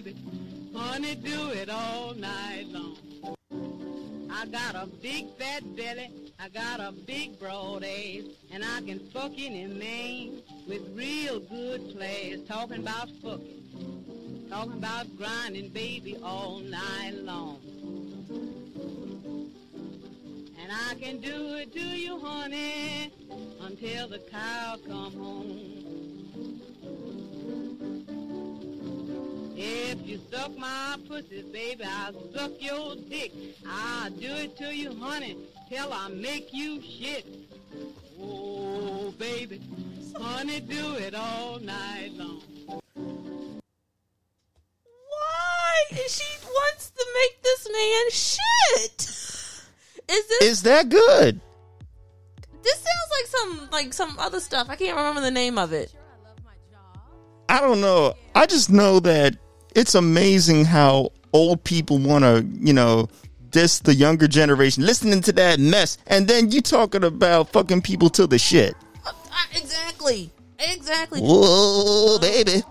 baby. Honey, do it all night long. I got a big fat belly, I got a big broad ass, and I can fuck any man with real good class. Talking about fucking, talking about grinding, baby, all night long. And I can do it to you, honey, until the cow come home. If you suck my pussy, baby, I'll suck your dick. I'll do it to you, honey, till I make you shit. Oh, baby, honey, do it all night long. Why? She wants to make this man shit. Is this Is that good? this sounds like some like some other stuff. I can't remember the name of it. I don't know. I just know that it's amazing how old people want to, you know, diss the younger generation, listening to that mess, and then you talking about fucking people to the shit. Uh, uh, exactly. Exactly. Whoa, baby.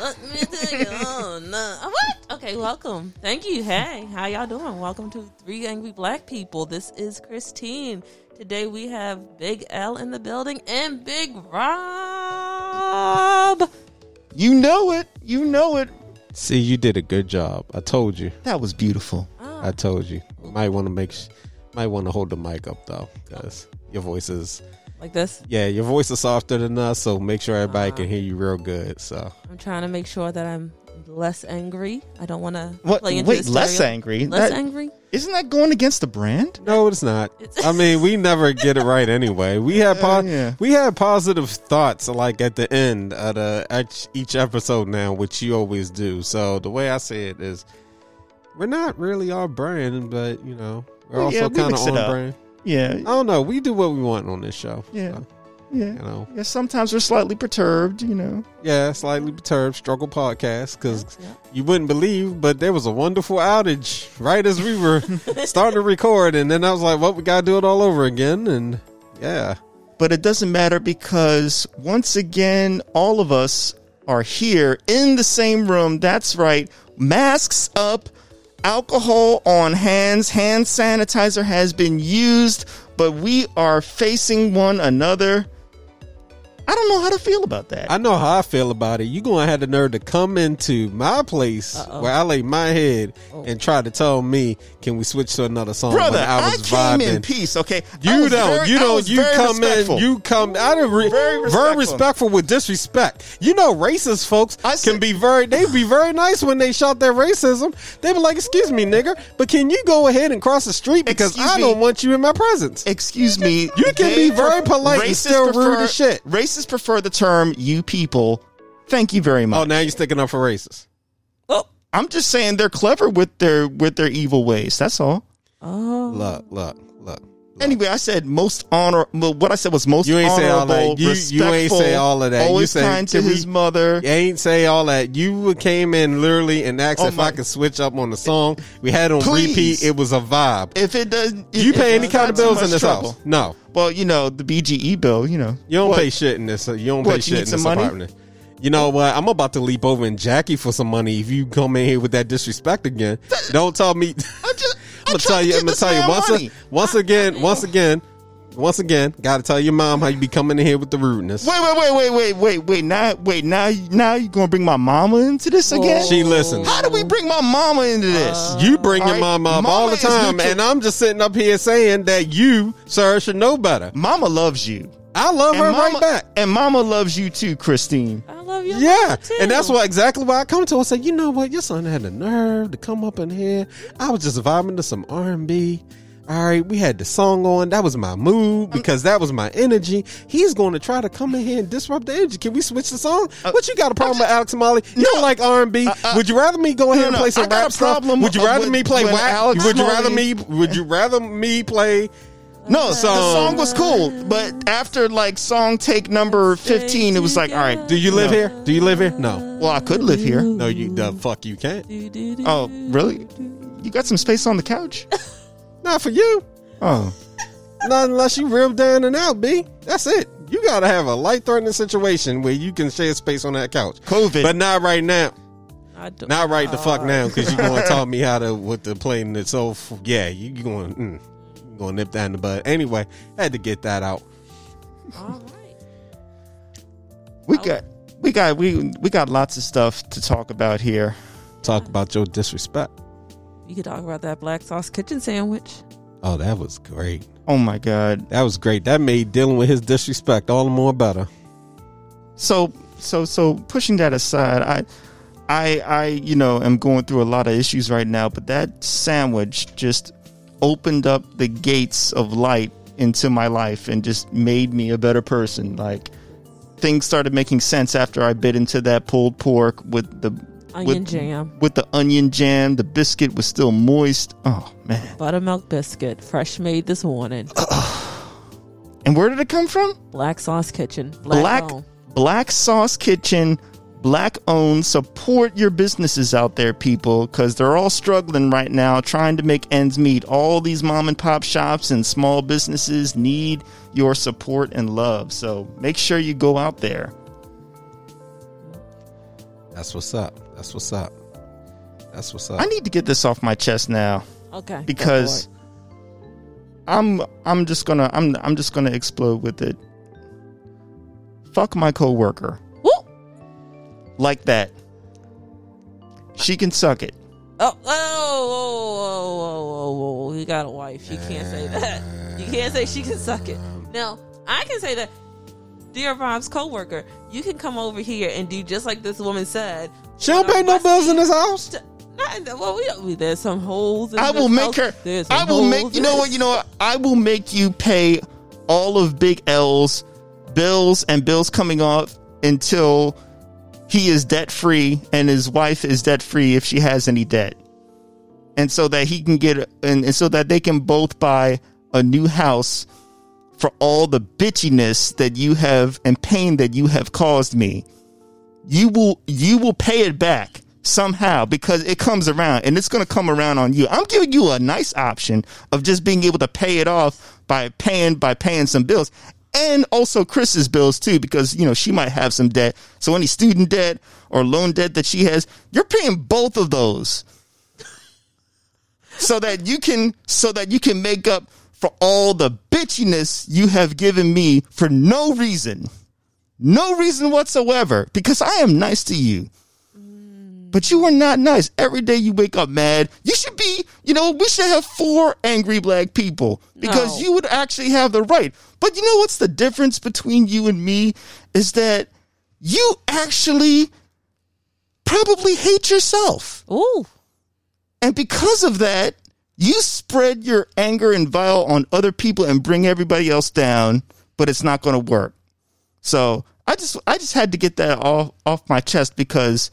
Let me tell you. Oh no. What? Okay, welcome. Thank you. Hey, how y'all doing? Welcome to Three Angry Black People. This is Christine. Today we have Big L in the building and Big Rob. You know it. You know it. See, you did a good job. I told you. That was beautiful. I told you. Might want to make. Sh- might want to hold the mic up though, because your voice is. Like this. Yeah, your voice is softer than us, so make sure everybody ah. can hear you real good. So I'm trying to make sure that I'm less angry. I don't want to What? play into Wait, the less stereo- angry. Less That- angry. Isn't that going against the brand? no, it's not. I mean, we never get it right anyway. We had po- yeah. we had positive thoughts like at the end of the each, each episode now, which you always do. So the way I say it is, we're not really our brand, but you know, we're Well, yeah, also we kind mix of it on up. brand. Yeah. I don't know. We do what we want on this show. Yeah. So, Yeah. you know. Yeah. Sometimes we're slightly perturbed, you know. Yeah, slightly perturbed struggle podcast because Yeah. you wouldn't believe, but there was a wonderful outage right as we were starting to record, and then I was like, "Well, we gotta do it all over again." And yeah, But it doesn't matter because once again, all of us are here in the same room. That's right. Masks up, alcohol on hands, hand sanitizer has been used, but we are facing one another. I don't know how to feel about that. I know how I feel about it. You gonna have the nerve to come into my place Uh-oh. where I lay my head Oh. and try to tell me, "Can we switch to another song?" Brother, I, I was came vibing. in peace, okay? You don't. very- you don't. You come respectful. in. You come out of re- Very very respectful. respectful with disrespect. You know, racist folks I said- can be very. They be very nice when they shout their racism. They be like, "Excuse me, nigger, but can you go ahead and cross the street because Excuse I me. don't want you in my presence." Excuse me. You can they be very polite and still rude as shit. Racists prefer the term "you people." Thank you very much. Oh, now you're sticking up for racists. Well, I'm just saying they're clever with their with their evil ways. That's all. Oh. Look, look, look. Anyway, I said most honor. Well, what I said was most You ain't say all honorable, that. You- you ain't say all of that. You Always said, kind to can we- his mother. You ain't say all that. You came in literally and asked Oh if my- I could switch up on the song. We had it on Please. repeat. It was a vibe. If it doesn't, you if pay any kind of bills in this trouble. house? No. Well, you know the BGE bill. You know You don't What? pay shit in this. You don't What, pay shit in this money? apartment. You know what? I'm about to leap over and Jackie for some money if you come in here with that disrespect again. Don't tell me. I just, I'm gonna tell you. I'm gonna tell you once. A, once again. Once again. Once again. Got to tell your mom how you be coming in here with the rudeness. Wait, wait, wait, wait, wait, wait, wait. Now, wait, now, now you gonna bring my mama into this again? She listens. How do we bring my mama into this? Uh, you bring your All right, mama up mama all the time, neutral. and I'm just sitting up here saying that you, sir, should know better. mama loves you. I love her and mama, right back. And mama loves you too, Christine. I love you. Yeah, too. and that's why exactly why I come to. her. I say, you know what, your son had the nerve to come up in here. I was just vibing to some R and B. All right, we had the song on. That was my mood mm. because that was my energy. He's going to try to come in here and disrupt the energy. Can we switch the song? Uh, what you got a problem with Alex Molly? You don't like R and B? Uh, uh, would you rather me go ahead no, and play some I rap stuff? problem Would you with- rather me play when rap? Alex Would you rather Molly- me? Would you rather me play? No, the song was cool, but after like song take number fifteen, it was like, all right, Do you live No. here? Do you live here? No, well, I could live here. no. You the fuck you can't. Oh, really? You got some space on the couch? Not for you. Oh, Not unless you real down and out, B. That's it. You gotta have a life threatening situation where you can share space on that couch. COVID. But not right now. I do. Not right the fuck now because you're going to tell me how to with the playing it. So yeah, you you going mm, you going to nip that in the bud. Anyway, had to get that out. All right. We got we got we we got lots of stuff to talk about here. Talk about your disrespect. You could talk about that black sauce kitchen sandwich. Oh, that was great. Oh my god. That was great. That made dealing with his disrespect all the more better. So so so pushing that aside, I I I you know am going through a lot of issues right now, but that sandwich just opened up the gates of light into my life and just made me a better person. Like things started making sense after I bit into that pulled pork with the Onion with, jam. with the onion jam. The biscuit was still moist. Oh man! Buttermilk biscuit, fresh made this morning. And where did it come from? Black Sauce Kitchen. Black, Black. Black Sauce Kitchen, black owned. Support your businesses out there, people, because they're all struggling right now, trying to make ends meet. All these mom and pop shops and small businesses need your support and love. So make sure you go out there. That's what's up. That's what's up. That's what's up. I need to get this off my chest now Okay. because. I'm I'm just gonna I'm I'm just gonna explode with it. Fuck my coworker Woo! like that. She can suck it. Oh, oh, oh, oh, oh, oh, oh, he got a wife. You can't say that. You can't say she can suck it. Now, I can say that, dear Bob's coworker, you can come over here and do just like this woman said. She don't pay no bills in this house. Not in the, well, we we- There's some holes. In I will make house. her. There's I will make. You know what? You know what? I will make you pay all of Big L's bills and bills coming off until he is debt free and his wife is debt free if she has any debt, and so that he can get and, and so that they can both buy a new house for all the bitchiness that you have and pain that you have caused me you will you will pay it back somehow because it comes around and it's going to come around on you. I'm giving you a nice option of just being able to pay it off by paying by paying some bills and also Chris's bills too because you know she might have some debt. So any student debt or loan debt that she has, you're paying both of those. so that you can so that you can make up for all the bitchiness you have given me for no reason. No reason whatsoever because I am nice to you. But you are not nice. Every day you wake up mad. You should be, you know, we should have four angry black people because No. you would actually have the right. But you know what's the difference between you and me is that you actually probably hate yourself. Ooh, And because of that, you spread your anger and vile on other people and bring everybody else down, but it's not going to work. So I just I just had to get that off off my chest because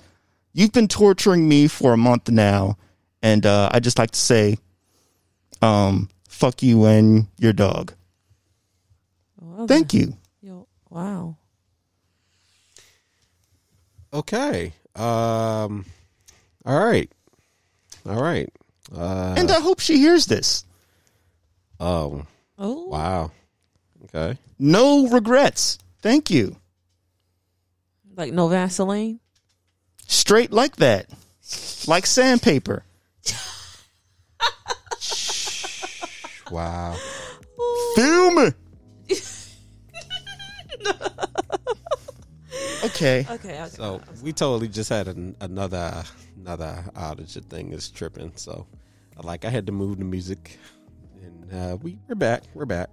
you've been torturing me for a month now, and uh, I just like to say, um, fuck you and your dog. well, Thank you. Yo, wow. Okay. Um. All right. All right. Uh. And I hope she hears this. oh. Oh, Wow. Okay. No regrets. Thank you. like no Vaseline. Straight like that, like sandpaper. Wow. Feel me. okay. Okay, okay. So we totally just had an, another another outage. Thing is tripping. So, like, I had to move the music, and uh, we we're back. We're back.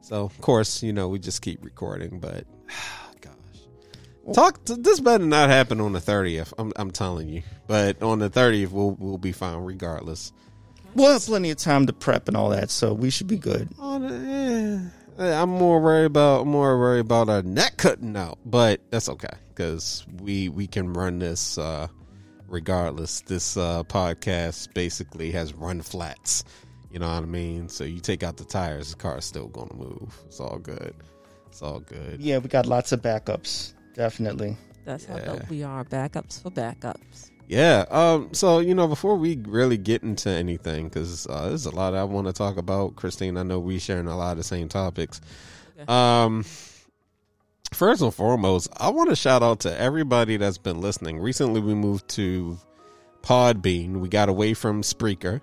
So, of course, you know, we just keep recording. But, gosh, talk. To, this better not happen on the thirtieth. I'm I'm telling you. But on the thirtieth, we'll we'll be fine regardless. We'll have plenty of time to prep and all that, so we should be good. The, eh, I'm more worried about more worried about our neck cutting out, but that's okay because we we can run this uh, regardless. This uh, podcast basically has run flats. You know what I mean? So you take out the tires, the car's still gonna move. It's all good. It's all good. Yeah, we got lots of backups. Definitely. That's how Yeah. dope we are. Backups for backups. Yeah. Um. So you know, before we really get into anything, because uh, there's a lot I want to talk about, Christine. I know we sharing a lot of the same topics. Okay. Um. first and foremost, I want to shout out to everybody that's been listening. Recently, we moved to Podbean. We got away from Spreaker,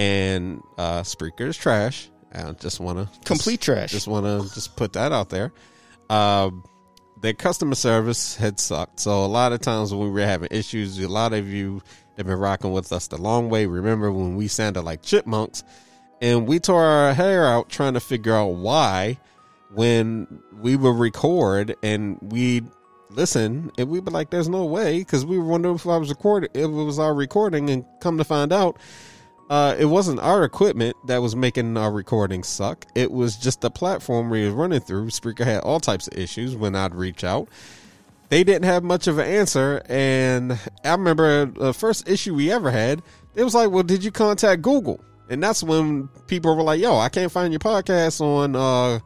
and uh, Spreaker is trash. I just want to Complete trash. Just want to just put that out there. Um, their customer service had sucked. So a lot of times when we were having issues, a lot of you have been rocking with us the long way. Remember when we sounded like chipmunks and we tore our hair out trying to figure out why when we would record and we'd listen and we'd be like, there's no way because we were wondering if I was recording, if it was our recording and come to find out uh, it wasn't our equipment that was making our recording suck. It was just the platform we were running through. Spreaker had all types of issues when I'd reach out. They didn't have much of an answer, and I remember the first issue we ever had. It was like, "Well, did you contact Google?" And that's when people were like, "Yo, I can't find your podcast on, uh,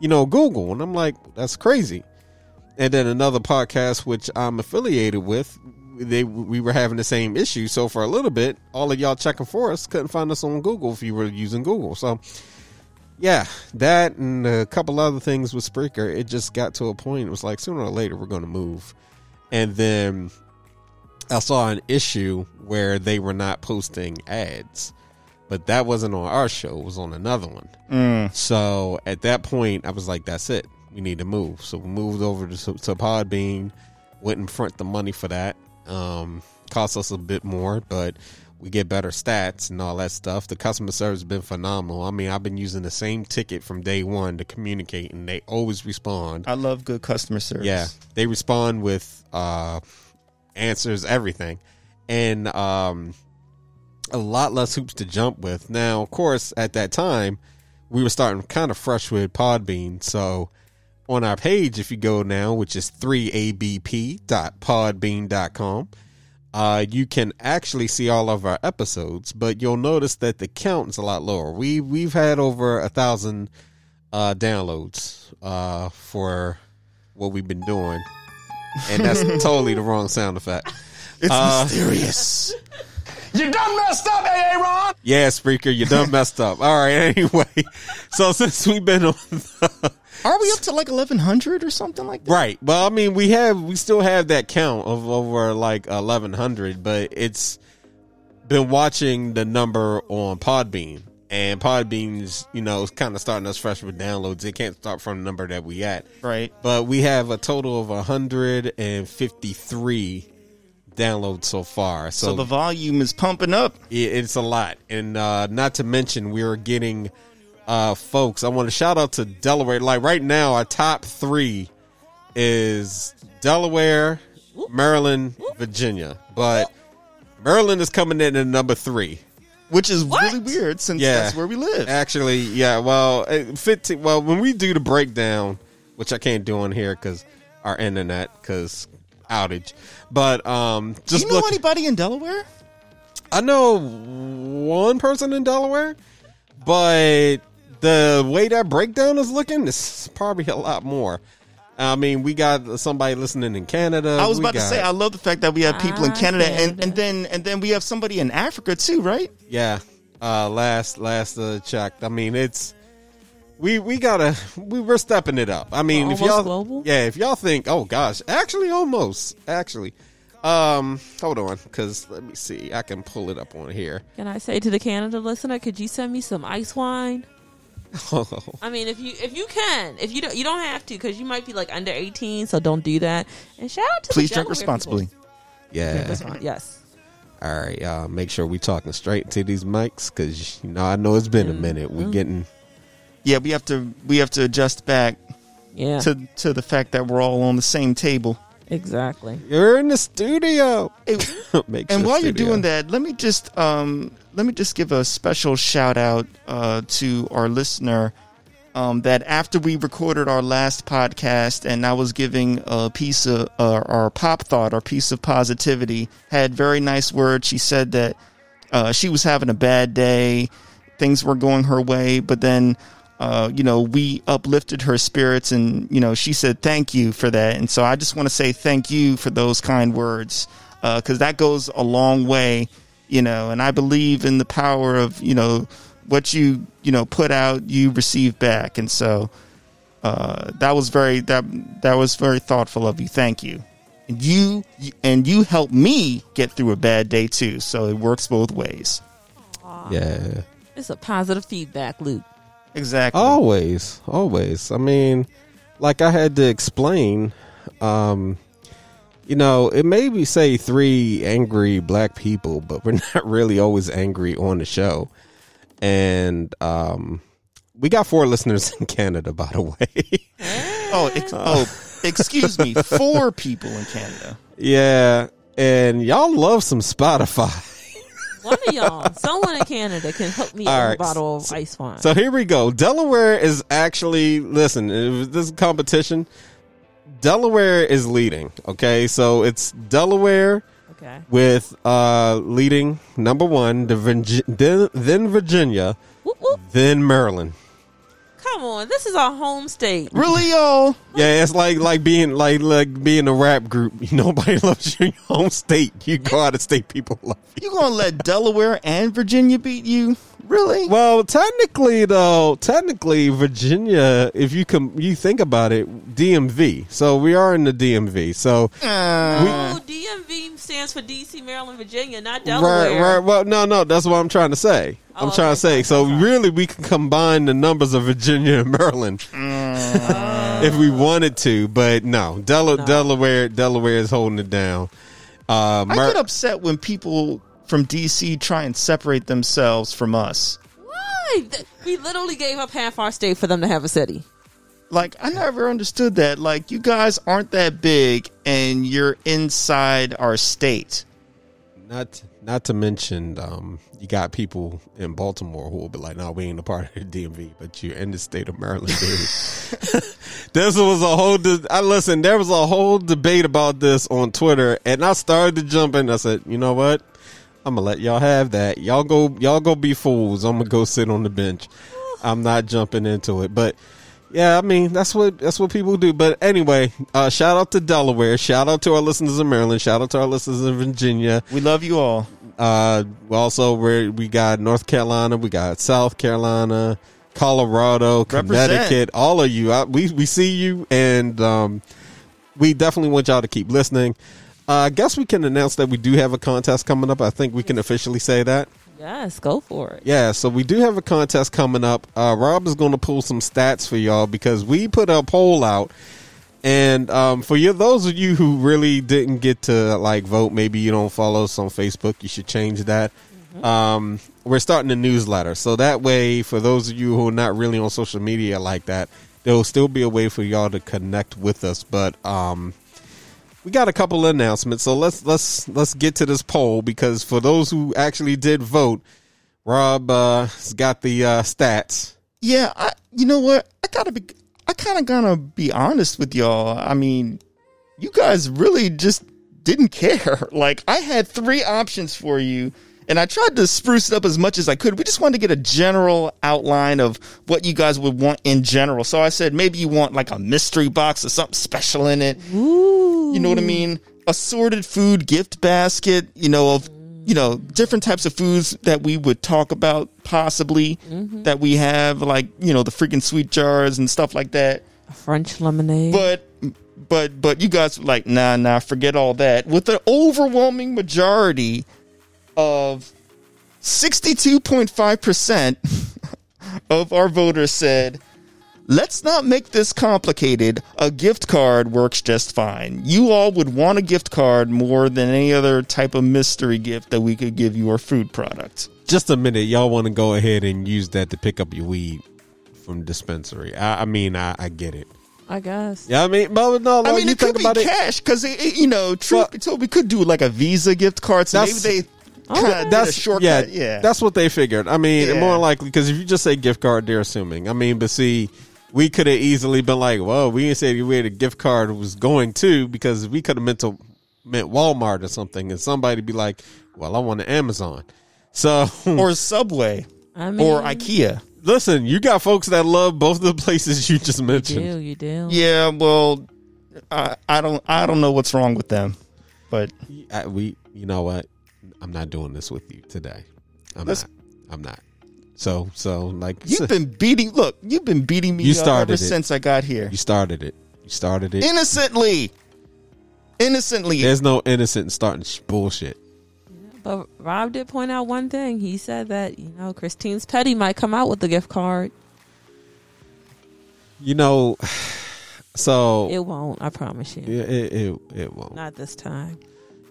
you know, Google." And I'm like, "That's crazy." And then another podcast which I'm affiliated with, they we were having the same issue. So for a little bit, all of y'all checking for us couldn't find us on Google if you were using Google. So yeah, that and a couple other things with Spreaker, it just got to a point. It was like sooner or later we're going to move, and then I saw an issue where they were not posting ads, but that wasn't on our show. It was on another one. Mm. So at that point, I was like, "That's it. We need to move." So we moved over to, to Podbean. Went and front the money for that. Um, cost us a bit more, but we get better stats and all that stuff. The customer service has been phenomenal. I mean, I've been using the same ticket from day one to communicate, and they always respond. I love good customer service. Yeah, they respond with uh, answers, everything, and um, a lot less hoops to jump with. Now, of course, at that time, we were starting kind of fresh with Podbean, so on our page, if you go now, which is 3abp.podbean.com, uh, you can actually see all of our episodes, but you'll notice that the count is a lot lower. We we've had over a thousand uh, downloads uh, for what we've been doing, and that's totally the wrong sound effect. It's Uh, mysterious. You done messed up, AA Ron. Yeah, Spreaker, you done messed up. All right, anyway, so since we've been on. The, Are we up to like 1100 or something like that? Right. Well, I mean, we have we still have that count of over like eleven hundred, but it's been watching the number on Podbean, and Podbean's you know kind of starting us fresh with downloads. It can't start from the number that we at, Right. but we have a total of hundred and fifty three downloads so far. So, So the volume is pumping up. it- it's a lot, and uh, not to mention we are getting uh, folks. I want to shout out to Delaware. Like right now, our top three is Delaware, Maryland, Virginia, but Maryland is coming in at number three. Which is What? really weird since Yeah. that's where we live. Actually, yeah. Well, uh, fifteen. Well, when we do the breakdown, which I can't do on here because our internet because outage, but um, just Do you know look. anybody in Delaware? I know one person in Delaware, but the way that breakdown is looking, is probably a lot more. I mean, we got somebody listening in Canada. I was We about to say I love the fact that we have people in Ah, Canada and, and then and then we have somebody in Africa too, right? yeah. Uh, last last uh, checked. I mean, it's we we gotta we we're stepping it up. I mean, if y'all global? yeah, if y'all think, oh gosh, actually, almost actually. Um, hold on, because let me see. I can pull it up on here. Can I say to the Canada listener, could you send me some ice wine? I mean, if you if you can, if you don't, you don't have to because you might be like under eighteen, so don't do that. And shout out to the Please drink responsibly. people. yeah. Drink yes. All right, uh, make sure we talking straight to these mics because you know I know it's been a minute. We're getting Yeah, we have to we have to adjust back Yeah. to to the fact that we're all on the same table. Exactly. you're in the studio. Hey, and sure while you're doing that, let me just um let me just give a special shout out uh to our listener um that after we recorded our last podcast and I was giving a piece of uh, our pop thought, our piece of positivity, had very nice words. She said that uh she was having a bad day, things were going her way, but then uh, you know, we uplifted her spirits and, you know, she said thank you for that. And so I just want to say thank you for those kind words because that goes a long way, you know, and I believe in the power of, you know, what you, you know, put out, you receive back. And so Uh, that was very that that was very thoughtful of you. Thank you. And you and you helped me get through a bad day too. So it works both ways. Yeah. It's a positive feedback loop. Exactly. Always, always. I mean, like I had to explain, um, you know, it may be say three angry black people, but we're not really always angry on the show. And um, we got four listeners in Canada, by the way. Oh, ex- oh, excuse me. Four people in Canada. yeah, and y'all love some Spotify. One of y'all, someone in Canada, can hook me up right. a bottle of ice wine. So here we go. Delaware is actually listen. This is competition. Delaware is leading. Okay, so it's Delaware okay. with uh leading number one, the Virgi- then, then Virginia, Whoop, whoop. then Maryland. Come on, this is our home state. Really, y'all? Yeah, it's like like being like like being a rap group. Nobody loves you in your home state. You go out of state, people love you. You gonna let Delaware and Virginia beat you? Really? Well, technically though, technically Virginia, if you come, you think about it, DMV. So we are in the DMV. So Uh, Oh, DMV stands for DC, Maryland, Virginia, not right, Delaware. right. right. Well, no, no, that's what I'm trying to say. I'm Oh, trying okay, to say. sorry, So sorry, sorry. really, we can combine the numbers of Virginia and Maryland if we wanted to, but no, Del- No. Delaware, Delaware is holding it down. Uh, I Mer- get upset when people from DC try and separate themselves from us. Why? We literally gave up half our state for them to have a city. Like, I never understood that. Like, you guys aren't that big and you're inside our state. Not not to mention, um, you got people in Baltimore who will be like, "No, we ain't a part of the DMV, but you're in the state of Maryland, dude." this was a whole. De- I listen. There was a whole debate about this on Twitter, and I started to jump in. I said, "You know what? I'm gonna let y'all have that. Y'all go. Y'all go be fools. I'm gonna go sit on the bench. I'm not jumping into it, but." Yeah, I mean that's what that's what people do. But anyway, uh, shout out to Delaware. Shout out to our listeners in Maryland. Shout out to our listeners in Virginia. We love you all. Uh, also we we got North Carolina, we got South Carolina, Colorado, Represent. Connecticut. All of you, I, we we see you, and um, we definitely want y'all to keep listening. Uh, I guess we can announce that we do have a contest coming up. I think we can officially say that. Yes, go for it. Yeah, so we do have a contest coming up. Uh, Rob is going to pull some stats for y'all because we put a poll out, and um, for you, those of you who really didn't get to like vote, maybe you don't follow us on Facebook, you should change that. Um, we're starting a newsletter, so that way, for those of you who are not really on social media like that, there will still be a way for y'all to connect with us. But um, we got a couple of announcements, so let's let's let's get to this poll because for those who actually did vote, Rob uh, has got the uh, stats. Yeah, I, you know what? I gotta be. I kind of gotta be honest with y'all. I mean, you guys really just didn't care. Like, I had three options for you, and I tried to spruce it up as much as I could. We just wanted to get a general outline of what you guys would want in general. So I said maybe you want like a mystery box or something special in it. Ooh. You know what I mean? Assorted food gift basket. You know of you know different types of foods that we would talk about possibly mm-hmm. that we have like you know the freaking sweet jars and stuff like that. French lemonade. But but but you guys were like nah nah forget all that with the overwhelming majority of 62.5% of our voters said let's not make this complicated a gift card works just fine you all would want a gift card more than any other type of mystery gift that we could give you or food product Just a minute, y'all want to go ahead and use that to pick up your weed from dispensary? I, I mean, I, I get it. I guess. Yeah, I mean, but no, no I mean, you it could think be about it. cash because you know, truth Well- be told, we could do like a Visa gift card. So maybe That's- they kind of did a That's shortcut. Yeah, Yeah, that's what they figured. I mean, Yeah. more likely because if you just say gift card, they're assuming. I mean, but see, we could have easily been like, "Well, we didn't say where the gift card was going to," because we could have meant to meant Walmart or something, and somebody be like, "Well, I want an Amazon." So, or Subway I mean, or IKEA. listen, you got folks that love both of the places you just You mentioned. do, you do. Yeah, well, I, I don't, I don't know what's wrong with them, but I, we, you know what? I'm not doing this with you today. I'm Let's- not. I'm not. So so like You've been beating. Look, you've been beating me You started ever it. since I got here. you started it. You started it. Innocently, innocently. There's no innocent in starting bullshit. But Rob did point out one thing. He said that you know Christine's petty might come out with the gift card. You know, so It won't. I promise you. yeah, it, it it won't. Not this time.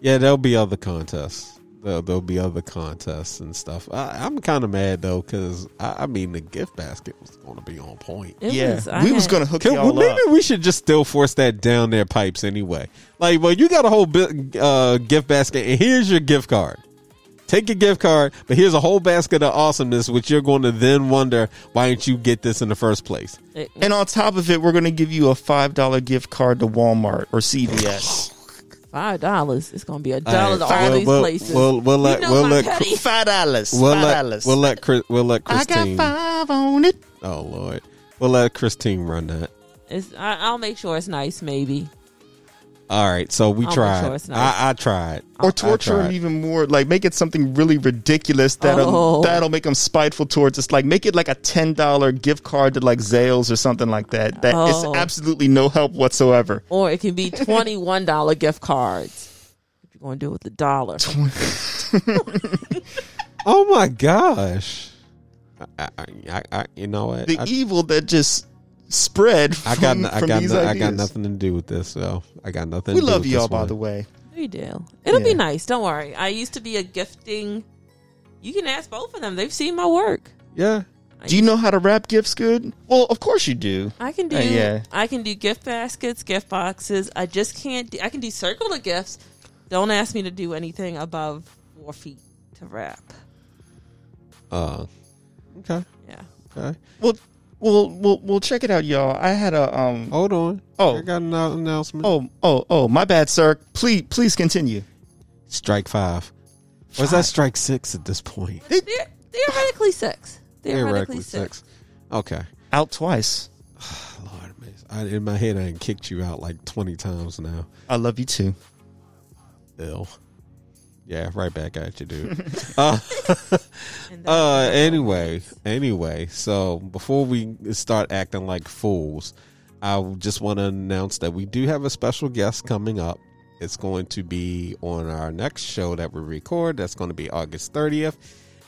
Yeah, there'll be other contests. There'll, there'll be other contests and stuff. I, I'm kind of mad though because I, I mean the gift basket was going to be on point. It yeah, was. I we was gonna hook Can, y'all well, up. maybe we should just still force that down their pipes anyway. Like, well, you got a whole bi- uh, gift basket, and here's your gift card. Take your gift card, but here's a whole basket of awesomeness, which you're going to then wonder why didn't you get this in the first place? And on top of it, we're going to give you a five dollar gift card to Walmart or CVS. five dollars. It's gonna be a dollar right, to all we'll- these we'll- places. We'll, we'll let You know we'll my let petty. five dollars. we'll five dollars. we'll let Chris, we'll let Christine. I got five on it. Oh Lord, we'll let Christine run that. It's, I, I'll make sure it's nice. Maybe. All right, so we I'll tried. sure it's nice. I, I tried. Or torture tried. him even more. Like make it something really ridiculous that'll Oh. that'll make him spiteful towards us. Like make it like a ten dollar gift card to like Zales or something like that. That is Oh. absolutely no help whatsoever. Or it can be twenty one dollar gift cards. What you gonna do with the dollar? Oh my gosh! I, I, I, I you know what? The I, evil that just spread. From, I got, n- I from got, these no- I got nothing to do with this. So I got nothing. We to do love with y'all, this by one. the way. We do. It'll be nice. Don't worry. I used to be a gifting. You can ask both of them. They've seen my work. Yeah, Do you know how to wrap gifts good? Well, of course you do. I can do. Uh, yeah. I can do gift baskets, gift boxes. I just can't. Do, I can do circle circular gifts. Don't ask me to do anything above four feet to wrap. Uh, okay, Yeah. okay. Well, well, well, well. Check it out, y'all. I had a um. Hold on. Oh. I got an announcement. Oh, oh, oh. My bad, sir. Please, please continue. strike five. Or is that strike six at this point? They're, theoretically six. Theoretically, Theoretically six. six. Okay. Out twice. Lord. I, in my head, I done kicked you out like twenty times now. I love you too. Ill. Yeah, right back at you, dude. uh, Uh, anyway, anyway, so before we start acting like fools, I just want to announce that we do have a special guest coming up. It's going to be on our next show that we record. That's going to be August 30th.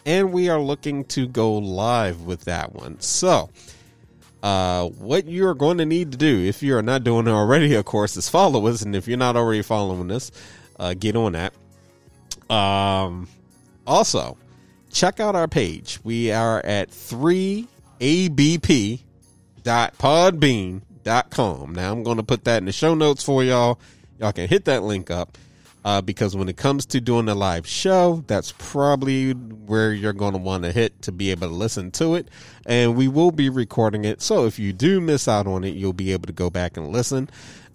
And we are looking to go live with that one. So, uh, what you're going to need to do, if you're not doing it already, of course, is follow us. And if you're not already following us, uh, get on that. Um, also, check out our page. We are at 3abp.podbean.com. Now, I'm going to put that in the show notes for y'all. Y'all can hit that link up uh, because when it comes to doing a live show, that's probably where you're going to want to hit to be able to listen to it. And we will be recording it. So if you do miss out on it, you'll be able to go back and listen.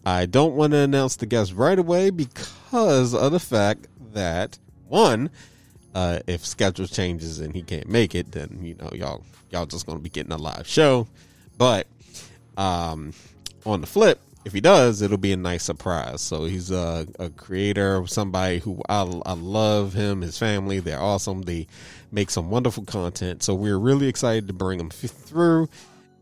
I don't want to announce the guest right away because of the fact that, one, uh, if schedule changes and he can't make it, then you know y'all y'all just gonna be getting a live show. But um, on the flip, if he does, it'll be a nice surprise. So he's a, a creator, somebody who I, I love him, his family. They're awesome. They make some wonderful content. So we're really excited to bring him through,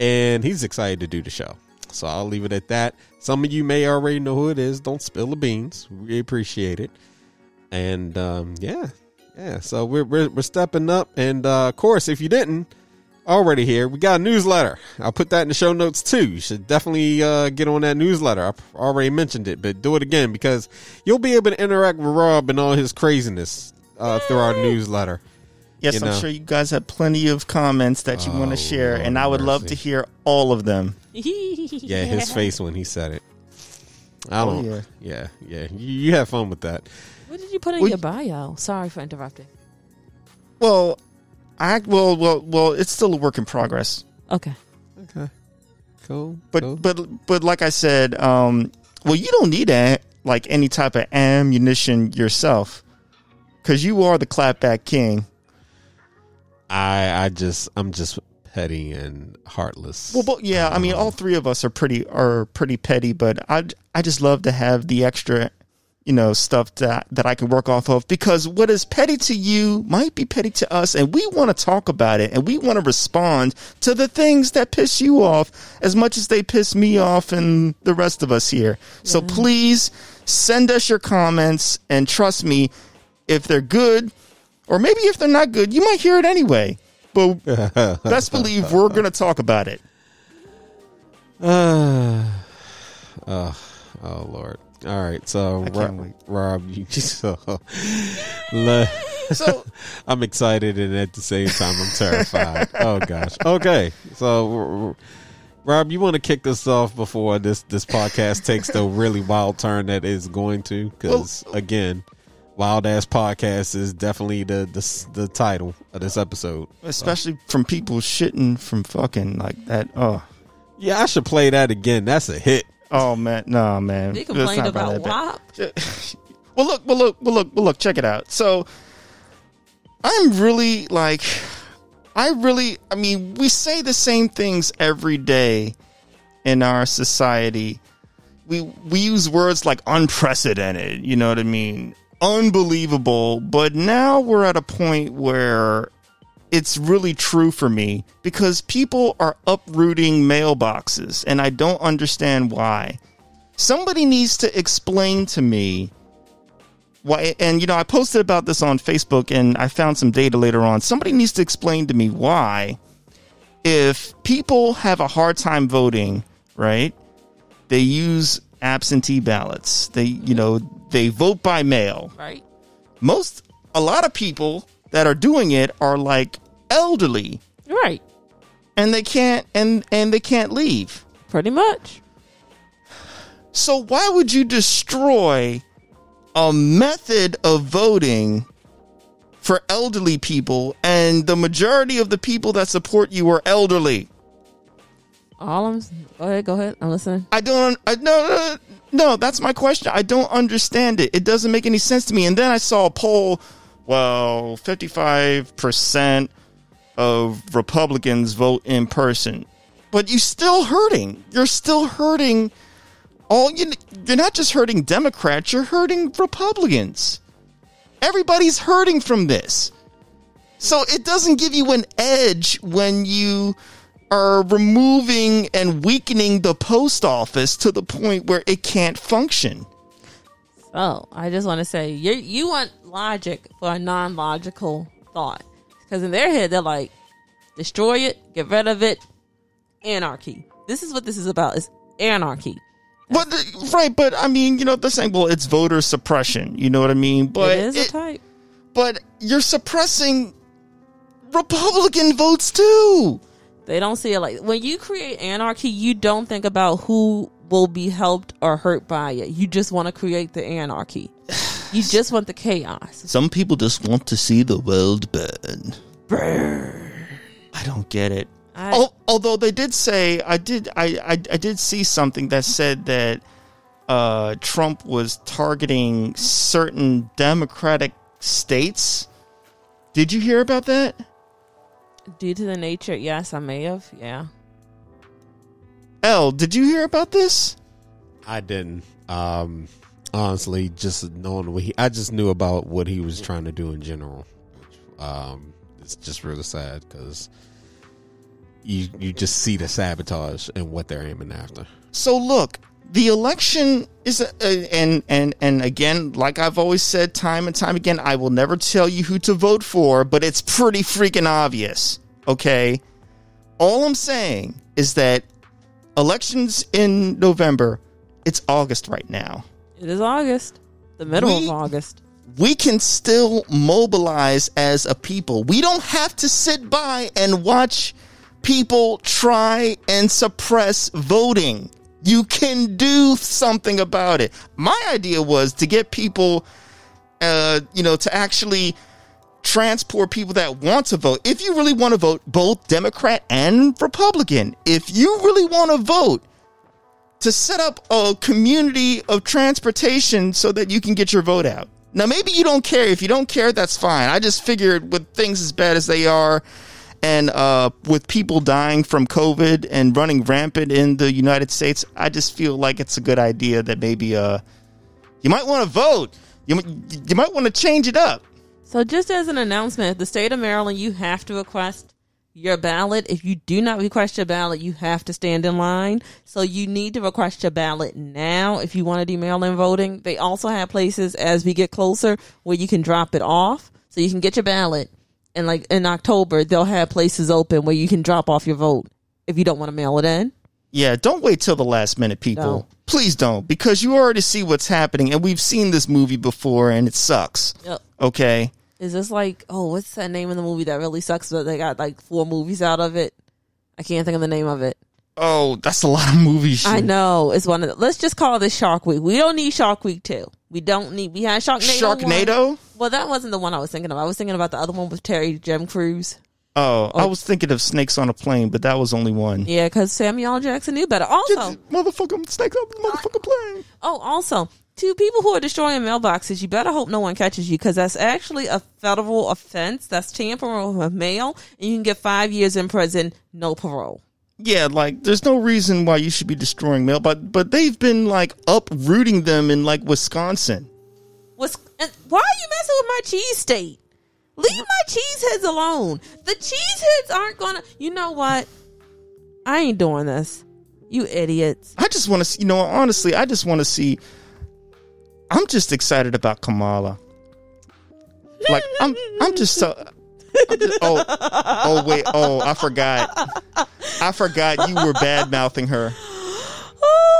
and he's excited to do the show. So I'll leave it at that. Some of you may already know who it is. Don't spill the beans. We appreciate it. And um, yeah, yeah. So we're, we're we're stepping up. And uh, of course, if you didn't already here, we got a newsletter. I'll put that in the show notes too. You should definitely uh, get on that newsletter. I already mentioned it, but do it again because you'll be able to interact with Rob and all his craziness uh, through our newsletter. Yes, You I'm know. sure you guys have plenty of comments that you want Oh, to share, and I would love to hear all of them. Yeah, his face when he said it. I Oh, don't. yeah. yeah, yeah. You, you have fun with that. What did you put in Well, your bio? Sorry for interrupting. Well, I well, well, well. It's still a work in progress. Okay. Okay. Cool. But cool. but but like I said, um, well, you don't need a, like any type of ammunition yourself, because you are the clapback king. I I just I'm just petty and heartless. Well, but yeah, I mean, all three of us are pretty are pretty petty, but I I just love to have the extra you know, stuff that that I can work off of because what is petty to you might be petty to us and we want to talk about it and we want to respond to the things that piss you off as much as they piss me off and the rest of us here. So please send us your comments and trust me if they're good or maybe if they're not good, you might hear it anyway. But best believe we're going to talk about it. Ah, oh, oh Lord. All right, so can't Rob, wait. Rob, you so le- So I'm excited and at the same time I'm terrified. oh gosh. Okay, so Rob, you want to kick this off before this this podcast takes the really wild turn that it's going to? Because again, wild ass podcast is definitely the, the the title of this episode. especially from people shitting from fucking like that. Oh, Yeah, I should play that again. That's a hit. Oh man, no man. They complained about that. WAP. Well, look, well, look, well, look, well, look. Check it out. So, I'm really like, I really, I mean, we say the same things every day in our society. We we use words like unprecedented. You know what I mean? Unbelievable. But now we're at a point where it's really true for me because people are uprooting mailboxes and I don't understand why. Somebody needs to explain to me why and you know I posted about this on Facebook and I found some data later on. Somebody needs to explain to me why if people have a hard time voting, right? They use absentee ballots. They you know, they vote by mail Right. most a lot of people that are doing it are like elderly Right. and they can't and and they can't leave Pretty much. so why would you destroy a method of voting for elderly people and the majority of the people that support you are elderly All I'm. Go ahead. Go ahead. I'm listening. i don't i no no no that's my question i don't understand it it doesn't make any sense to me and then i saw a poll well 55% of republicans vote in person. But you're still hurting. You're still hurting all you you're not just hurting democrats you're hurting republicans. Everybody's hurting from this. So it doesn't give you an edge when you are removing and weakening the post office to the point where it can't function. Oh, I just want to say you you want logic for a non logical thought because in their head they're like destroy it, get rid of it, anarchy. This is what this is about. Is anarchy. But right, but I mean, you know, they're saying, well, it's voter suppression. You know what I mean? But it is it- a type. but you're suppressing Republican votes too. They don't see it like when you create anarchy, you don't think about who will be helped or hurt by it. You just want to create the anarchy. You just want the chaos. Some people just want to see the world burn. Burn. I don't get it. I- Al- although they did say, I did, I, I, I did see something that said that uh, Trump was targeting certain Democratic states. Did you hear about that? Due to the nature, yes, I may have. Yeah. L, did you hear about this? I didn't. Um, honestly, just knowing what he, I just knew about what he was trying to do in general. Um, it's just really sad because you you just see the sabotage and what they're aiming after. So look, the election is a, a- and and and again, like I've always said time and time again, I will never tell you who to vote for, but it's pretty freaking obvious. Okay? All I'm saying is that elections in November, it's August right now. It is August, the middle We- of August. We can still mobilize as a people. We don't have to sit by and watch people try and suppress voting. You can do something about it. My idea was to get people, uh, you know, to actually transport people that want to vote. If you really want to vote, both Democrat and Republican, if you really want to vote, to set up a community of transportation so that you can get your vote out. Now, maybe you don't care. If you don't care, that's fine. I just figured with things as bad as they are, and uh, with people dying from COVID and running rampant in the United States, I just feel like it's a good idea that maybe, uh, You might want to vote. You, you might want to change it up. So, just as an announcement, the state of Maryland, you have to request your ballot. If you do not request your ballot, you have to stand in line. So, you need to request your ballot now if you want to do mail-in voting. They also have places as we get closer where you can drop it off, so you can get your ballot. And like in October, they'll have places open where you can drop off your vote if you don't want to mail it in. Yeah, don't wait till the last minute, people. Please don't, because you already see what's happening, and we've seen this movie before, and it sucks. Yep. Okay. Is this like oh, what's that name in the movie that really sucks? But they got like four movies out of it. I can't think of the name of it. Oh, that's a lot of movies. I know it's one of. The, let's just call this Shark Week. We don't need Shark Week two. We don't need. We had Sharknado. one. Sharknado. Well, that wasn't the one I was thinking of. I was thinking about the other one with Terry Jim Crews. Oh, I oh. was thinking of Snakes on a Plane, but that was only one. Yeah, because Samuel Jackson knew better. Also, motherfucking snakes on the motherfucking plane. oh, also to people who are destroying mailboxes, you better hope no one catches you because that's actually a federal offense. That's tampering with mail, and you can get five years in prison, no parole. Yeah, like there's no reason why you should be destroying mail, but but they've been like uprooting them in like Wisconsin. What's and why are you messing with my cheese state? Leave my cheese heads alone. The cheese heads aren't gonna. You know what? I ain't doing this. You idiots. I just want to, you know, honestly, I just want to see. I'm just excited about Kamala. Like I'm, I'm just so. I'm just- oh, oh wait, oh I forgot. I forgot you were bad mouthing her.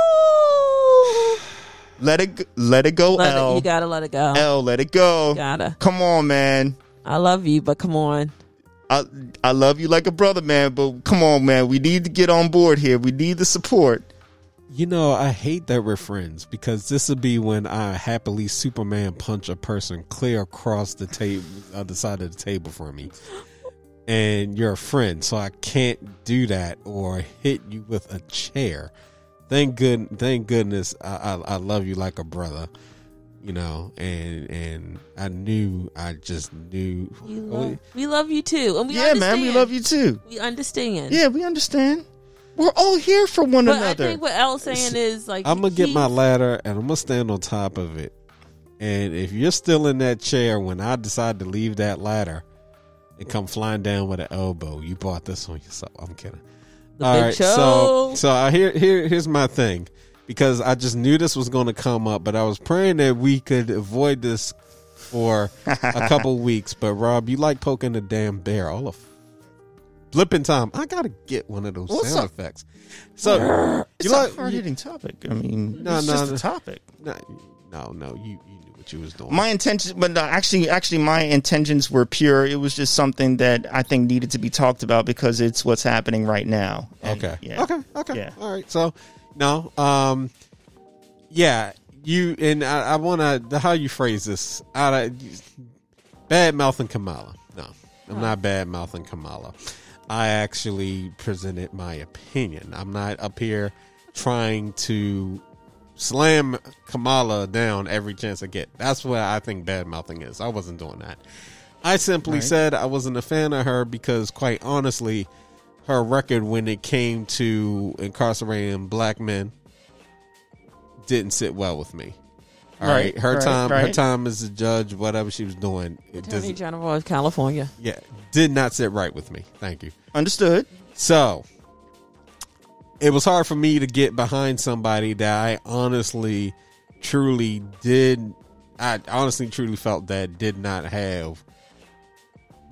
Oh, Let it, let it go, let it- you gotta let it go. L, let it go. Gotta. Come on, man. I love you, but come on. I I love you like a brother, man. But come on, man. We need to get on board here. We need the support. You know, I hate that we're friends because this would be when I happily Superman punch a person clear across the table, other side of the table from me, and you're a friend, so I can't do that or hit you with a chair. Thank good, thank goodness, I, I, I love you like a brother, you know, and and I knew, I just knew. You love, we love you too, and we yeah, man. We love you too. We understand. Yeah, we understand. We're all here for one but another. I think what Elle's saying is like I'm gonna get my ladder and I'm gonna stand on top of it. And if you're still in that chair when I decide to leave that ladder and come flying down with an elbow, you bought this on yourself. I'm kidding. The All big right, show. so so I here here here's my thing because I just knew this was going to come up, but I was praying that we could avoid this for a couple weeks. But Rob, you like poking the damn bear all of flipping time. I gotta get one of those What's sound up? effects. So it's you a hard hitting topic. I mean, No, it's no, just no. a topic. no, no, no, you you knew what you was doing. My intentions, but no, actually, actually, my intentions were pure. It was just something that I think needed to be talked about because it's what's happening right now. And, Okay. Yeah. Okay. Okay. Yeah. All right. So, no. Um. Yeah. You and I, I want to the how you phrase this. I, bad mouthing Kamala. No, I'm not bad mouthing Kamala. I actually presented my opinion. I'm not up here trying to slam Kamala down every chance I get. That's what I think bad mouthing is. I wasn't doing that. I simply Right. said I wasn't a fan of her because, quite honestly, her record when it came to incarcerating black men didn't sit well with me. All right, Right, her right, time, her time as a judge, whatever she was doing, it Attorney doesn't. General of California. Yeah, did not sit right with me. Thank you. Understood. So it was hard for me to get behind somebody that I honestly, truly did. I honestly, truly felt that did not have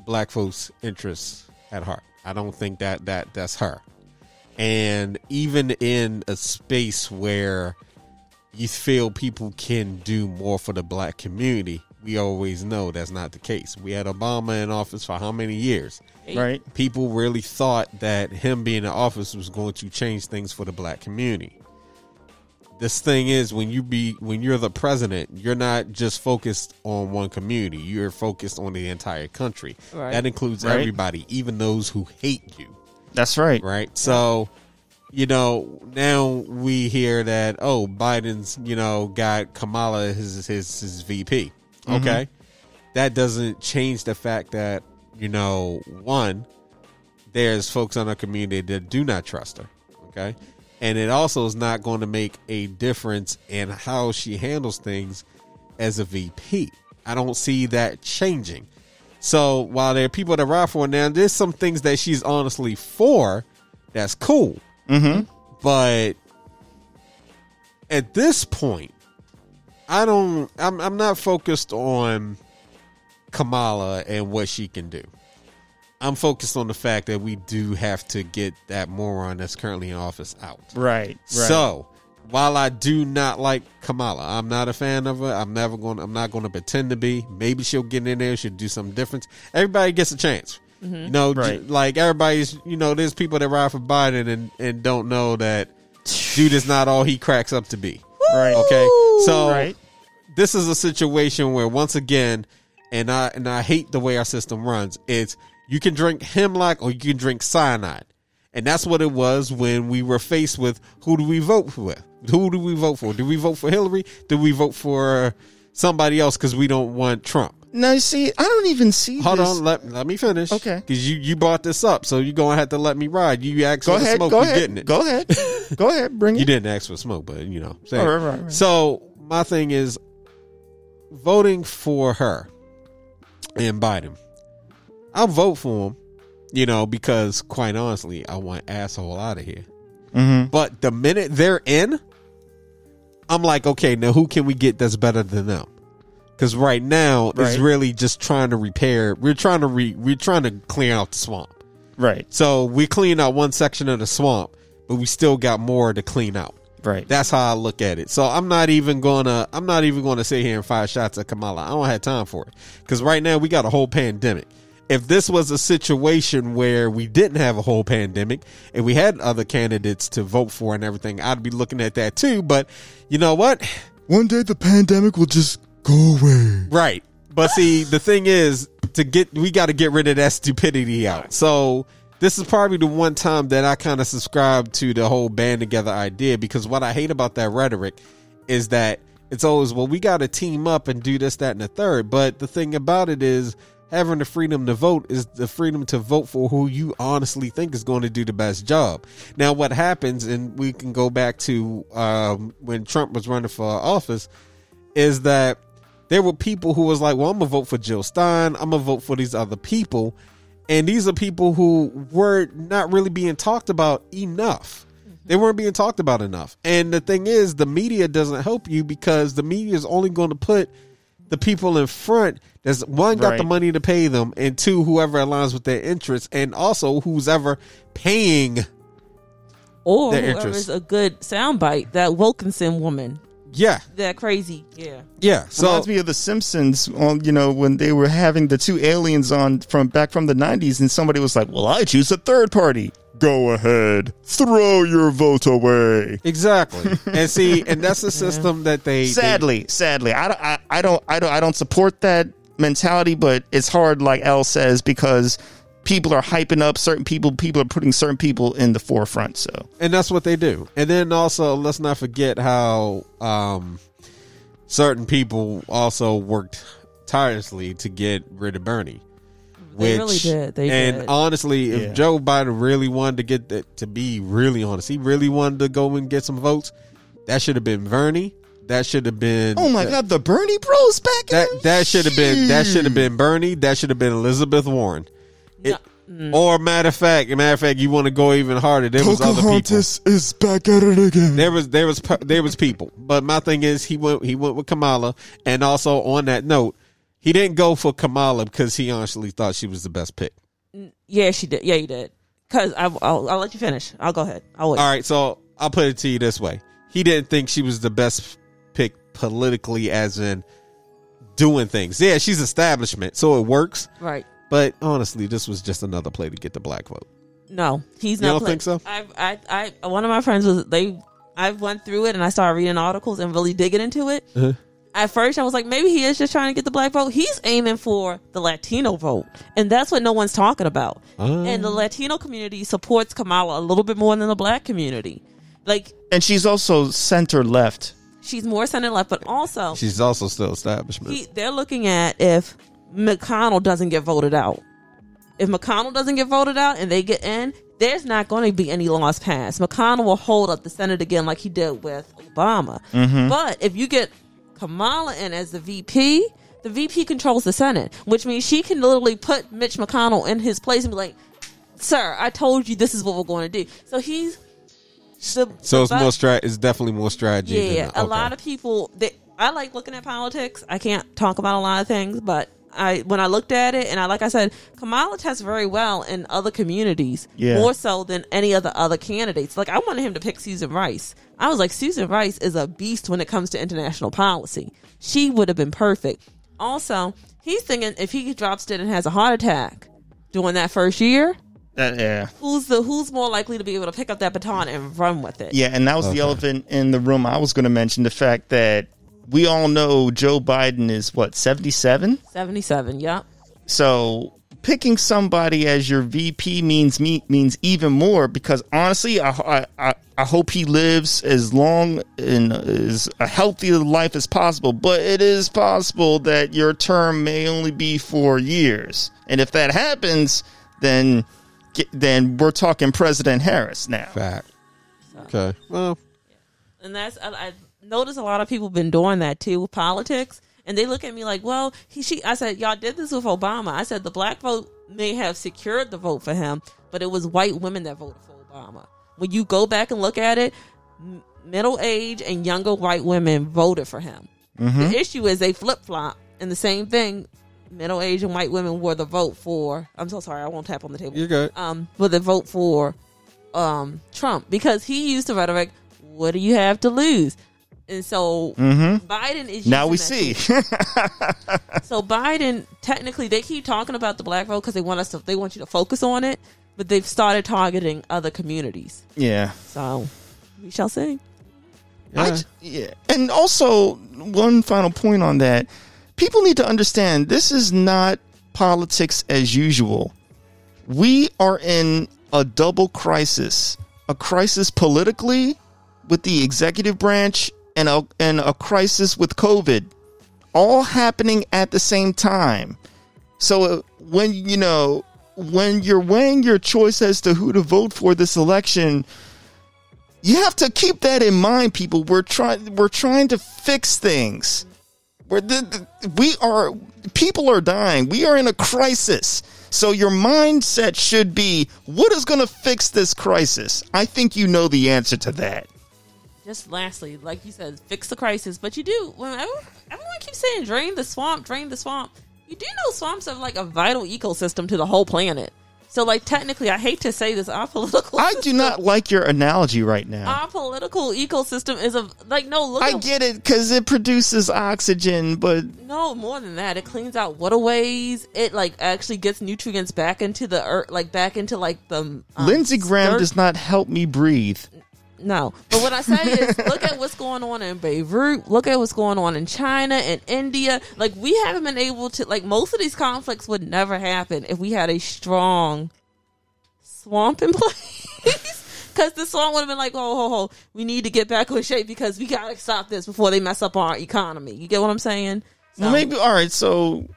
black folks' interests at heart. I don't think that that that's her. And even in a space where you feel people can do more for the black community, we always know that's not the case. We had Obama in office for how many years? Right. people really thought that him being in office was going to change things for the black community. This thing is when you be when you're the president, you're not just focused on one community. You're focused on the entire country. Right. That includes Right. everybody, even those who hate you. That's right. Right? So, you know, now we hear that oh, Biden's, you know, got Kamala his his his VP. Mm-hmm. Okay. That doesn't change the fact that, you know, one, there's folks in our community that do not trust her. Okay. and it also is not going to make a difference in how she handles things as a VP. I don't see that changing. So while there are people that ride for her now, there's some things that she's honestly for. That's cool. Mm-hmm. But at this point, I don't. I'm. I'm not focused on Kamala and what she can do. I'm focused on the fact that we do have to get that moron that's currently in office out. Right. Right. So, while I do not like Kamala, I'm not a fan of her. I'm never going. I'm not going to pretend to be. Maybe she'll get in there. She'll do something different. Everybody gets a chance. Mm-hmm. You know, j- Right. like everybody's. You know, there's people that ride for Biden and and don't know that dude is not all he cracks up to be. right. Okay, so Right. this is a situation where once again, and I and I hate the way our system runs. It's you can drink hemlock or you can drink cyanide, and that's what it was when we were faced with who do we vote for? Who do we vote for? Do we vote for Hillary? Do we vote for somebody else because we don't want Trump? Now, you see, I don't even see. Hold this. on, let, let me finish. Okay. because you you brought this up, so you're gonna have to let me ride. You asked Go for the ahead. smoke, Go you ahead. getting it. Go ahead. Go ahead. Bring it. You didn't ask for smoke, but you know. saying. Oh, right, right, right. So my thing is voting for her and Biden. I'll vote for him, you know, because quite honestly, I want asshole out of here. Mm-hmm. But the minute they're in, I'm like, okay, now who can we get that's better than them? Because right now it's Right. really just trying to repair. We're trying to re, we're trying to clear out the swamp. Right. So we clean out one section of the swamp, but we still got more to clean out. Right. That's how I look at it. So I'm not even gonna I'm not even gonna sit here and fire shots at Kamala. I don't have time for it because right now we got a whole pandemic. If this was a situation where we didn't have a whole pandemic and we had other candidates to vote for and everything, I'd be looking at that too. But you know what? One day the pandemic will just go away. Right. But see, the thing is, to get we got to get rid of that stupidity out. So this is probably the one time that I kind of subscribe to the whole band together idea because what I hate about that rhetoric is that it's always well we got to team up and do this, that, and the third. But the thing about it is having the freedom to vote is the freedom to vote for who you honestly think is going to do the best job. Now, what happens, and we can go back to um, when Trump was running for office, is that there were people who was like, "Well, I'm gonna vote for Jill Stein. I'm gonna vote for these other people," and these are people who were not really being talked about enough. Mm-hmm. They weren't being talked about enough. And the thing is, the media doesn't help you because the media is only going to put the people in front that's one got the money to pay them, and two whoever aligns with their interests, and also who's ever paying. Or Their whoever's interest. a good soundbite. That Wilkinson woman. Yeah, That crazy. Yeah. yeah. So Reminds me of the Simpsons on you know when they were having the two aliens on from back from the nineties and somebody was like, Well I choose a third party. Go ahead. Throw your vote away. exactly, and see, and that's the system that they they- Sadly, sadly. I don't I, I don't I don't I don't support that mentality, but it's hard like L says because people are hyping up certain people, people are putting certain people in the forefront. So and that's what they do. And then also, let's not forget how um, certain people also worked tirelessly to get rid of Bernie. They really did. They and did. honestly, if Yeah. Joe Biden really wanted to get that, to be really honest, he really wanted to go and get some votes. That should have been Bernie. That should have been. Oh my that, god, the Bernie Bros back That in that should have been that should have been Bernie. That should have been Elizabeth Warren. It- mm. Or matter of fact, matter of fact, you want to go even harder. There was other people. Pocahontas is back at it again. There was there was there was people, but my thing is he went he went with Kamala, and also on that note, he didn't go for Kamala because he honestly thought she was the best pick. Yeah, she did. Yeah, you did. Cause I, I'll, I'll let you finish. I'll go ahead. I'll wait. All right, so I'll put it to you this way: he didn't think she was the best pick politically, as in doing things. Yeah, she's establishment, so it works. Right. But honestly, this was just another play to get the black vote. No, he's You not. You don't play- think so? I, I, I, one of my friends was they. I went through it and I started reading articles and really digging into it. Uh-huh. At first, I was like, maybe he is just trying to get the black vote. He's aiming for the Latino vote, and that's what no one's talking about. Ah. And the Latino community supports Kamala a little bit more than the black community. Like and she's also center left. she's more center left, but also She's also still establishment. he, they're looking at if McConnell doesn't get voted out. If McConnell doesn't get voted out and they get in, there's not going to be any laws passed. McConnell will hold up the Senate again like he did with Obama. Mm-hmm. But if you get Kamala in as the VP, the VP controls the Senate, which means she can literally put Mitch McConnell in his place and be like, "Sir, I told you this is what we're going to do." So he's So it's more strat. It's definitely more strategy. yeah, than, a lot of people. They, I like looking at politics. I can't talk about a lot of things, but I when I looked at it, and I like I said, Kamala tests very well in other communities, Yeah. more so than any other other candidates. Like I wanted him to pick Susan Rice. I was like, Susan Rice is a beast when it comes to international policy. She would have been perfect. Also, he's thinking if he drops dead and has a heart attack during that first year, That- yeah. who's the who's more likely to be able to pick up that baton and run with it? Yeah, and that was the elephant in the room. I was going to mention the fact that we all know Joe Biden is what seventy seven. seventy-seven. Yep. So picking somebody as your VP means me means even more because honestly, I I, I, I hope he lives as long and as a healthy life as possible. But it is possible that your term may only be four years, and if that happens, then then we're talking President Harris now. fact. Okay. Well, and that's I, I noticed a lot of people been doing that too with politics and they look at me like well he she i said y'all did this with obama. I said the black vote may have secured the vote for him but it was white women that voted for obama. When you go back and look at it middle age and younger white women voted for him. The issue is they flip-flop and the same thing middle age and white women were the vote for i'm so sorry i won't tap on the table. You're good. um, for the vote for um, Trump because he used the rhetoric, "What do you have to lose?" And so Biden is Mm-hmm. Now we see. so Biden, technically, they keep talking about the black vote because they want us to. They want you to focus on it, but they've started targeting other communities. yeah. So we shall see. Yeah. j- yeah. And also, one final point on that people need to understand this is not politics as usual. We are in a double crisis a crisis politically with the executive branch and a, and a crisis with COVID, all happening at the same time. So uh, when you know when you're weighing your choice as to who to vote for this election, you have to keep that in mind, people. We're trying we're trying to fix things. We're the, the- we are people are dying. We are in a crisis. So your mindset should be what is going to fix this crisis? I think you know the answer to that. Just lastly, like you said, fix the crisis. But you do. When everyone, everyone keeps saying drain the swamp, drain the swamp. You do know swamps are like a vital ecosystem to the whole planet. So, like technically, I hate to say this, our political I do not like your analogy right now. Our political ecosystem is a like no look. I at, get it because it produces oxygen, but no more than that. It cleans out waterways. It like actually gets nutrients back into the earth, like back into like the. Um, Lindsey Graham dirt. does not help me breathe. No, but what I say is, look at what's going on in Beirut. Look at what's going on in China and India. Like we haven't been able to. Like most of these conflicts would never happen if we had a strong swamp in place. Because the swamp would have been like, oh, ho, ho, we need to get back in shape because we gotta stop this before they mess up our economy. You get what I'm saying? So, Well, maybe all right. So,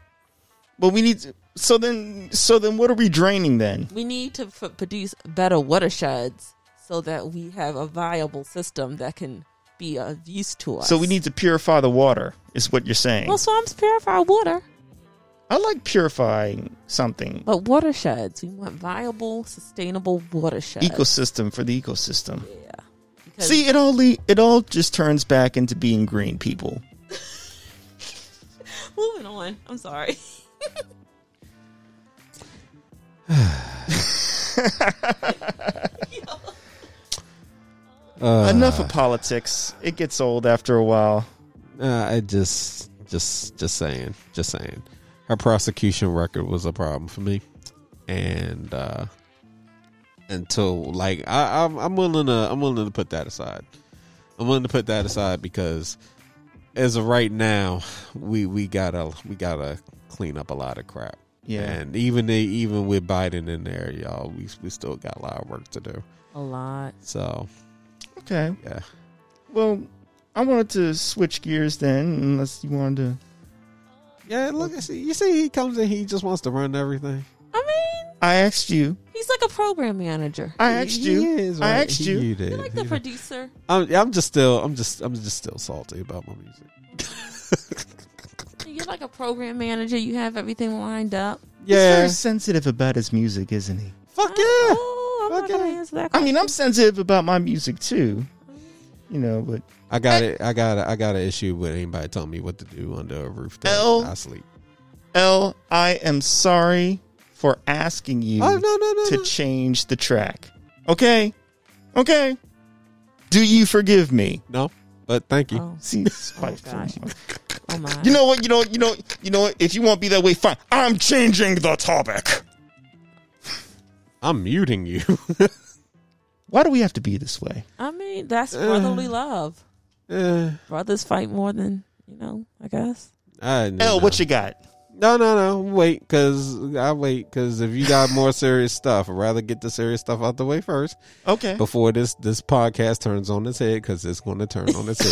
but we need. To, so then, so then, what are we draining then? we need to f- produce better watersheds so that we have a viable system that can be of use to us. So we need to purify the water. Is what you're saying? Well, swamps purify water, I like purifying something. but watersheds. We want viable, sustainable watersheds. Ecosystem for the ecosystem. yeah. See, it all le- it all just turns back into being green. People. moving on. I'm sorry. Uh, Enough of politics. It gets old after a while. Uh, I just, just, just saying, just saying. Her prosecution record was a problem for me, and uh until like I, I'm, I'm willing to, I'm willing to put that aside. I'm willing to put that aside because as of right now, we we gotta we gotta clean up a lot of crap. Yeah. and even they, even with Biden in there, y'all, we we still got a lot of work to do. A lot. So Okay. yeah, Well, I wanted to switch gears then, unless you wanted to. yeah. Look, see, you see, he comes in, he just wants to run everything. I mean, I asked you. He's like a program manager. I asked He you. is, I asked He- you. he did. You're like the did. producer. I'm, I'm just still, I'm just, I'm just still salty about my music. You're like a program manager. You have everything lined up. He's very Yeah, sensitive about his music, isn't he? fuck yeah. Oh, I'm not gonna answer that. I mean, I'm sensitive about my music too. You know, but I got it. I got it. I got an issue with anybody telling me what to do under a roof that L- I sleep. L, I am sorry for asking you Oh no no no. to no. change the track. Okay? Okay. Do you forgive me? no, but thank you. Oh, See, spiteful. Oh, gosh. oh my. You know what? You know. You know. You know. what? If you want to be that way, fine. I'm changing the topic. I'm muting you. Why do we have to be this way? I mean, that's brotherly love. Eh, Brothers fight more than you know. I guess. I, no, L, what you got? No, no, no. Wait, because I wait because if you got more serious stuff, I'd rather get the serious stuff out the way first Okay. before this this podcast turns on its head because it's going to turn on its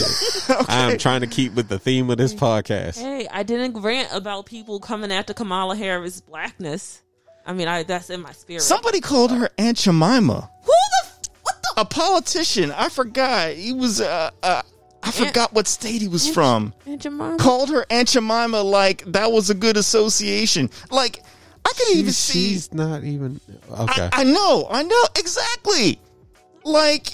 head. I'm trying to keep with the theme of this podcast. Hey, I didn't rant about people coming after Kamala Harris' blackness. I mean, I that's in my spirit. Somebody called her Aunt Jemima. Who the f- what the A politician. I forgot. He was. Uh, uh, I forgot what state he was from. Aunt Jemima? Called her Aunt Jemima like that was a good association. Like I could even see. she's not even okay. I, I know. I know exactly. Like,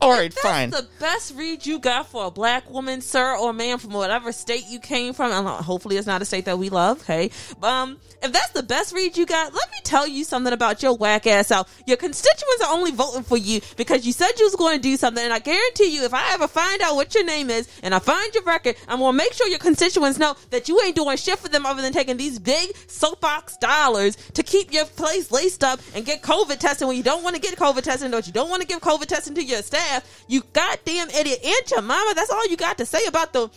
all right, That's fine. the best read you got for a black woman, sir or man from whatever state you came from. And hopefully, it's not a state that we love. Hey, um, if that's the best read you got, let me tell you something about your whack ass out. Your constituents are only voting for you because you said you was going to do something. And I guarantee you, if I ever find out what your name is and I find your record, I'm gonna make sure your constituents know that you ain't doing shit for them other than taking these big soapbox dollars to keep your place laced up and get COVID tested when you don't want to get COVID tested, or you don't want to give COVID testing to your staff. You goddamn idiot. Aunt your mama, that's all you got to say about the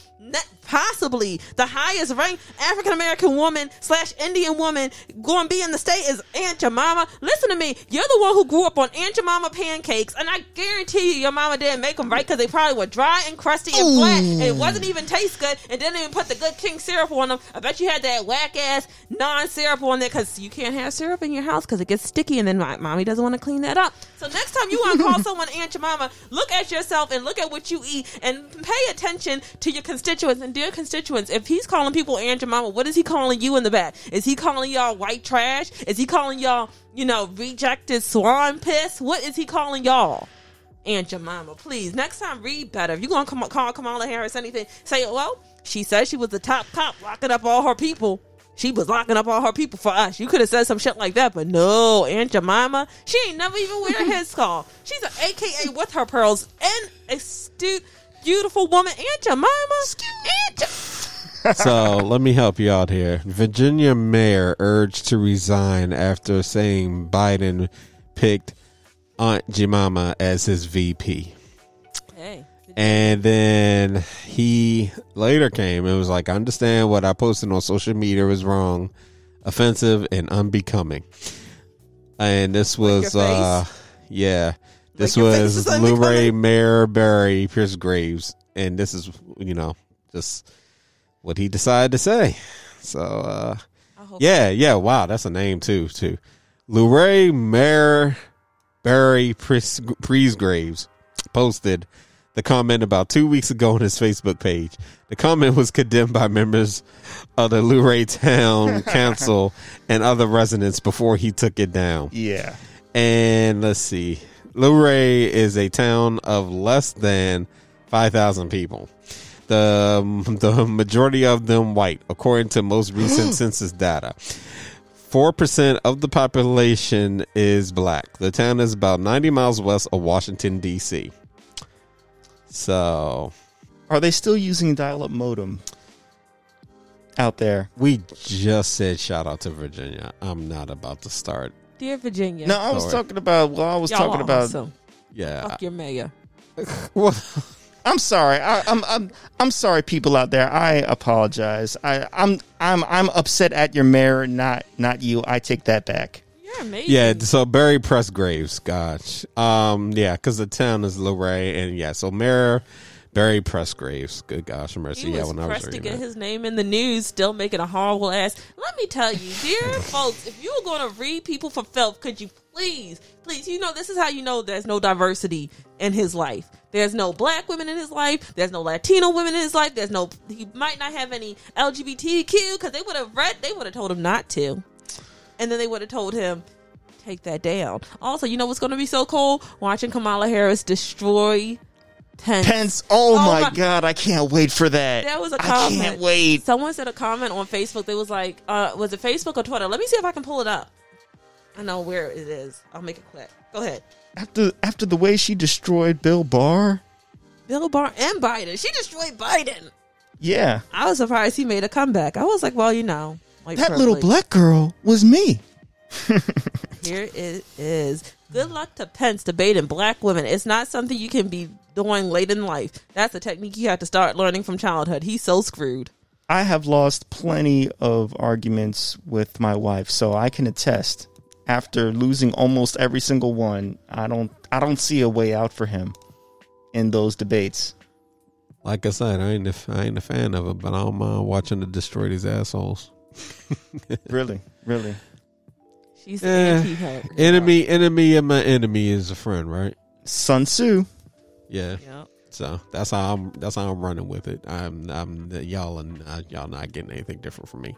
possibly the highest ranked African American woman slash Indian woman going to be in the state is Aunt your mama. Listen to me. You're the one who grew up on Aunt your mama pancakes, and I guarantee you your mama didn't make them right because they probably were dry and crusty and flat, and it wasn't even taste good, and didn't even put the good king syrup on them. I bet you had that whack ass non syrup on there because you can't have syrup in your house because it gets sticky, and then my mommy doesn't want to clean that up. So next time you want to call someone Aunt mama, look at yourself and look at what you eat and pay attention to your constituents. And dear constituents, if he's calling people Aunt mama, what is he calling you in the back? Is he calling y'all white trash? Is he calling y'all, you know, rejected swan piss? What is he calling y'all? Aunt Jemima, please. Next time, read better. If you're going to call Kamala Harris anything, say, well, she said she was the top cop locking up all her people. She was locking up all her people for us. You could have said some shit like that, but no, Aunt Jemima, she ain't never even wear a headscarf. She's an AKA with her pearls and astute, beautiful woman. Aunt Jemima, Aunt so let me help you out here. Virginia mayor urged to resign after saying Biden picked Aunt Jemima as his VP. And then he later came and was like, I understand what I posted on social media was wrong, offensive, and unbecoming. And this was, uh, yeah, this face was Luray? Mayor Barry Pierce Graves. And this is, you know, just what he decided to say. So, uh, I hope yeah, yeah, wow, that's a name too, too. Luray Mayor Barry Pris- Graves posted the comment about two weeks ago on his Facebook page. The comment was condemned by members of the Luray Town Council and other residents before he took it down. yeah. And let's see, Luray is a town of less than five thousand people. The um, the majority of them white, according to most recent census data. Four percent of the population is black. The town is about ninety miles west of Washington D.C. So Are they still using dial-up modem out there? we just said shout out to Virginia. I'm not about to start. dear Virginia. No, I was Sorry. talking about. Well, I was y'all talking about. awesome. Yeah, Fuck your mayor. well, I'm sorry. I, I'm I'm I'm sorry, people out there. I apologize. I I'm I'm I'm upset at your mayor, not not you. I take that back. You're amazing. Yeah, so Barry Presgraves, gosh. Um, yeah, because the town is Luray, and yeah, so Mayor Barry Presgraves. Good gosh, mercy. He yeah, when I was pressed to get that. his name in the news, still making a horrible ass. Let me tell you, dear folks, if you were going to read people for filth, could you please, please, you know, this is how you know there's no diversity in his life. There's no black women in his life. There's no Latino women in his life. There's no, he might not have any LGBTQ because they would have read, they would have told him not to. And then they would have told him, take that down. Also, you know what's going to be so cool? Watching Kamala Harris destroy Pence. Pence. Oh, Oh my, my- god, I can't wait for that. That was a I comment. I can't wait. Someone said a comment on Facebook. They was like, uh, was it Facebook or Twitter? Let me see if I can pull it up. I know where it is. I'll make it quick. Go ahead. After after the way she destroyed Bill Barr. Bill Barr and Biden. She destroyed Biden. Yeah. I was surprised he made a comeback. I was like, well, you know, like That little black girl was me. Here it is. Good luck to Pence debating black women. It's not something you can be doing late in life. That's a technique you have to start learning from childhood. He's so screwed. I have lost plenty of arguments with my wife, so I can attest. After losing almost every single one, I don't I don't see a way out for him in those debates. Like I said, I ain't a, I ain't a fan of it, but I don't mind watching to destroy these assholes. Really, really. She's Eh, anti-her. Enemy, enemy of my enemy is a friend, right? Sun Tzu. Yeah. Yep. So that's how I'm. That's how I'm running with it. I'm. I'm. Y'all and uh, y'all not getting anything different from me.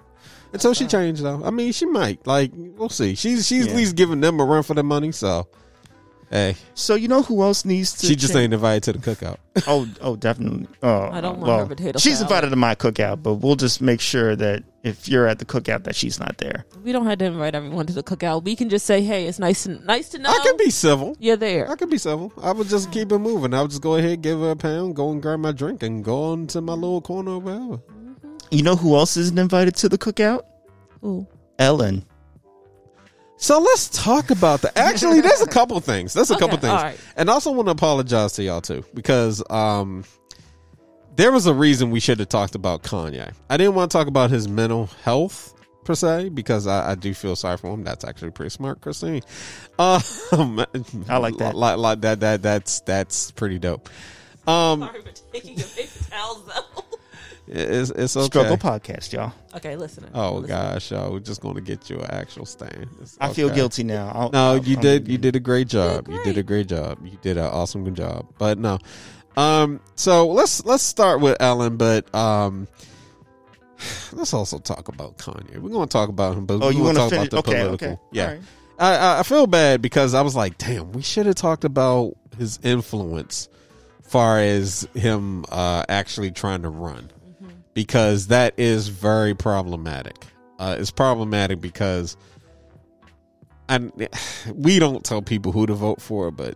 Until so she changed, though. I mean, she might. Like, we'll see. She's. She's Yeah. at least giving them a run for their money. So, hey, So you know who else needs to? she just cha- ain't invited to the cookout. Oh, oh, definitely. Oh, I don't want well, her potato She's salad. invited to my cookout, but we'll just make sure that if you're at the cookout, that she's not there. We don't have to invite everyone to the cookout. We can just say, "Hey, it's nice to nice to know I can be civil. you're there." I can be civil. I would just keep it moving. I would just go ahead, give her a pound, go and grab my drink, and go on to my little corner or whatever. You know who else isn't invited to the cookout? Ooh. Ellen. So let's talk about that. Actually, there's a couple things. There's a couple Okay, things, all right. and I also want to apologize to y'all too because um, there was a reason we should have talked about Kanye. I didn't want to talk about his mental health per se because I, I do feel sorry for him. That's actually pretty smart, Christine. Um, I like that. Like, like that. That that's that's pretty dope. Um, Sorry for taking your paper towels though. It's it's okay. Struggle podcast, y'all. okay, listen. Oh Listen. gosh, yo, we're just going to get you an actual stand. It's I feel guilty now. I'll- No, I'll- you I'm- did. You did a great job. did You did a great. great job. You did an awesome good job. But no, um. So let's let's start with Ellen, but um. Let's also talk about Kanye. We're going to talk about him, but Oh, we you want want to to talk finish? about the Okay, political. okay. Yeah, All right. I, I I feel bad because I was like, damn, we should have talked about his influence, far as him uh, actually trying to run, because that is very problematic. Uh, it's problematic because, and we don't tell people who to vote for, but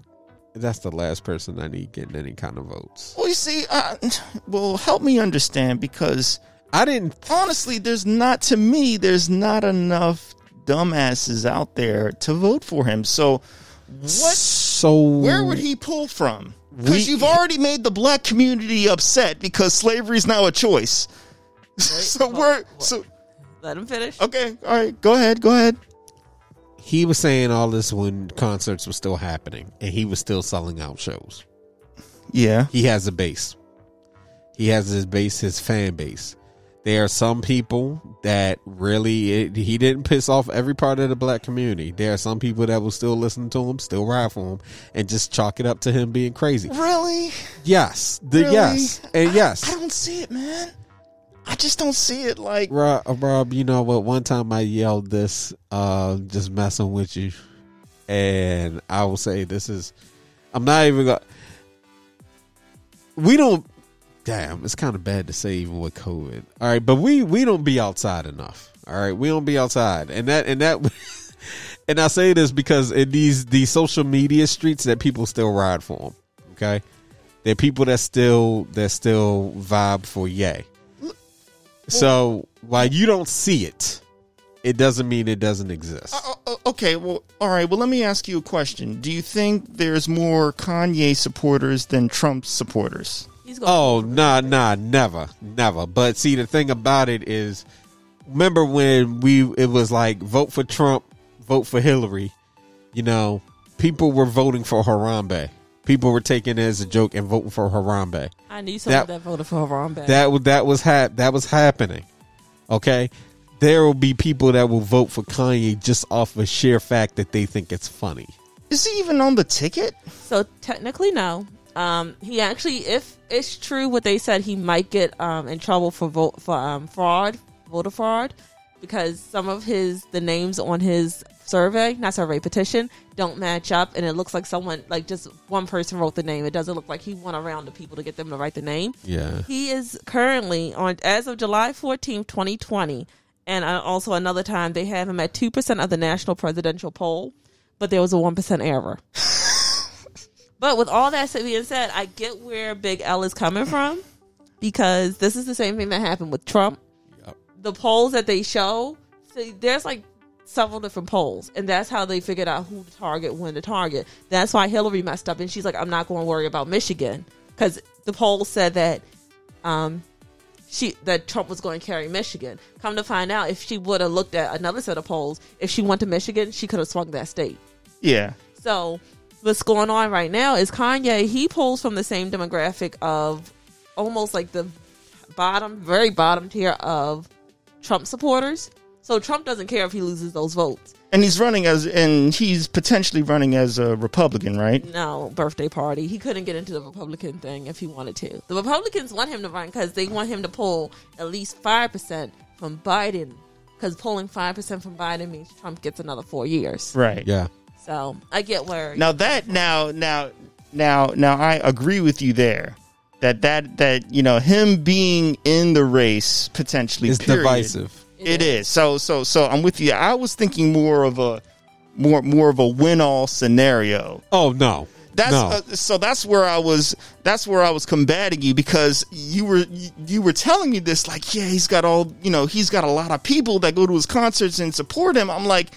that's the last person I need getting any kind of votes. Well, you see, uh, well, help me understand because I didn't. honestly, there's not to me, there's not enough dumbasses out there to vote for him. So, what? So Where would he pull from? Because you've already made the black community upset because slavery is now a choice. so well, we're well. so Let him finish. okay. All right, go ahead. Go ahead. He was saying all this when concerts were still happening, and he was still selling out shows. Yeah. he has a base. He has his base, his fan base. There are some people that really it, he didn't piss off every part of the black community. There are some people that will still listen to him, still ride for him, and just chalk it up to him being crazy. Really? Yes, the Really? yes, and I yes. don't see it, man. I just don't see it. Like, Rob, Rob, you know what? One time I yelled this, uh, just messing with you, and I will say this is. I'm not even gonna. We don't. Damn, it's kind of bad to say even with COVID. All right, but we we don't be outside enough. All right, we don't be outside, and that and that. And I say this because in these these social media streets that people still ride for them. Okay, there are people that still that still vibe for Yay. So while you don't see it, it doesn't mean it doesn't exist. Uh, uh, okay, well, all right. Well, let me ask you a question. Do you think there's more Kanye supporters than Trump supporters? He's going. Oh, nah, nah, never, never. But see, the thing about it is, remember when we it was like vote for Trump, vote for Hillary. You know, people were voting for Harambe. people were taking it as a joke and voting for Harambe. I knew someone That- that, voted for Harambe. That was that was hap- that was happening. Okay, there will be people that will vote for Kanye just off of sheer fact that they think it's funny. Is he even on the ticket? So technically, no. Um, he actually, if it's true what they said, he might get um, in trouble for vote for um, fraud, voter fraud, because some of his the names on his survey, not survey petition, don't match up, and it looks like someone like just one person wrote the name. It doesn't look like he went around to people to get them to write the name. Yeah, He is currently on as of July fourteenth, 2020, and uh, also another time they have him at 2% of the national presidential poll, but there was a 1% error. but with all that being said, I get where Big L is coming from because this is the same thing that happened with Trump. Yep. The polls that they show, see, there's like several different polls, and that's how they figured out who to target, when to target. That's why Hillary messed up, and she's like, "I'm not going to worry about Michigan," because the poll said that um, she that Trump was going to carry Michigan. Come to find out, if she would have looked at another set of polls, if she went to Michigan, she could have swung that state. Yeah. So what's going on right now is Kanye. He pulls from the same demographic of almost like the bottom, very bottom tier of Trump supporters. So Trump doesn't care if he loses those votes. And he's running as, and he's potentially running as a Republican, right? No birthday party. He couldn't get into the Republican thing if he wanted to. The Republicans want him to run because they want him to pull at least five percent from Biden. Because pulling five percent from Biden means Trump gets another four years. Right. yeah. So I get where Now that now now now now I agree with you there. That that that you know him being in the race potentially It's period, divisive. It is. So so so I'm with you. I was thinking more of a more more of a win all scenario. Oh no, That's no. uh, so that's where I was that's where I was combating you because you were you, you were telling me this like yeah he's got all you know he's got a lot of people that go to his concerts and support him I'm like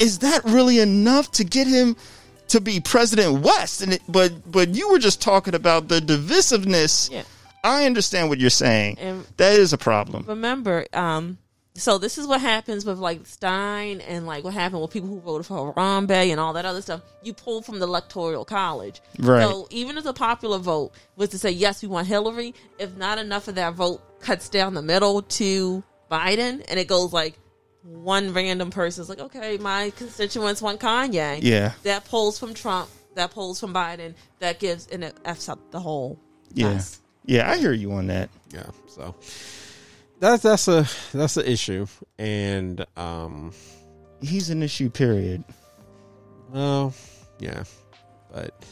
is that really enough to get him to be President West and it, but but you were just talking about the divisiveness Yeah. I understand what you're saying And- that is a problem remember, um, so this is what happens with like Stein and like what happened with people who voted for Harambe and all that other stuff. You pull from the electoral college. Right. So even if the popular vote was to say yes, we want Hillary, if not enough of that vote cuts down the middle to Biden and it goes like one random person's like, okay, my constituents want Kanye. Yeah. That pulls from Trump, that pulls from Biden, that gives and it f's up the whole yeah mess. yeah I hear you on that yeah. So that's that's a that's an issue, and um, he's an issue period well, yeah, but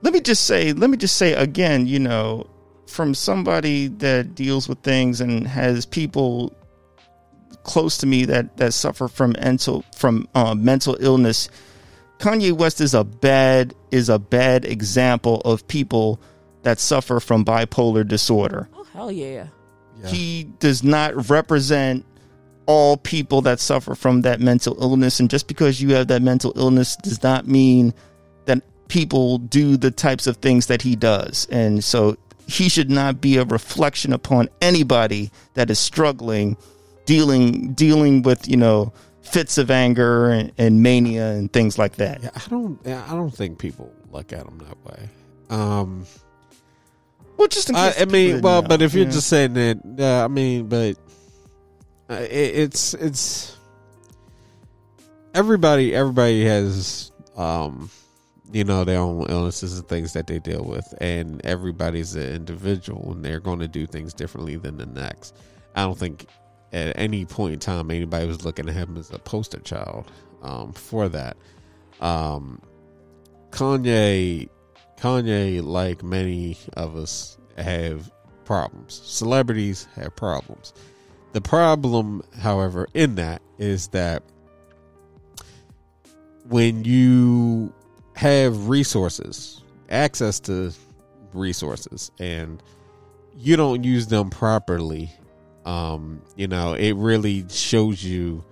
let me just say let me just say again you know from somebody that deals with things and has people close to me that that suffer from mental from uh, mental illness kanye west is a bad is a bad example of people that suffer from bipolar disorder Oh hell yeah. yeah. he does not represent all people that suffer from that mental illness and just because you have that mental illness does not mean that people do the types of things that he does and so he should not be a reflection upon anybody that is struggling dealing dealing with you know fits of anger and, and mania and things like that Yeah, I don't. I don't think people look at him that way. Um, well just in I, case I people mean, well, know, but if you're just saying that, yeah, I mean, but uh, it, it's it's everybody. Everybody has, um, you know, their own illnesses and things that they deal with, and everybody's an individual, and they're going to do things differently than the next. I don't think at any point in time anybody was looking at him as a poster child um, for that. Um, Kanye, Kanye, like many of us, have problems. Celebrities have problems. The problem, however, in that is that when you have resources, access to resources, and you don't use them properly, um, you know, it really shows you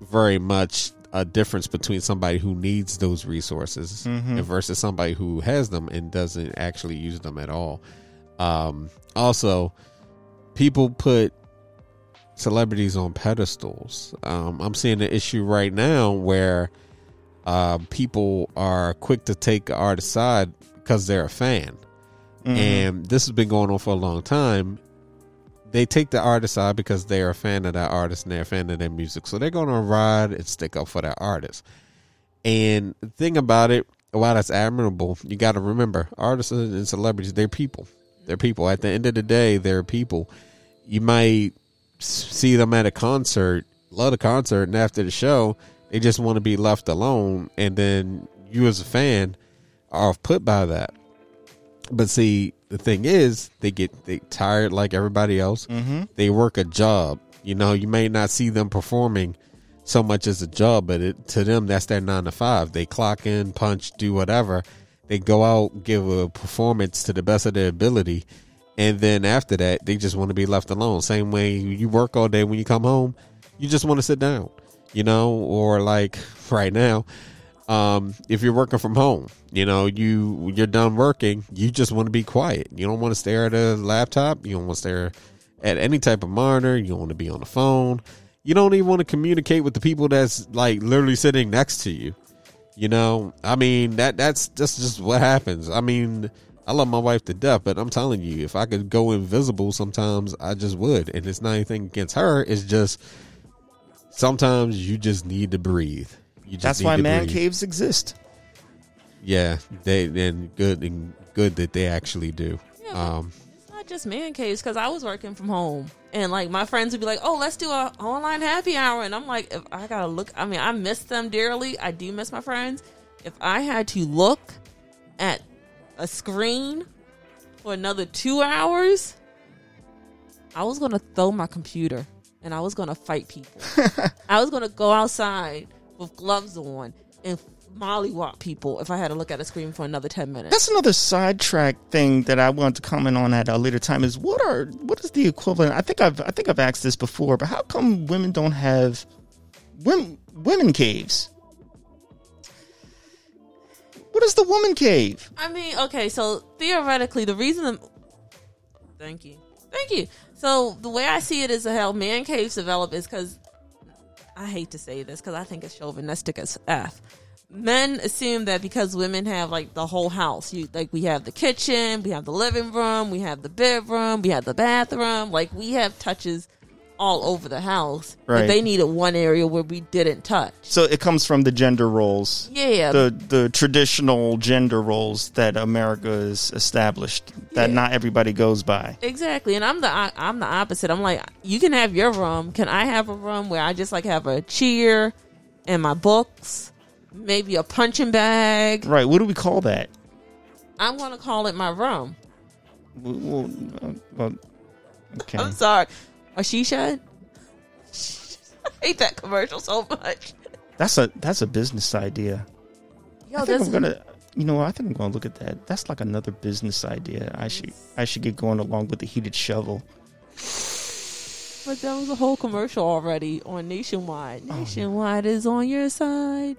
very much a difference between somebody who needs those resources Mhm. and versus somebody who has them and doesn't actually use them at all. Um, also, people put celebrities on pedestals. Um, I'm seeing an issue right now where um, people are quick to take the artist side because they're a fan, and this has been going on for a long time. They take the artist out because they're a fan of that artist and they're a fan of their music, so they're going to ride and stick up for that artist. And the thing about it, while that's admirable, you got to remember artists and celebrities, they're people. They're people. At the end of the day, they're people. You might see them at a concert, love the concert, and after the show, they just want to be left alone. And then you, as a fan, are put by that. But see, the thing is, they get they tired like everybody else. Mm-hmm. They work a job. You know, you may not see them performing so much as a job, but it, to them, that's their nine to five. They clock in, punch, do whatever. They go out, give a performance to the best of their ability, and then after that, they just want to be left alone. Same way you work all day when you come home, you just want to sit down, you know, or like right now, um, if you're working from home, you know, you you're done working, you just want to be quiet. You don't want to stare at a laptop. You don't want to stare at any type of monitor. You don't want to be on the phone. You don't even want to communicate with the people that's like literally sitting next to you. You know, I mean that that's that's just what happens. I mean, I love my wife to death, but I'm telling you, if I could go invisible, sometimes I just would. And it's not anything against her. It's just sometimes you just need to breathe. You just That's why man breathe. caves exist. Yeah, they and good and good that they actually do. Um, It's not just man caves because I was working from home and like my friends would be like, "Oh, let's do a online happy hour," and I'm like, "If I gotta look, I mean, I miss them dearly. I do miss my friends. If I had to look at a screen for another two hours, I was gonna throw my computer and I was gonna fight people. I was gonna go outside with gloves on and mollywop people if I had to look at a screen for another ten minutes. That's another sidetrack thing that I want to comment on at a later time. Is what are what is the equivalent? I think I've I think I've asked this before, but how come women don't have women women caves? What is the woman cave? I mean, okay, so theoretically, the reason. Thank you, thank you. So the way I see it is how man caves develop is because I hate to say this because I think it's chauvinistic as f. Men assume that because women have like the whole house, you like we have the kitchen, we have the living room, we have the bedroom, we have the bathroom, like we have touches all over the house. Right. They needed one area where we didn't touch. So it comes from the gender roles. Yeah, The the traditional gender roles that America has established that Yeah. not everybody goes by. Exactly, and I'm the I- I'm the opposite. I'm like, you can have your room. Can I have a room where I just like have a chair and my books, maybe a punching bag? Right. What do we call that? I'm gonna call it my room. Well, well, uh, well, okay. I'm sorry, a she shed. I hate that commercial so much. That's a that's a business idea. Yo, I think I'm gonna. You know? I think I'm gonna look at that. That's like another business idea. I should I should get going along with the heated shovel. but that was a whole commercial already on Nationwide. Oh. Nationwide is on your side.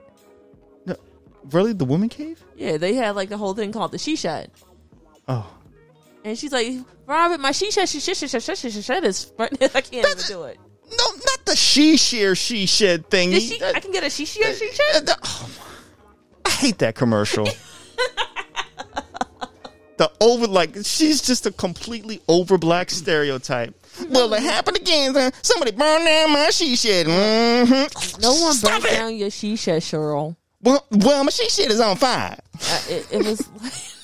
Really, the woman cave? Yeah, they had like the whole thing called the she shed. Oh, And she's like, Robert, my she shed, she shed, she shed, she shed, she shed is. I can't even do it. no, not the she share she shed thing. Did she, I can get a she shed, she shed. oh, I hate that commercial. the over like she's just a completely over black stereotype. Well, it happened again. huh? Somebody burned down my she shed. Mm-hmm. No one Stop burnt it. down your she shed, Cheryl. Well, well, my she shed is on fire. Uh, it, it was like that poor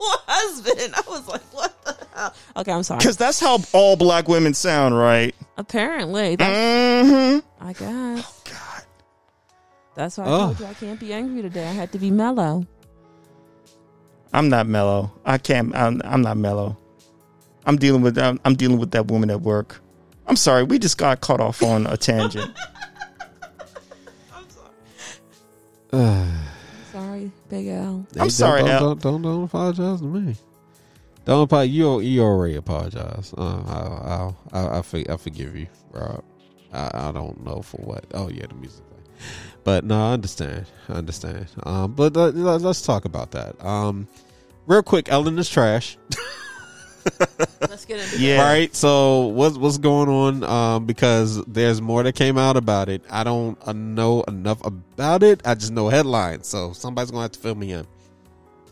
husband. I was like, what the hell? Okay, I'm sorry. Because that's how all black women sound, right? Apparently, that's, Mm-hmm. I guess Oh, God. that's why I Oh. told you I can't be angry today. I had to be mellow. I'm not mellow. I can't. I'm, I'm not mellow. I'm dealing with. I'm, I'm dealing with that woman at work. I'm sorry. We just got caught off on a tangent. Sorry, Big L. I'm Hey, sorry, Don't, Al. don't, don't, don't apologize to me. Don't apologize. You, you already apologize. Uh, I'll, I'll, I'll, I'll, for- I'll forgive you, Rob. I, I don't know for what. Oh yeah, the music. thing. But no, I understand. I understand. Um, but uh, let- let's talk about that. Um, real quick, Ellen is trash. Let's get into Yeah. Right. So what's what's going on? Um, because there's more that came out about it. I don't uh, know enough about it. I just know headlines. So somebody's gonna have to fill me in.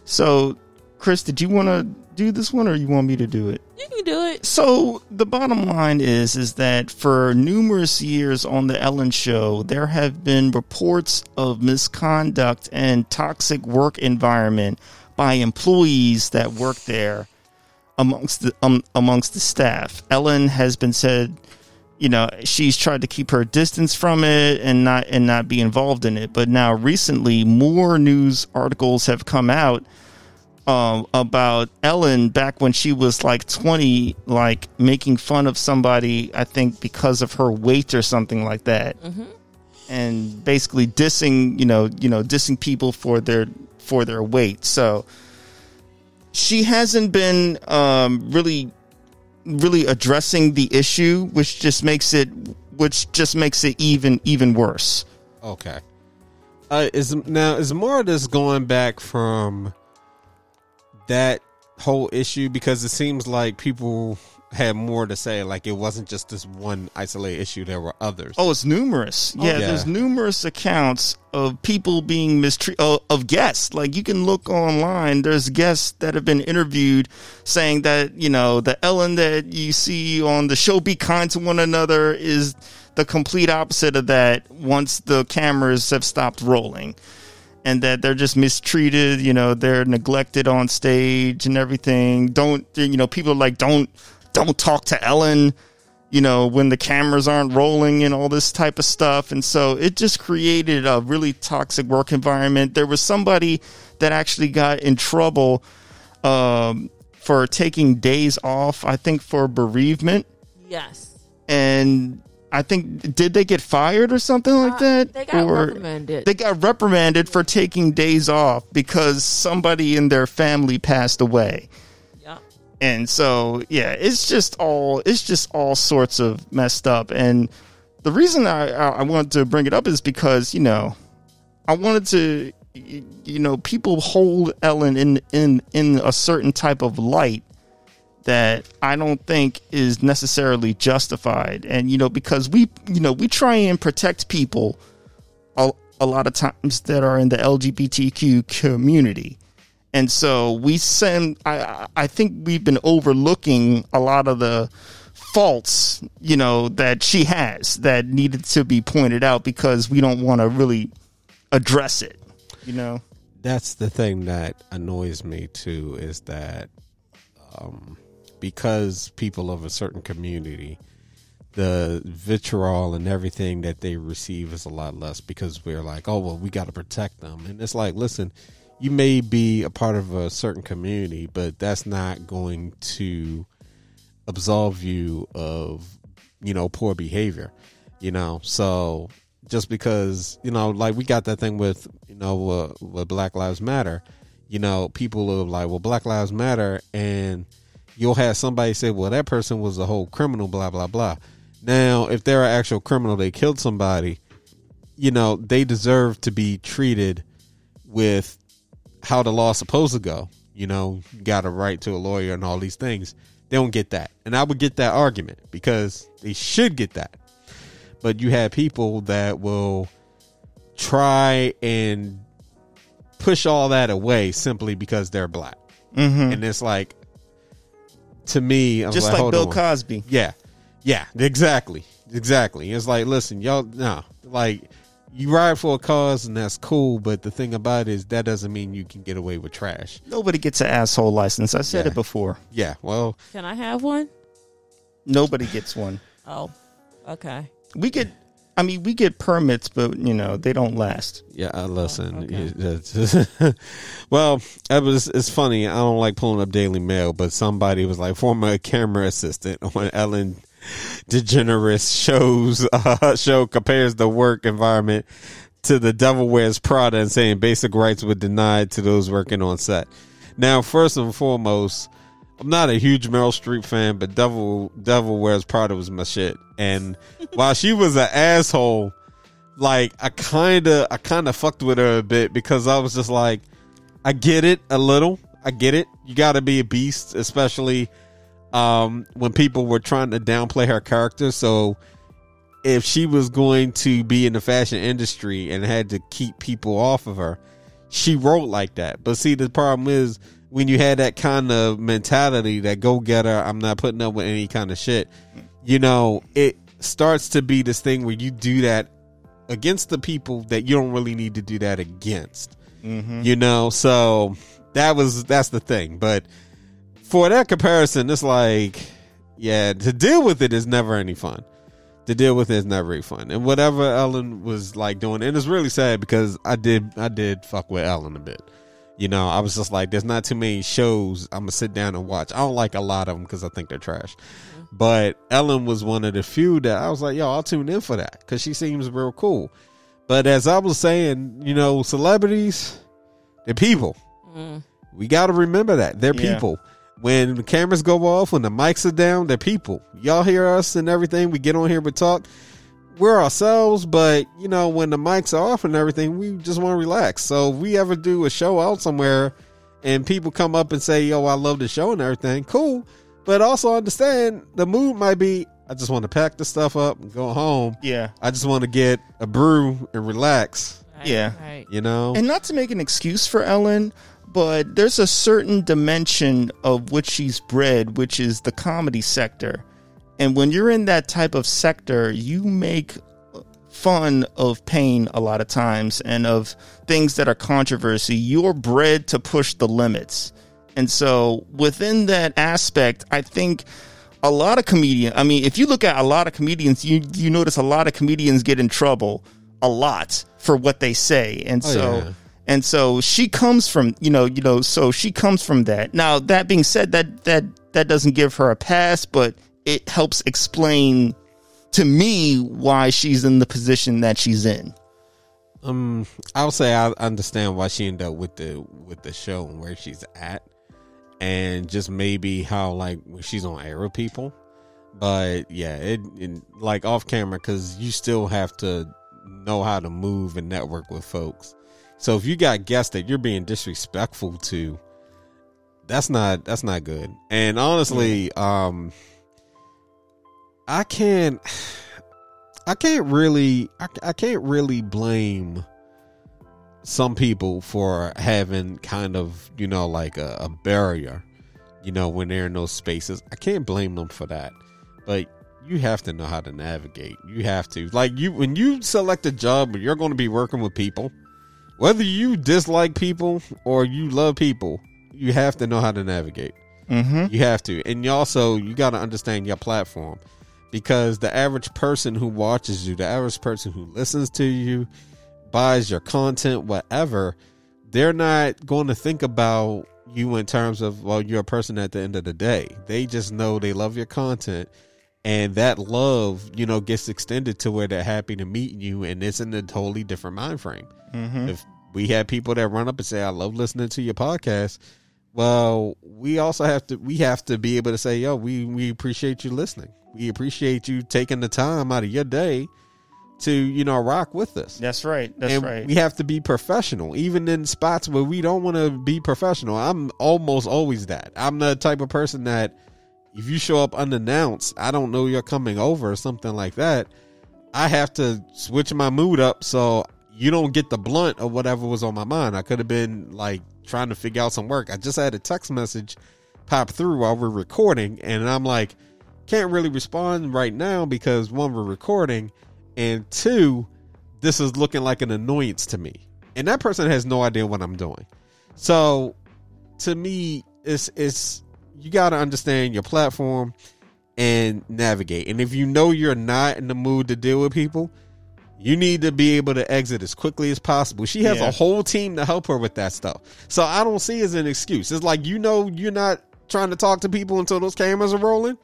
So, Chris, did you want to do this one, or you want me to do it? You can do it. So the bottom line is is that for numerous years on the Ellen show there have been reports of misconduct and toxic work environment by employees that work there amongst the um, amongst the staff. Ellen has been said you know she's tried to keep her distance from it and not and not be involved in it but now recently more news articles have come out um, about Ellen back when she was like 20, like making fun of somebody, I think because of her weight or something like that. And basically dissing, you know, you know, dissing people for their for their weight. So she hasn't been um, really really addressing the issue, which just makes it which just makes it even even worse. Okay. Uh, is now is more of this going back from that whole issue because it seems like people had more to say. Like it wasn't just this one isolated issue; there were others. Oh, it's numerous. Yeah, yeah. there's numerous accounts of people being mistreated, uh, of guests. Like you can look online, there's guests that have been interviewed saying that, you know, the Ellen that you see on the show Be Kind to One Another is the complete opposite of that once the cameras have stopped rolling. And that they're just mistreated, you know, they're neglected on stage and everything. Don't, you know, people are like, don't, don't talk to Ellen you know, when the cameras aren't rolling and all this type of stuff. And so it just created a really toxic work environment. There was somebody that actually got in trouble um, for taking days off, I think for bereavement. Yes. And I think, did they get fired or something like Uh, that? they got or reprimanded. They got reprimanded for taking days off because somebody in their family passed away. And so yeah it's just all it's just all sorts of messed up. And the reason I, I wanted to bring it up is because you know I wanted to you know people hold Ellen in in in a certain type of light that I don't think is necessarily justified. And you know because we you know we try and protect people a, a lot of times that are in the LGBTQ community and so we send I I- think we've been overlooking a lot of the faults you know that she has that needed to be pointed out because we don't want to really address it you know? That's the thing that annoys me too is that um, because people of a certain community the vitriol and everything that they receive is a lot less because we're like oh well we got to protect them. And it's like listen you may be a part of a certain community but that's not going to absolve you of you know poor behavior you know? So just because you know like we got that thing with you know uh, with black lives matter you know people are like well black lives matter and you'll have somebody say well that person was a whole criminal blah blah blah. Now if they're an actual criminal they killed somebody you know they deserve to be treated with how the law's supposed to go you know you got a right to a lawyer and all these things. They don't get that. And i would get that argument because they should get that. But you have people that will try and push all that away simply because they're black. Mm-hmm. and it's like to me I'm just like, like bill on. cosby. Yeah, yeah, exactly, exactly. It's like, listen, y'all, no, like you ride for a cause and that's cool, but the thing about it is that doesn't mean you can get away with trash. nobody gets an asshole license i said Yeah. it before Yeah, well, Can I have one? nobody gets one Oh, okay. we get i mean we get permits but you know they don't last yeah. Uh, listen, okay. well, it was. It's funny. I don't like pulling up Daily Mail, but somebody was like former camera assistant on Ellen DeGeneres shows uh, show compares the work environment to the Devil Wears Prada and saying basic rights were denied to those working on set. Now, first and foremost, I'm not a huge Meryl Streep fan, but Devil Devil Wears Prada was my shit. And while she was an asshole, like I kind of I kind of fucked with her a bit because I was just like, I get it a little, I get it. You got to be a beast, especially um, when people were trying to downplay her character. So if she was going to be in the fashion industry and had to keep people off of her, she wrote like that. But see, the problem is when you had that kind of mentality, that go getter, I'm not putting up with any kind of shit. You know, it starts to be this thing where you do that against the people that you don't really need to do that against. You know, so that was that's the thing. But for that comparison, it's like, yeah, to deal with it is never any fun. To deal with it is never any fun. And whatever Ellen was like doing, and it's really sad because I did I did fuck with Ellen a bit. You know, I was just like, there's not too many shows I'm gonna sit down and watch. I don't like a lot of them because I think they're trash. Mm-hmm. But Ellen was one of the few that I was like, yo, I'll tune in for that because she seems real cool. But as I was saying, you know, celebrities, they're people. Mm. We got to remember that they're Yeah. people. When the cameras go off, when the mics are down, they're people. Y'all hear us and everything. We get on here, we talk. We're ourselves, but you know, when the mics are off and everything, we just want to relax. So if we ever do a show out somewhere and people come up and say, Yo, I love the show and everything, cool. But also understand the mood might be, I just want to pack the stuff up and go home. Yeah. I just want to get a brew and relax, Right, Yeah. Right. you know? And not to make an excuse for Ellen, but there's a certain dimension of which she's bred, which is the comedy sector. And when you're in that type of sector, you make fun of pain a lot of times and of things that are controversy. You're bred to push the limits. And so within that aspect, I think a lot of comedians, I mean, if you look at a lot of comedians, you you notice a lot of comedians get in trouble a lot for what they say. And Oh, so yeah. And so she comes from, you know, you know, so she comes from that. Now, that being said, that that that doesn't give her a pass, but it helps explain to me why she's in the position that she's in. Um, I would say I understand why she ended up with the with the show and where she's at, and just maybe how like she's on air with people. But yeah, it, it like off camera because you still have to know how to move and network with folks. So if you got guests that you're being disrespectful to, that's not that's not good. And honestly, um, I can't. I can't really I, I can't really blame some people for having kind of you know like a, a barrier you know when they're in those spaces i can't blame them for that but you have to know how to navigate you have to like you when you select a job you're going to be working with people whether you dislike people or you love people you have to know how to navigate Mm-hmm. you have to. And you also you got to understand your platform because the average person who watches you, the average person who listens to you, buys your content, whatever, they're not going to think about you in terms of well, you're a person at the end of the day. They just know they love your content and that love, you know, gets extended to where they're happy to meet you and it's in a totally different mind frame. Mm-hmm. If we have people that run up and say, I love listening to your podcast, well, we also have to we have to be able to say, yo, we we appreciate you listening. We appreciate you taking the time out of your day to, you know, rock with us. That's right. That's and right. we have to be professional, even in spots where we don't want to be professional. I'm almost always that. I'm the type of person that if you show up unannounced, I don't know you're coming over or something like that. I have to switch my mood up so you don't get the blunt of whatever was on my mind. I could have been like trying to figure out some work. I just had a text message pop through while we're recording, and I'm like, can't really respond right now because one, we're recording, and two, this is looking like an annoyance to me. And that person has no idea what I'm doing. So to me, it's it's you gotta understand your platform and navigate. And if you know you're not in the mood to deal with people, you need to be able to exit as quickly as possible. She has Yeah. a whole team to help her with that stuff. So I don't see it as an excuse. It's like you know you're not trying to talk to people until those cameras are rolling.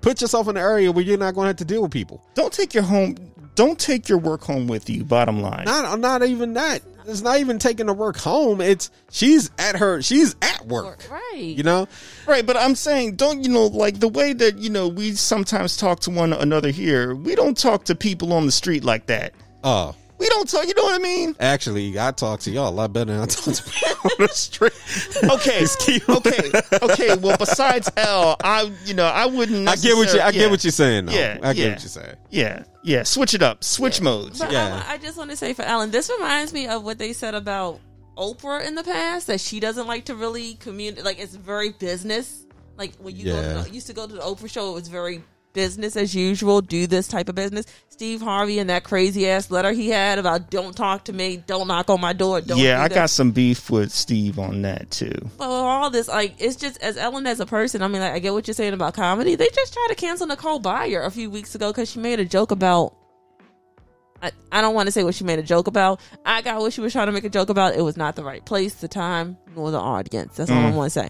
Put yourself in an area where you're not going to have to deal with people. don't take your home. Don't take your work home with you. Bottom line. Not not even that. It's not even taking the work home. It's she's at her. She's at work. Right. You know. Right, but I'm saying, don't you know, like the way that you know we sometimes talk to one another here. We don't talk to people on the street like that. Oh We don't talk. You know what I mean? Actually, I talk to y'all a lot better than I talk to people on the street. Okay, okay, okay. Well, besides L, I you know I wouldn't. I get what you. I necessar- get what you're saying. Though. Yeah, I get yeah. what you're saying. Yeah, yeah. Switch it up. Switch modes. But Yeah. I, I just want to say for Alan, this reminds me of what they said about Oprah in the past that she doesn't like to really communicate. Like it's very business. Like when you go Yeah. to, used to go to the Oprah show, it was very business as usual. Do this type of business. Steve Harvey and that crazy ass letter he had about "Don't talk to me, don't knock on my door." Don't yeah, I got some beef with Steve on that too. But with all this, like, it's just as Ellen as a person. I mean, like, I get what you're saying about comedy. They just tried to cancel Nicole Byer a few weeks ago because she made a joke about. I, I don't want to say what she made a joke about. I got what she was trying to make a joke about. It was not the right place, the time, nor the audience. That's all I mm. want to say.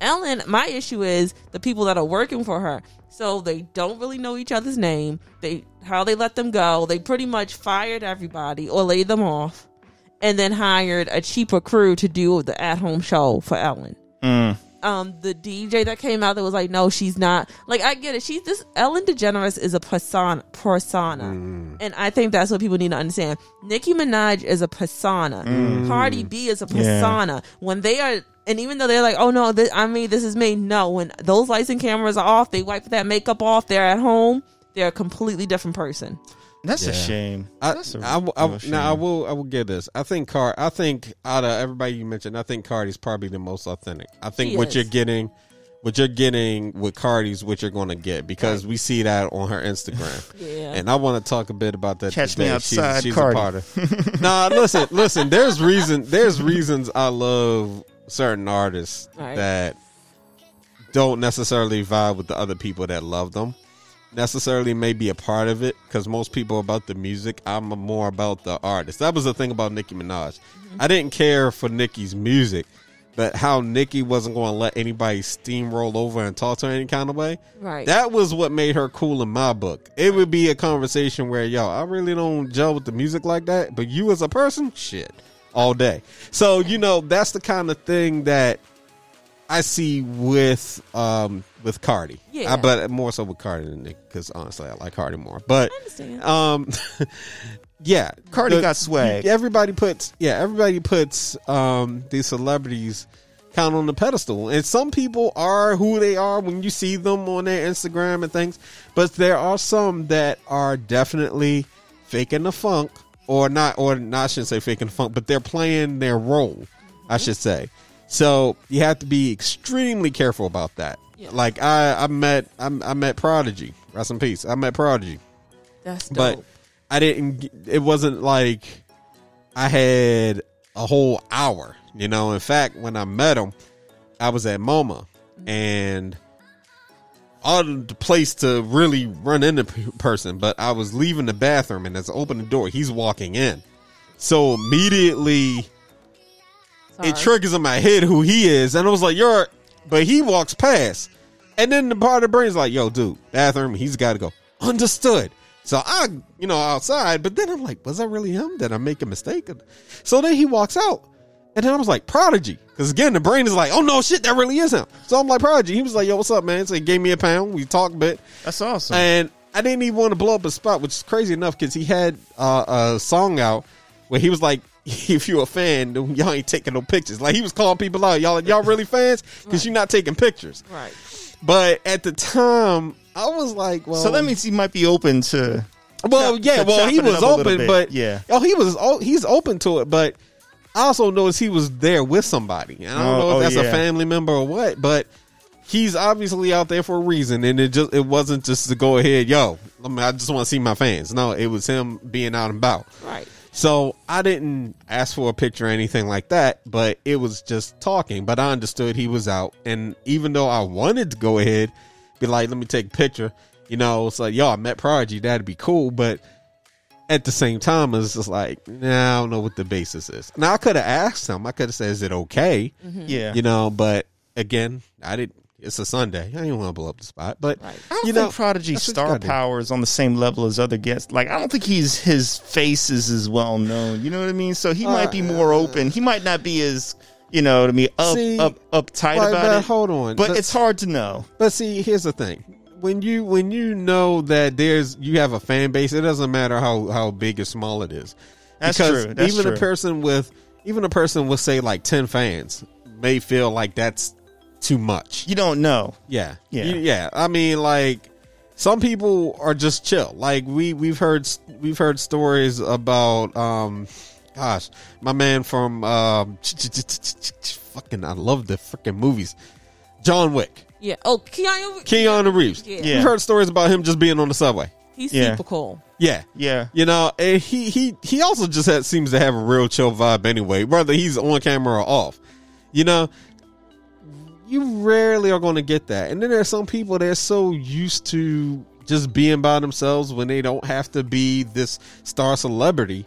Ellen, my issue is the people that are working for her. So they don't really know each other's name. They how they let them go. They pretty much fired everybody or laid them off, and then hired a cheaper crew to do the at home show for Ellen. Mm. Um, the DJ that came out that was like, no, she's not. Like, I get it. She's this Ellen DeGeneres is a persona, persona, and I think that's what people need to understand. Nicki Minaj is a persona. Mm. Cardi B is a persona. When they are, and even though they're like, oh no, this, I mean, this is me. No, when those lights and cameras are off, they wipe that makeup off. They're at home. They're a completely different person. That's a shame. I, That's a I, w- I w- real now I will I will give this. I think Card. I think out of everybody you mentioned, I think Cardi's probably the most authentic. I think She what is. you're getting, what you're getting with Cardi's, what you're going to get because we see that on her Instagram. Yeah. And I want to talk a bit about that. Catch me outside, she's, she's Cardi. a part of. nah, listen, listen. There's reason. There's reasons I love certain artists Right. that don't necessarily vibe with the other people that love them necessarily may be a part of it because most people are about the music. I'm more about the artist. That was the thing about Nicki Minaj. Mm-hmm. I didn't care for Nicki's music, but how Nicki wasn't going to let anybody steamroll over and talk to her any kind of way. Right. That was what made her cool in my book. It would be a conversation where, yo, I really don't gel with the music like that, but you as a person, shit, all day. So, you know, that's the kind of thing that I see with um with Cardi. Yeah. I, but more so with Cardi than Nick because honestly I like Cardi more. But understand. um yeah, Cardi The- got swag. Everybody puts yeah, everybody puts um these celebrities kind of on the pedestal. And some people are who they are when you see them on their Instagram and things, but there are some that are definitely faking the funk or not or not I shouldn't say faking the funk, but they're playing their role, I mm-hmm. should say. So you have to be extremely careful about that. Yeah. Like I, I met I, I met Prodigy. Rest in peace. I met Prodigy That's dope. but I didn't. It wasn't like I had a whole hour. You know, in fact, when I met him, I was at MoMA, mm-hmm. and the place to really run into p- person. But I was leaving the bathroom, and as I opened the door, he's walking in. So immediately, Sorry. it triggers in my head who he is, and I was like, "You're," but he walks past, and then the part of the brain's like, "Yo, dude, bathroom, he's got to go." Understood. So I, you know, outside, but then I'm like, "Was that really him? Did I make a mistake?" So then he walks out, and then I was like, "Prodigy," because again, the brain is like, "Oh no, shit, that really is him." So I'm like, "Prodigy." He was like, "Yo, what's up, man?" So he gave me a pound. We talked a bit. That's awesome. And I didn't even want to blow up a spot, which is crazy enough because he had uh, a song out where he was like, "If you're a fan, y'all ain't taking no pictures." Like he was calling people out, "Y'all, y'all really fans? Because you're not taking pictures." right. But at the time, I was like, "Well, so that means he might be open to. well, yeah, well, he was up a little open, but yeah. oh, he was, oh, he's open to it, but." I also noticed he was there with somebody. I don't Oh, know if oh, that's a family member or what, but he's obviously out there for a reason, and it just it wasn't just to go ahead, yo. I, mean, I just want to see my fans. No, it was him being out and about. Right. So I didn't ask for a picture or anything like that, but it was just talking. But I understood he was out, and even though I wanted to go ahead, be like, let me take a picture. You know, it's like, yo, I met Prodigy, that'd be cool, but at the same time, it's just like, nah, I don't know what the basis is. Now I could have asked him. I could have said, "Is it okay?" Mm-hmm. Yeah. You know, but again, I didn't. It's a Sunday. I didn't want to blow up the spot, but Right. I don't you think know, Prodigy's that's what you star gotta power is on the same level as other guests. Like, I don't think he's his face is as well known. You know what I mean? So he might be more uh, open. He might not be as you know what I mean up See, up uptight but- about but it. hold on. but But- it's hard to know. But see, here's the thing. When you when you know that there's you have a fan base, it doesn't matter how how big or small it is. That's because true. That's even true. a person with even a person with say like ten fans may feel like that's too much. You don't know. Yeah, Yeah. You- yeah. I mean, like some people are just chill. Like we we've heard we've heard stories about um, gosh, my man from um, fucking I love the freaking movies, John Wick, Yeah. Oh, Keanu. Keanu Reeves. Yeah. Yeah. We've heard stories about him just being on the subway. He's Yeah. super cool. Yeah. Yeah. You know, and he he he also just had, seems to have a real chill vibe anyway, whether he's on camera or off. You know, you rarely are going to get that. And then there's some people that are so used to just being by themselves when they don't have to be this star celebrity.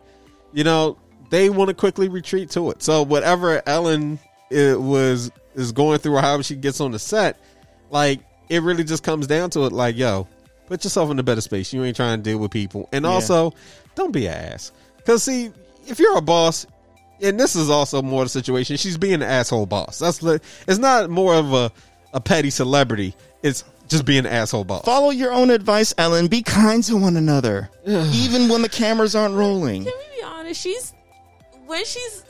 You know, they want to quickly retreat to it. So whatever Ellen it was is going through or however she gets on the set, like it really just comes down to it. Like, yo, put yourself in a better space. You ain't trying to deal with people, and Yeah. also don't be an ass. Because see, if you're a boss, and this is also more the situation. She's being an asshole boss. That's li- it's not more of a a petty celebrity. It's just being an asshole boss. Follow your own advice, Ellen. Be kind to one another, even when the cameras aren't rolling. Can we be honest? She's when she's.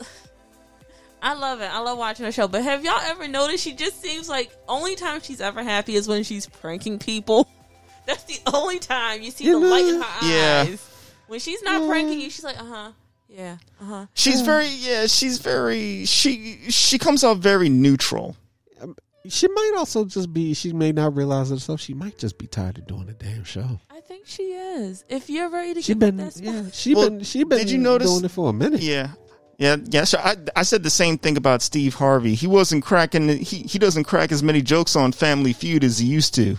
I love it. I love watching the show. But have y'all ever noticed she just seems like only time she's ever happy is when she's pranking people. That's the only time you see the light in know? her Yeah. eyes. When she's not pranking you, she's like, uh huh, yeah, uh huh. She's very yeah. She's very she she comes off very neutral. She might also just be. She may not realize herself. She might just be tired of doing the damn show. I think she is. If you're ready to She give been up that spot, yeah. She Well, been she been. did you notice- doing it for a minute? Yeah. Yeah, yeah. So I, I said the same thing about Steve Harvey. He wasn't cracking. He he doesn't crack as many jokes on Family Feud as he used to.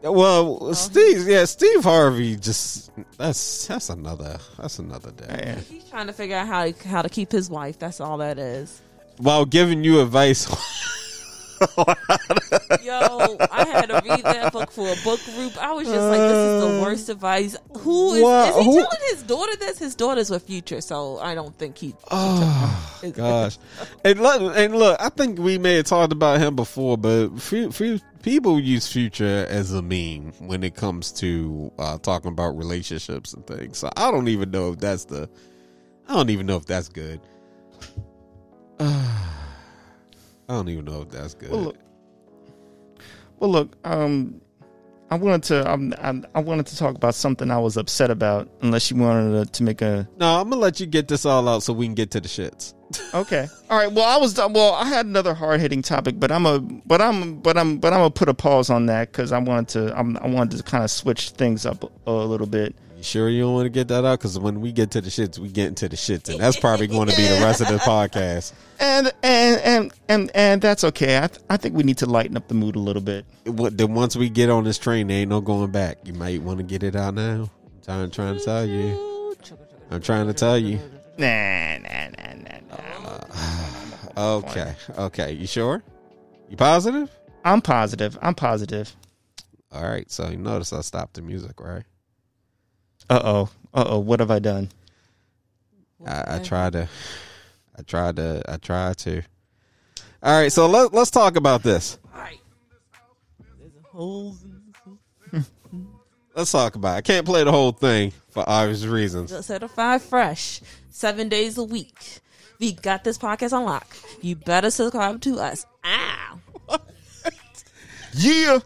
Well, Steve, yeah, Steve Harvey. Just that's that's another that's another day. He's trying to figure out how how to keep his wife. That's all that is. While giving you advice, Yo, I had to read that book for a book group. I was just like, this is the worst advice. Who is, Wow, is he who- telling his daughter this? His daughter's with Future, so I don't think he. oh gosh, and look, and look, I think we may have talked about him before, but few, few people use Future as a meme when it comes to uh, talking about relationships and things. So I don't even know if that's the, I don't even know if that's good. I don't even know if that's good. Well, look. Well, look. Um, I wanted to. Um, I, I wanted to talk about something I was upset about. Unless you wanted to, to make a. No, I'm gonna let you get this all out so we can get to the shits. Okay. All right. Well, I was. Done well, I had another hard hitting topic, but I'm a. But I'm. But I'm. But I'm gonna put a pause on that because I wanted to. I'm, I wanted to kind of switch things up a, a little bit. Sure you don't want to get that out? Because when we get to the shits, we get into the shits, and that's probably going to be the rest of the podcast. And and and and and that's okay. I th- I think we need to lighten up the mood a little bit. What- Then once we get on this train, there ain't no going back. You might want to get it out now. I'm trying, trying to tell you. I'm trying to tell you. Nah, nah, nah, nah, nah. Okay, okay. You sure? You positive? I'm positive. I'm positive. All right. So you notice I stopped the music, right? Uh oh. Uh oh. What have I done? I, I tried to. I try to. I try to. All right. So let, let's talk about this. Alright. There's holes in Let's talk about. It. I can't play the whole thing for obvious reasons. the certified fresh, seven days a week. We got this podcast on lock. You better subscribe to us. Ow. Yeah.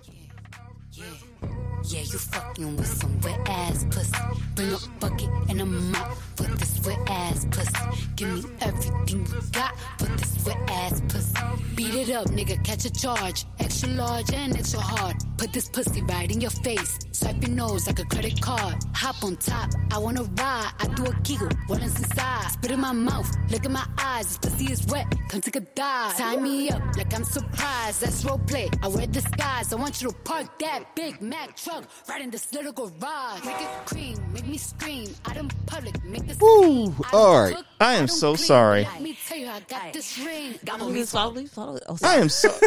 Yeah, you fucking with some wet ass pussy. Bring a bucket and a mop for this wet ass pussy. Give me everything you got for this wet ass pussy. Beat it up, nigga, catch a charge. Extra large and extra hard. Put this pussy right in your face. Swipe your nose like a credit card. Hop on top, I wanna ride. I do a giggle, is inside? Spit in my mouth, look in my eyes. This pussy is wet, come take a dive. Tie me up like I'm surprised. That's role play. I wear disguise. I want you to park that Big Mac truck right in this little garage. Make it cream, make me scream. Out in public, make this Woo, scene. I don't all right. I am so sorry. Let me tell you, I. Oh, I am so.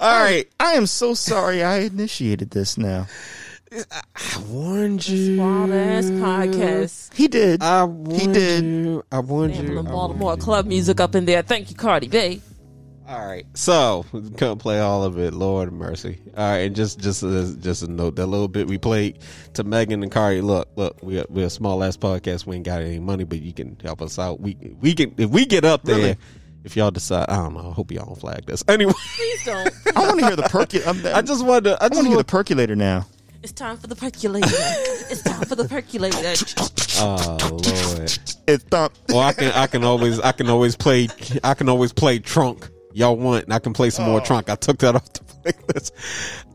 All right. I am so sorry. I initiated this now. I warned you. Wild ass podcast. He did. I warned He did. you. I warned you. Sampling I Baltimore warned you. club music up in there. Thank you, Cardi B. All right, so couldn't play all of it. Lord mercy. All right, and just just as just a note that little bit we played to Megan and Cardi. Look, look, we are, we're a small ass podcast. We ain't got any money, but you can help us out. We we can if we get up there. Really? If y'all decide, I don't know. I hope y'all don't flag this. Anyway, Please don't. I want to hear the percolator. I just wanted. To, I I just want to hear the percolator now. It's time for the percolator. it's time for the percolator. Oh Lord. It's thump. Well, I can I can always I can always play I can always play trunk. Y'all want? And I can play some more trunk. I took that off the playlist.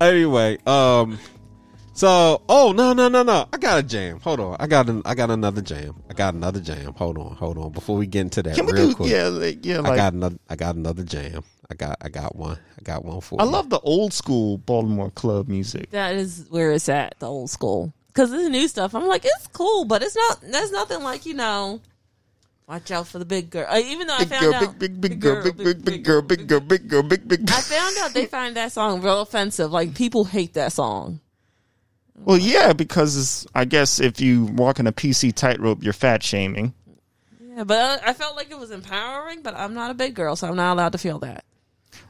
Anyway, um, so oh no no no no! I got a jam. Hold on, I got an, I got another jam. I got another jam. Hold on, hold on. Before we get into that, Can we real do? quick, Yeah, like, yeah. I got another. I got another jam. I got I got one. I got one for. I you. love the old school Baltimore club music. That is where it's at, the old school. Because this new stuff, I'm like, it's cool, but it's not. There's nothing like you know. Watch out for the big girl. Uh, even though I found girl, out, big big big girl, big big big girl, big girl, big girl, big big. I found out they find that song real offensive. Like people hate that song. Well, yeah, because I guess if you walk in a PC tightrope, you're fat shaming. Yeah, but I, I felt like it was empowering. But I'm not a big girl, so I'm not allowed to feel that.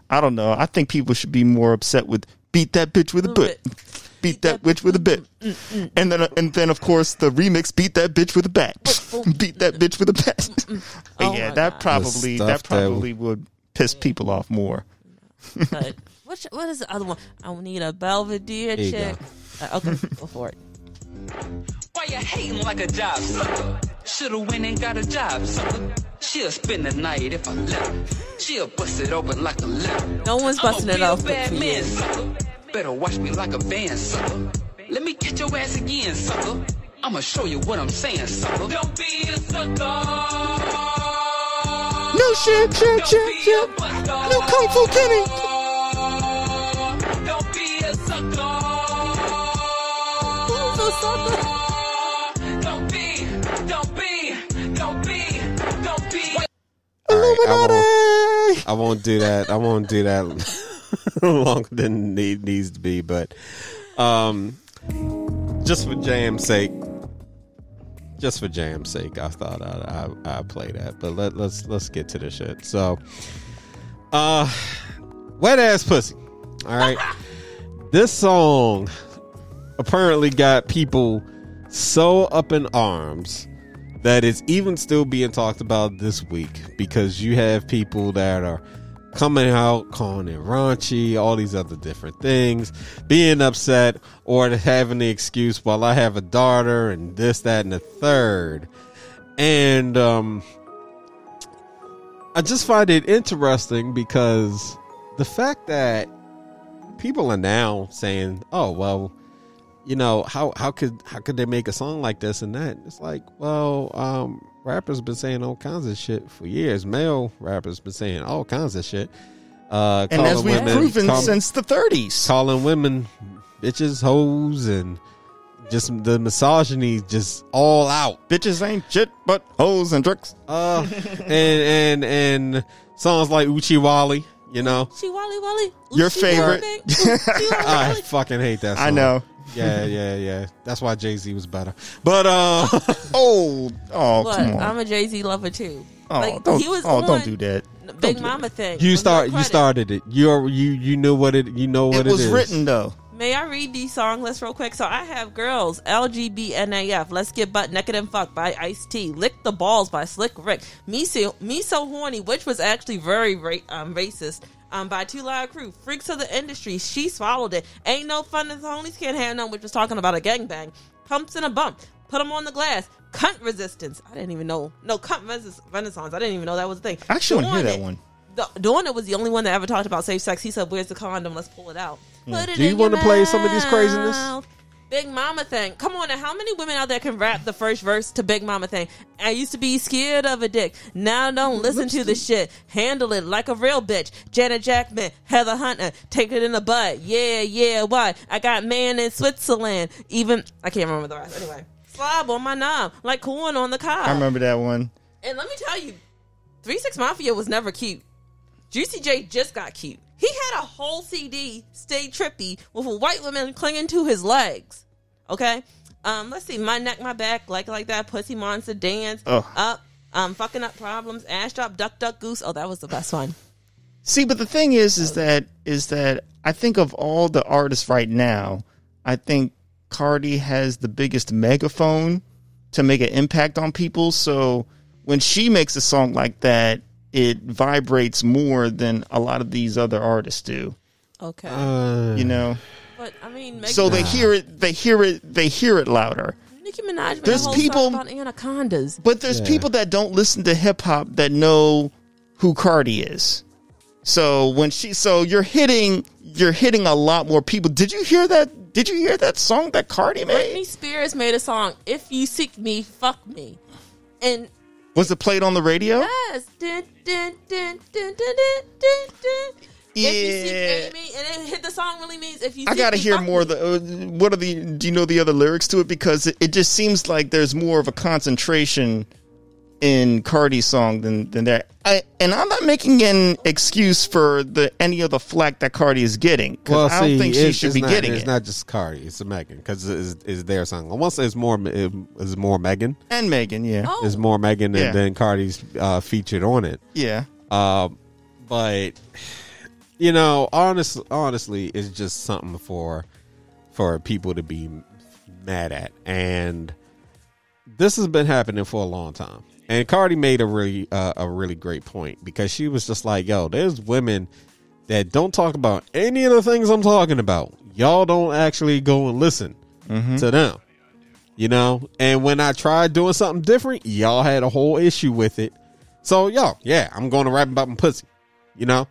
I don't know. I think people should be more upset with beat that bitch with a Little butt. Beat that bitch with a bit. And then and then of course the remix beat that bitch with a bat. beat that bitch with a bat. But Oh yeah, my that God. probably that stuff that- probably would piss people off more. But what what is the other one? I need a Belvedere There chick. Uh, okay, go for it. Why you hating like a job sucker? Shoulda went and got a job sucker. She'll spend the night if I let her. She'll bust it open like a letter. No one's busting I'ma it be a open bad man, you. sucker. Better watch me like a band, sucker. Let me catch your ass again, sucker. I'ma show you what I'm saying, sucker. Don't be a sucker. No shit, shit, Don't shit, be shit. a buster. No Kung Fu Kenny. Don't be a sucker. Who's a sucker? Don't be, don't be, don't be, don't be. All right, I won't, I won't do that. I won't do that longer than it needs to be. But um, just for jam's sake, just for jam's sake, I thought I'd, I, I'd play that. But let, let's let's get to the shit. So, uh, wet ass pussy. All right, this song apparently got people so up in arms that it's even still being talked about this week because you have people that are coming out calling it raunchy, all these other different things, being upset or having the excuse, well, I have a daughter and this, that, and the third. And um I just find it interesting because the fact that people are now saying, "Oh, well, you know how how could how could they make a song like this and that?" It's like, well, um, rappers been saying all kinds of shit for years. Male rappers been saying all kinds of shit. Uh, And calling as we've women- proven call- since the 30s. calling women bitches, hoes, and just the misogyny just all out. Bitches ain't shit but hoes and tricks. Uh, and and and songs like Oochie Wally, you know. She Wally Wally. Your favorite. Wally, Oochie Wally I fucking hate that. Song. I know. Yeah, yeah, yeah. That's why Jay Z was better. But uh, Oh, oh, But come on. I'm a Jay Z lover too. oh, like don't, he was oh, don't do that. Big Don't do Mama thing. you start. You started it. You're you you know what it. You know what It it was is. written though. May I read these song lists real quick? So I have Girls, LGBNAF, Let's Get Butt Naked and Fuck by Ice T, Lick the Balls by Slick Rick, Me So, Me so Horny, which was actually very ra- um, racist, um, by Two Loud Crew, Freaks of the Industry, She Swallowed It, Ain't No Fun the Honies Can't Have None, which was talking about a gangbang, Pumps in a Bump, Put them on the Glass, Cunt Resistance. I didn't even know. No, Cunt Renaissance. I didn't even know that was a thing. I actually want to hear that one. the, Dawn was the only one that ever talked about safe sex. He said, "Where's the condom? Let's pull it out." Put it Do you wanna your play some of these craziness? Mouth. Big Mama thing. Come on, now, how many women out there can rap the first verse to Big Mama thing? I used to be scared of a dick. Now don't listen to the shit. Handle it like a real bitch. Janet Jacme, Heather Hunter, take it in the butt. Yeah, yeah. Why? I got man in Switzerland. Even I can't remember the rest. Anyway, slob on my knob like corn on the cob. I remember that one. And let me tell you, Three Six Mafia was never cute. Juicy J just got cute. He had a whole CD, Stay Trippy, with a white woman clinging to his legs. Okay? Um, let's see, My Neck, My Back, Like Like That, Pussy Monster, Dance, Ugh. Up, um, Fucking Up Problems, Ash Drop, Duck Duck Goose. Oh, that was the best one. See, but the thing is, is that is that I think of all the artists right now, I think Cardi has the biggest megaphone to make an impact on people. So when she makes a song like that, it vibrates more than a lot of these other artists do. Okay. Uh, You know, but I mean, Megan, so they hear it, they hear it, they hear it louder. Nicki Minaj There's whole people- song about anacondas. But there's Yeah. people that don't listen to hip hop that know who Cardi is. So when she, so you're hitting, you're hitting a lot more people. Did you hear that? Did you hear that song that Cardi made? Britney made? Spears made a song, "If You Seek Me, Fuck Me," and was it played on the radio? Yes. Dun, dun, dun, yeah. If you see Amy, and it, the song really means if you. I gotta hear more. The uh, what are the? Do you know the other lyrics to it? Because it, it, just seems like there's more of a concentration in Cardi's song than than that. I, and I'm not making an excuse for the any of the flack that Cardi is getting. 'cause Well, I don't see, think she should be not, getting It's it. not just Cardi; it's Megan because it's, it's their song. I want to say it's more it's more Megan. and Megan, yeah, Oh, It's more Megan than, Yeah. than Cardi's uh, featured on it. yeah. Um, but you know, honest, honestly, it's just something for for people to be mad at, and this has been happening for a long time. And Cardi made a really uh, a really great point because she was just like, "Yo, there's women that don't talk about any of the things I'm talking about. Y'all don't actually go and listen to them." You know, and when I tried doing something different, y'all had a whole issue with it. So, yo, yeah, I'm going to rap about my pussy, you know?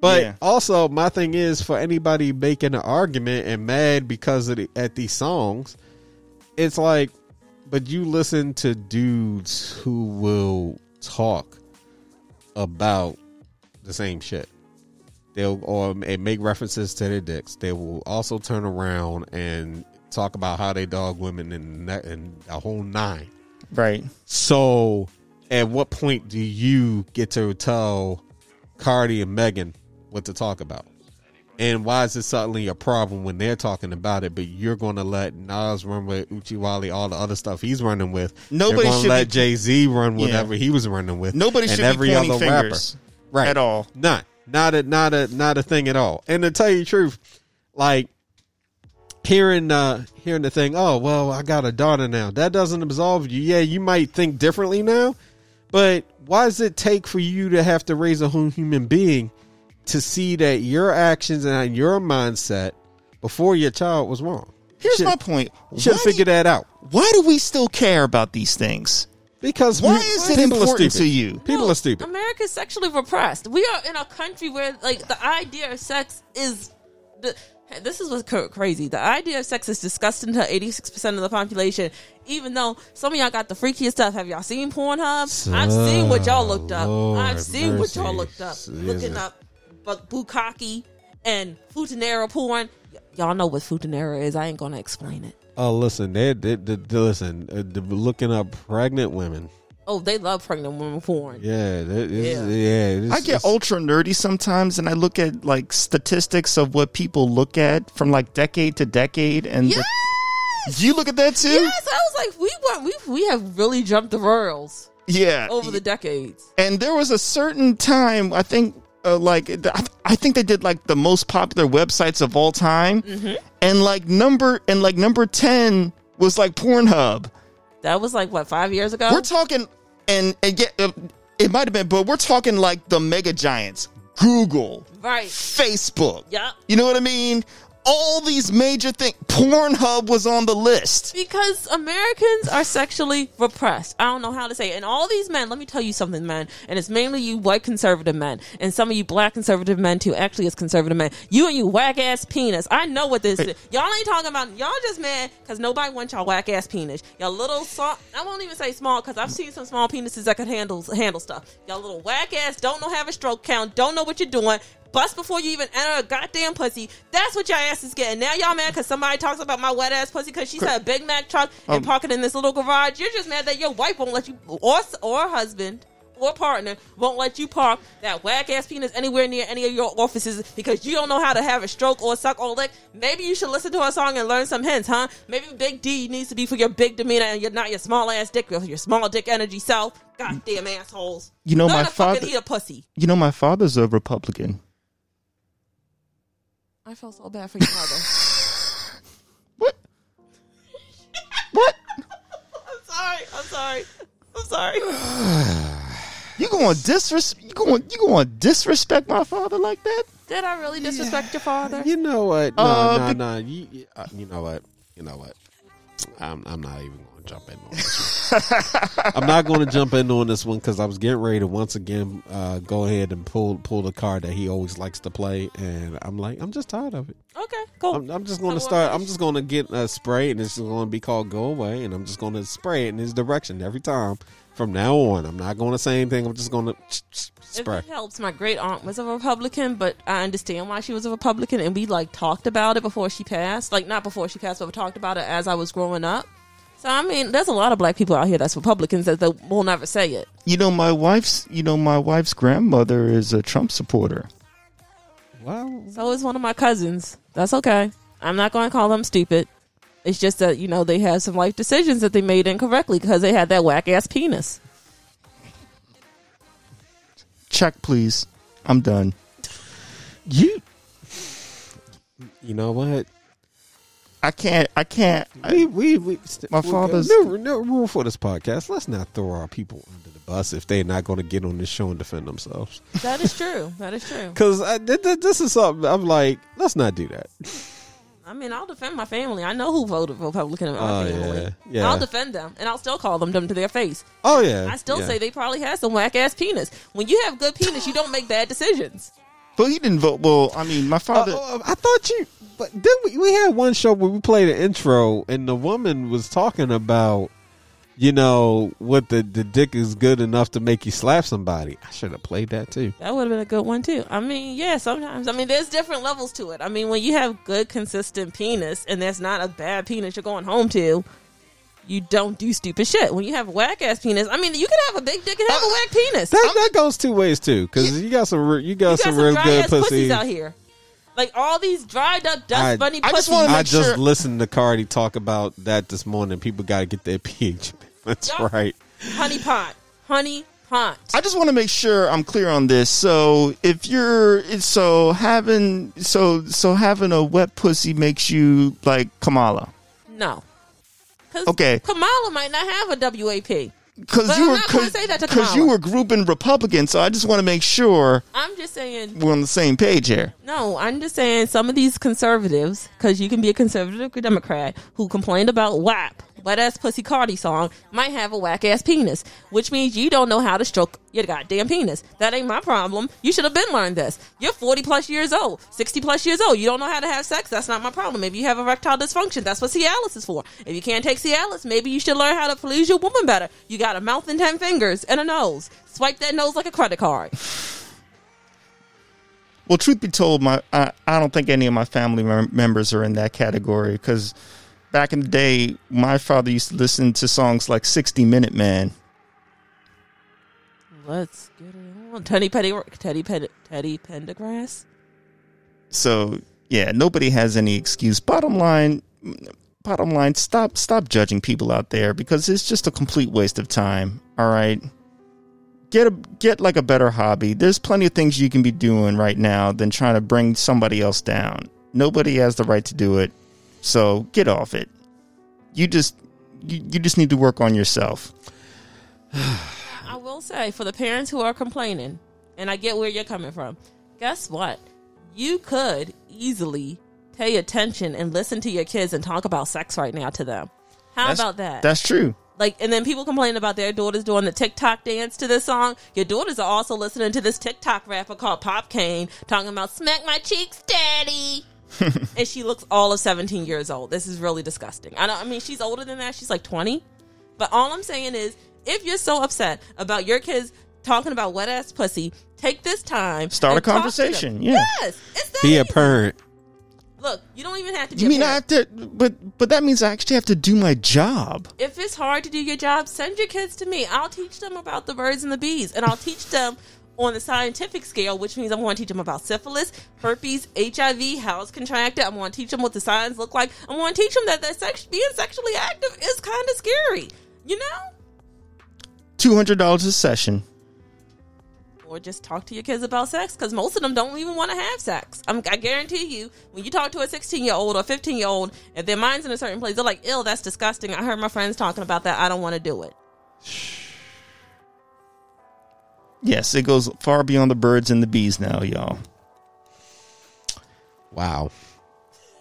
But Yeah. also, my thing is for anybody making an argument and mad because of the, at these songs, it's like, but you listen to dudes who will talk about the same shit. They'll or and make references to their dicks. They will also turn around and talk about how they dog women and that and a whole nine. Right. So, at what point do you get to tell Cardi and Megan what to talk about? And why is it suddenly a problem when they're talking about it, but you're going to let Nas run with Oochie Wally, all the other stuff he's running with? Nobody should let Jay Z run Yeah. whatever he was running with. Nobody and should every be pointing other fingers right? at all. Not, not a, not a, not a thing at all. And to tell you the truth, like hearing uh hearing the thing oh well i got a daughter now that doesn't absolve you yeah you might think differently now but why does it take for you to have to raise a whole human being to see that your actions and your mindset before your child was wrong Here's Should- my point. you should Why have do- that out Why do we still care about these things? because Why we- is it people are important stupid. to you? people No, are stupid America's sexually repressed. We are in a country where, like, the idea of sex is the. This is what's crazy. The idea of sex is disgusting to eighty six percent of the population. Even though some of y'all got the freakiest stuff. Have y'all seen Pornhub? I've seen what y'all looked up. Lord I've seen what y'all looked up. Is Looking up bu- bukkake and futanari porn. Y- y'all know what futanari is. I ain't gonna explain it. oh listen they, they, they, they- listen uh, they're looking up pregnant women Oh, they love pregnant women porn. yeah that is, Yeah. yeah, it's- I get ultra nerdy sometimes, and I look at like statistics of what people look at from like decade to decade. And the- Yes! you look at that too? Yes, I was like, we went, we we have really jumped the rails Yeah. over the decades. and there was a certain time I think uh, like I, I think they did like the most popular websites of all time, Mm-hmm. and like number and like number ten was like Pornhub. That was like what five years ago. We're talking and and get uh, it might have been, but we're talking like the mega giants, Google, right. Facebook. Yeah. You know what I mean? All these major things. Pornhub was on the list. Because Americans are sexually repressed. I don't know how to say it. And all these men, let me tell you something, man. And it's mainly you white conservative men. And some of you black conservative men, too. Actually, it's conservative men. You and you whack ass penis. I know what this is. Y'all ain't talking about, y'all just mad because nobody wants y'all whack ass penis. Y'all little soft, I won't even say small because I've seen some small penises that could handle, handle stuff. Y'all little whack ass, don't know have a stroke count, don't know what you're doing. Bust before you even enter a goddamn pussy. That's what your ass is getting. Now y'all mad because somebody talks about my wet ass pussy because she's had a Big Mac truck and Um, parking in this little garage. You're just mad that your wife won't let you, or or husband, or partner won't let you park that whack ass penis anywhere near any of your offices because you don't know how to have a stroke or suck or lick, maybe you should listen to our song and learn some hints, huh? Maybe Big D needs to be for your big demeanor and you're not your small ass dick, your small dick energy self. Goddamn assholes. You know, Learn my father- eat a pussy. You know, my father's a Republican. I feel so bad for your mother. What? what? I'm sorry. I'm sorry. I'm sorry. You going disres? You going? You going to disrespect my father like that? Did I really disrespect your father? You know what? No, Uh, no, bec- no. You, you, uh, you know what? You know what? I'm, I'm not even going to jump in on this one. I'm not going to jump in on this one because I was getting ready to once again uh, go ahead and pull pull the card that he always likes to play, and I'm like, I'm just tired of it. Okay, cool. I'm, I'm just going to uh, start. I'm just going to get a spray, and it's going to be called "Go Away," and I'm just going to spray it in his direction every time from now on. I'm not going to say anything. I'm just going to spray. it helps, my great aunt was a Republican, but I understand why she was a Republican, and we like talked about it before she passed. Like not before she passed, but we talked about it as I was growing up. So I mean, there's a lot of black people out here that's Republicans that they will never say it. You know, my wife's. You know, my wife's grandmother is a Trump supporter. Wow. So is one of my cousins. That's okay. I'm not going to call them stupid. It's just that you know they have some life decisions that they made incorrectly because they had that whack ass penis. Check, please. I'm done. You. You know what? I can't. I can't. I- we we, we st- My father's- no, no rule for this podcast. Let's not throw our people under the bus if they're not going to get on this show and defend themselves. That is true. that is true. Because th- th- this is something I'm like, let's not do that. I mean, I'll defend my family. I know who voted Republican in my Oh, family. yeah. Yeah. I'll defend them, and I'll still call them dumb to their face. Oh yeah, I still yeah. say they probably had some whack ass penis. When you have good penis, you don't make bad decisions. But he didn't vote. Well, I mean, my Uh, father. uh, I thought you, but then we, we had one show where we played an intro, and the woman was talking about, you know, what the the dick is good enough to make you slap somebody. I should have played that too. That would have been a good one too. I mean, yeah, sometimes. I mean, there's different levels to it. I mean, when you have good, consistent penis, and that's not a bad penis you're going home to, you don't do stupid shit. When you have a whack ass penis, I mean, you can have a big dick and have a whack penis. That that goes two ways too, because you got some you got you got some some real good ass pussy. pussies out here. Like all these dried up dust I- bunny I just pussies. wanna I make just listened to Cardi talk about that this morning. People got to get their pH. That's Yup. right. honey pot, honey pot. I just want to make sure I'm clear on this. So if you're so having so so having a wet pussy makes you like Kamala No. 'Cause Okay. Kamala might not have a WAP. Because you I'm were not gonna say that to because you were grouping Republicans. So I just want to make sure I'm just saying, we're on the same page here. no, I'm just saying some of these conservatives, because you can be a conservative Democrat who complained about WAP, wet ass pussy Cardi song, might have a whack ass penis, which means you don't know how to stroke your goddamn penis. That ain't my problem. You should have been learned this. You're 40 plus years old, 60 plus years old. You don't know how to have sex. That's not my problem. If you have erectile dysfunction, that's what Cialis is for. If you can't take Cialis, maybe you should learn how to please your woman better. You got a mouth and 10 fingers and a nose. Swipe that nose like a credit card. Well, truth be told, my I, I don't think any of my family mem- members are in that category because back in the day, my father used to listen to songs like 60 Minute Man. Let's get it on. Teddy Petty, Teddy Petty, Teddy Pendergrass. So yeah, nobody has any excuse. Bottom line, bottom line, stop stop judging people out there because it's just a complete waste of time. All right. Get a get like a better hobby. There's plenty of things you can be doing right now than trying to bring somebody else down. Nobody has the right to do it. So get off it. You just you, you just need to work on yourself. I will say for the parents who are complaining, and I get where you're coming from. Guess what? You could easily pay attention and listen to your kids and talk about sex right now to them. How That's- about that? That's true. like, and then people complain about their daughters doing the TikTok dance to this song. Your daughters are also listening to this TikTok rapper called Pop Kane talking about "Smack my cheeks, daddy." and she looks all of 17 years old. This is really disgusting. I don't, I mean, she's older than that. She's like 20. But all I'm saying is, if you're so upset about your kids talking about wet ass pussy, take this time. Start a and talk to them. conversation, yeah. Yes, it's that Be a easy. parent. Look, you don't even have to. Be You a mean I have to? But but that means I actually have to do my job. if it's hard to do your job, send your kids to me. I'll teach them about the birds and the bees, and I'll teach them on the scientific scale, which means I'm going to teach them about syphilis, herpes, HIV, how it's contracted. I'm going to teach them what the signs look like. I'm going to teach them that, that sex, being sexually active is kind of scary, you know? Two hundred dollars a session. Or just talk to your kids about sex because most of them don't even want to have sex. I'm, I guarantee you, when you talk to a 16 year old or 15 year old, if their mind's in a certain place, they're like, "Ill, that's disgusting." I heard my friends talking about that. I don't want to do it. Yes, it goes far beyond the birds and the bees now, y'all. Wow.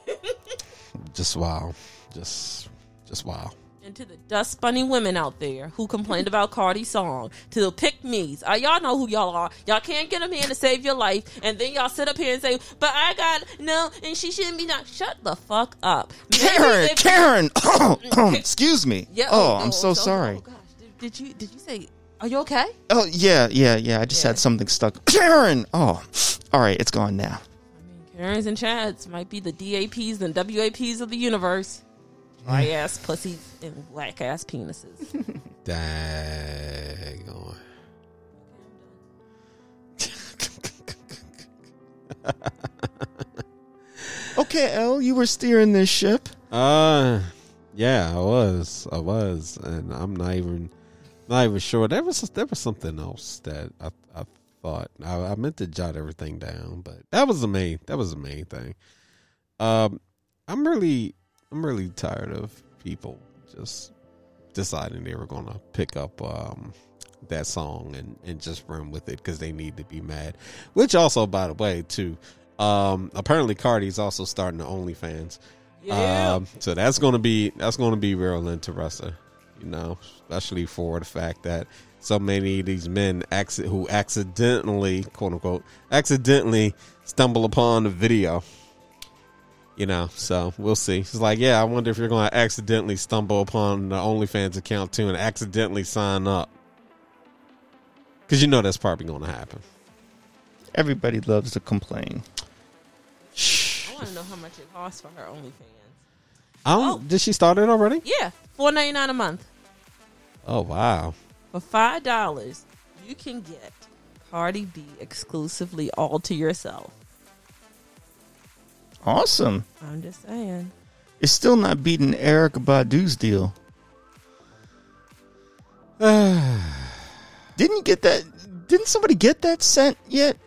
just wow. Just just wow. And to the dust bunny women out there who complained about Cardi's song, to the pick me's, uh, y'all know who y'all are. Y'all can't get them here to save your life, and then y'all sit up here and say, "But I got no," and she shouldn't be not. Shut the fuck up, Maybe Karen, if- Karen. excuse me. Yeah. oh, I'm so sorry. Oh gosh, did, did you did you say? Are you okay? Oh yeah, yeah, yeah. I just Yeah. had something stuck. Karen. Oh, all right. It's gone now. Karens and Chads might be the DAPs and WAPs of the universe. Dry ass pussies and black ass penises. Dang on. Okay, L, you were steering this ship. Uh yeah, I was. I was. And I'm not even not even sure. There was there was something else that I I thought. I, I meant to jot everything down, but that was the main that was the main thing. Um I'm really I'm really tired of people just deciding they were gonna pick up um that song and, and just run with it because they need to be mad. Which also, by the way, too, um, apparently Cardi's also starting the OnlyFans. Yeah. Um, so that's gonna be that's gonna be real interesting, you know, especially for the fact that so many of these men acci- who accidentally, quote unquote, accidentally stumble upon the video. You know, so we'll see. It's like, yeah, I wonder if you're going to accidentally stumble upon the OnlyFans account too and accidentally sign up. Because you know that's probably going to happen. Everybody loves to complain. I want to know how much it costs for her OnlyFans. I don't, Oh. Did she start it already? Yeah, four ninety nine a month. Oh, wow. For five dollars, you can get Cardi B exclusively all to yourself. Awesome. I'm just saying. It's still not beating Erykah Badu's deal. Didn't you get that? Didn't somebody get that sent yet?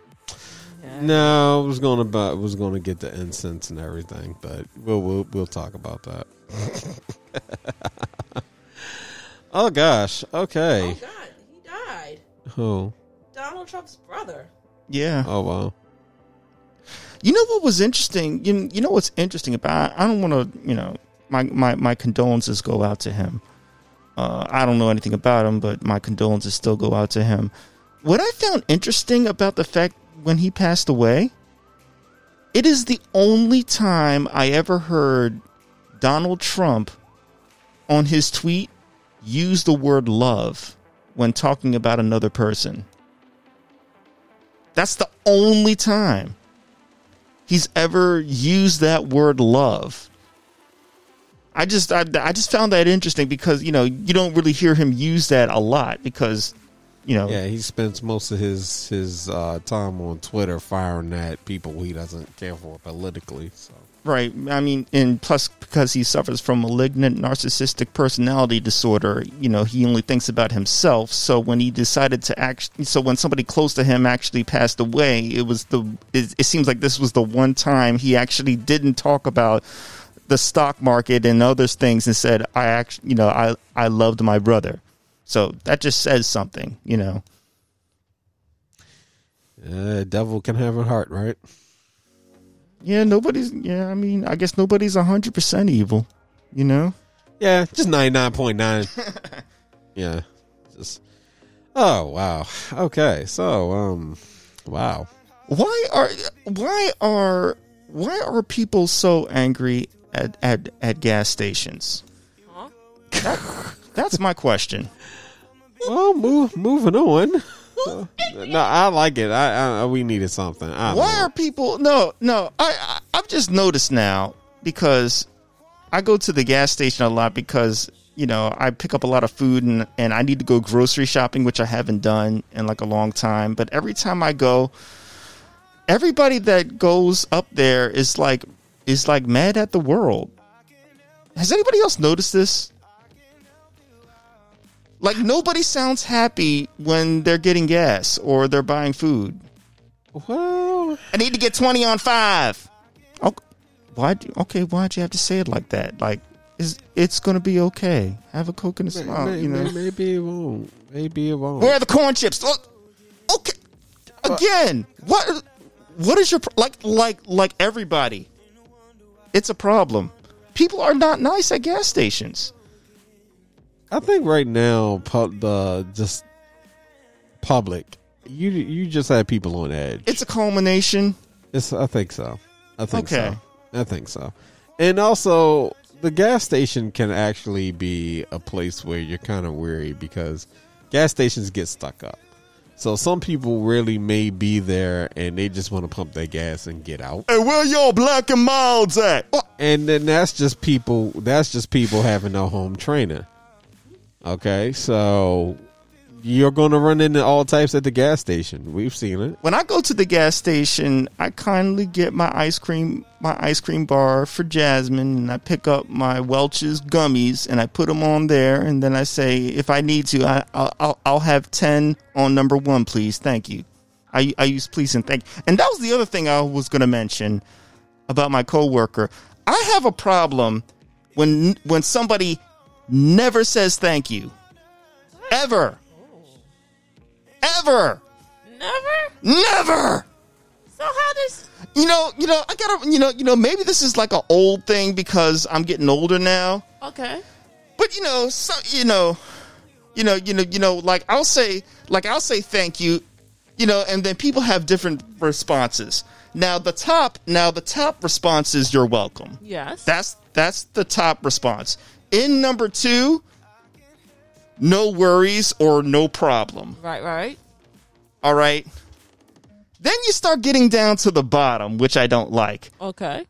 Yeah. No, I was going to buy, was going to get the incense and everything, but we'll we'll, we'll talk about that. oh gosh. Okay. Oh God, he died. Oh. Donald Trump's brother. Yeah. Oh wow. You know what was interesting? You, you know what's interesting about? I don't want to. You know, my, my my condolences go out to him. Uh, I don't know anything about him, but my condolences still go out to him. What I found interesting about the fact when he passed away, it is the only time I ever heard Donald Trump on his tweet use the word love when talking about another person. That's the only time he's ever used that word love. I just I, I just found that interesting because you know you don't really hear him use that a lot because you know. Yeah, he spends most of his his uh, time on Twitter firing at people he doesn't care for politically. So. Right. I mean and plus because he suffers from malignant narcissistic personality disorder you know he only thinks about himself. So when he decided to act so when somebody close to him actually passed away it was the it, it seems like this was the one time he actually didn't talk about the stock market and other things and said I actually you know I I loved my brother so that just says something you know uh, devil can have a heart, right? yeah nobody's yeah I mean I guess nobody's hundred percent evil you know Yeah, just ninety nine point nine. Yeah, just oh wow. Okay, so um, wow. why are why are why are people so angry at at, at gas stations Huh? that's my question Well, move moving on. no, I like it. I, I we needed something. Why know. are people? No, no. I, I I've just noticed now because I go to the gas station a lot because you know I pick up a lot of food and and I need to go grocery shopping, which I haven't done in like a long time. But every time I go, everybody that goes up there is like is like mad at the world. Has anybody else noticed this? Like nobody sounds happy when they're getting gas or they're buying food. Well, I need to get 20 on five. Okay. Why'd you, okay, why'd you have to say it like that? Like, is it's to be okay. Have a Coke and a smile, may- you know. may- maybe it won't. Maybe it won't. Where are the corn chips? Look, okay. Again, what what is your like like like everybody? It's a problem. People are not nice at gas stations. I think right now, pu- the just public, you you just have people on edge. It's a culmination. It's, I think so. I think Okay. so. I think so. And also, the gas station can actually be a place where you're kind of weary because gas stations get stuck up. So some people really may be there and they just want to pump their gas and get out. Hey, where y'all black and milds at? And then that's just people. That's just people having no home trainer. Okay, so you're going to run into all types at the gas station. We've seen it. when I go to the gas station, I kindly get my ice cream, my ice cream bar for Jasmine, and I pick up my Welch's gummies and I put them on there, and then I say, if I need to, I, I'll, I'll, I'll have ten on number one, please, thank you. I, I use please and thank, and that was the other thing I was going to mention about my coworker. I have a problem when when somebody never says thank you, ever, ever, Never. never. So how does? You know, you know, I gotta, you know, you know, maybe this is like an old thing because I'm getting older now. Okay. But you know, so you know, you know, you know, you know, like I'll say, like I'll say thank you, you know, and then people have different responses. Now the top, now the top response is you're welcome. Yes. That's that's the top response. In number two, no worries or no problem. right. Right. All right. Then you start getting down to the bottom, which I don't like. Okay.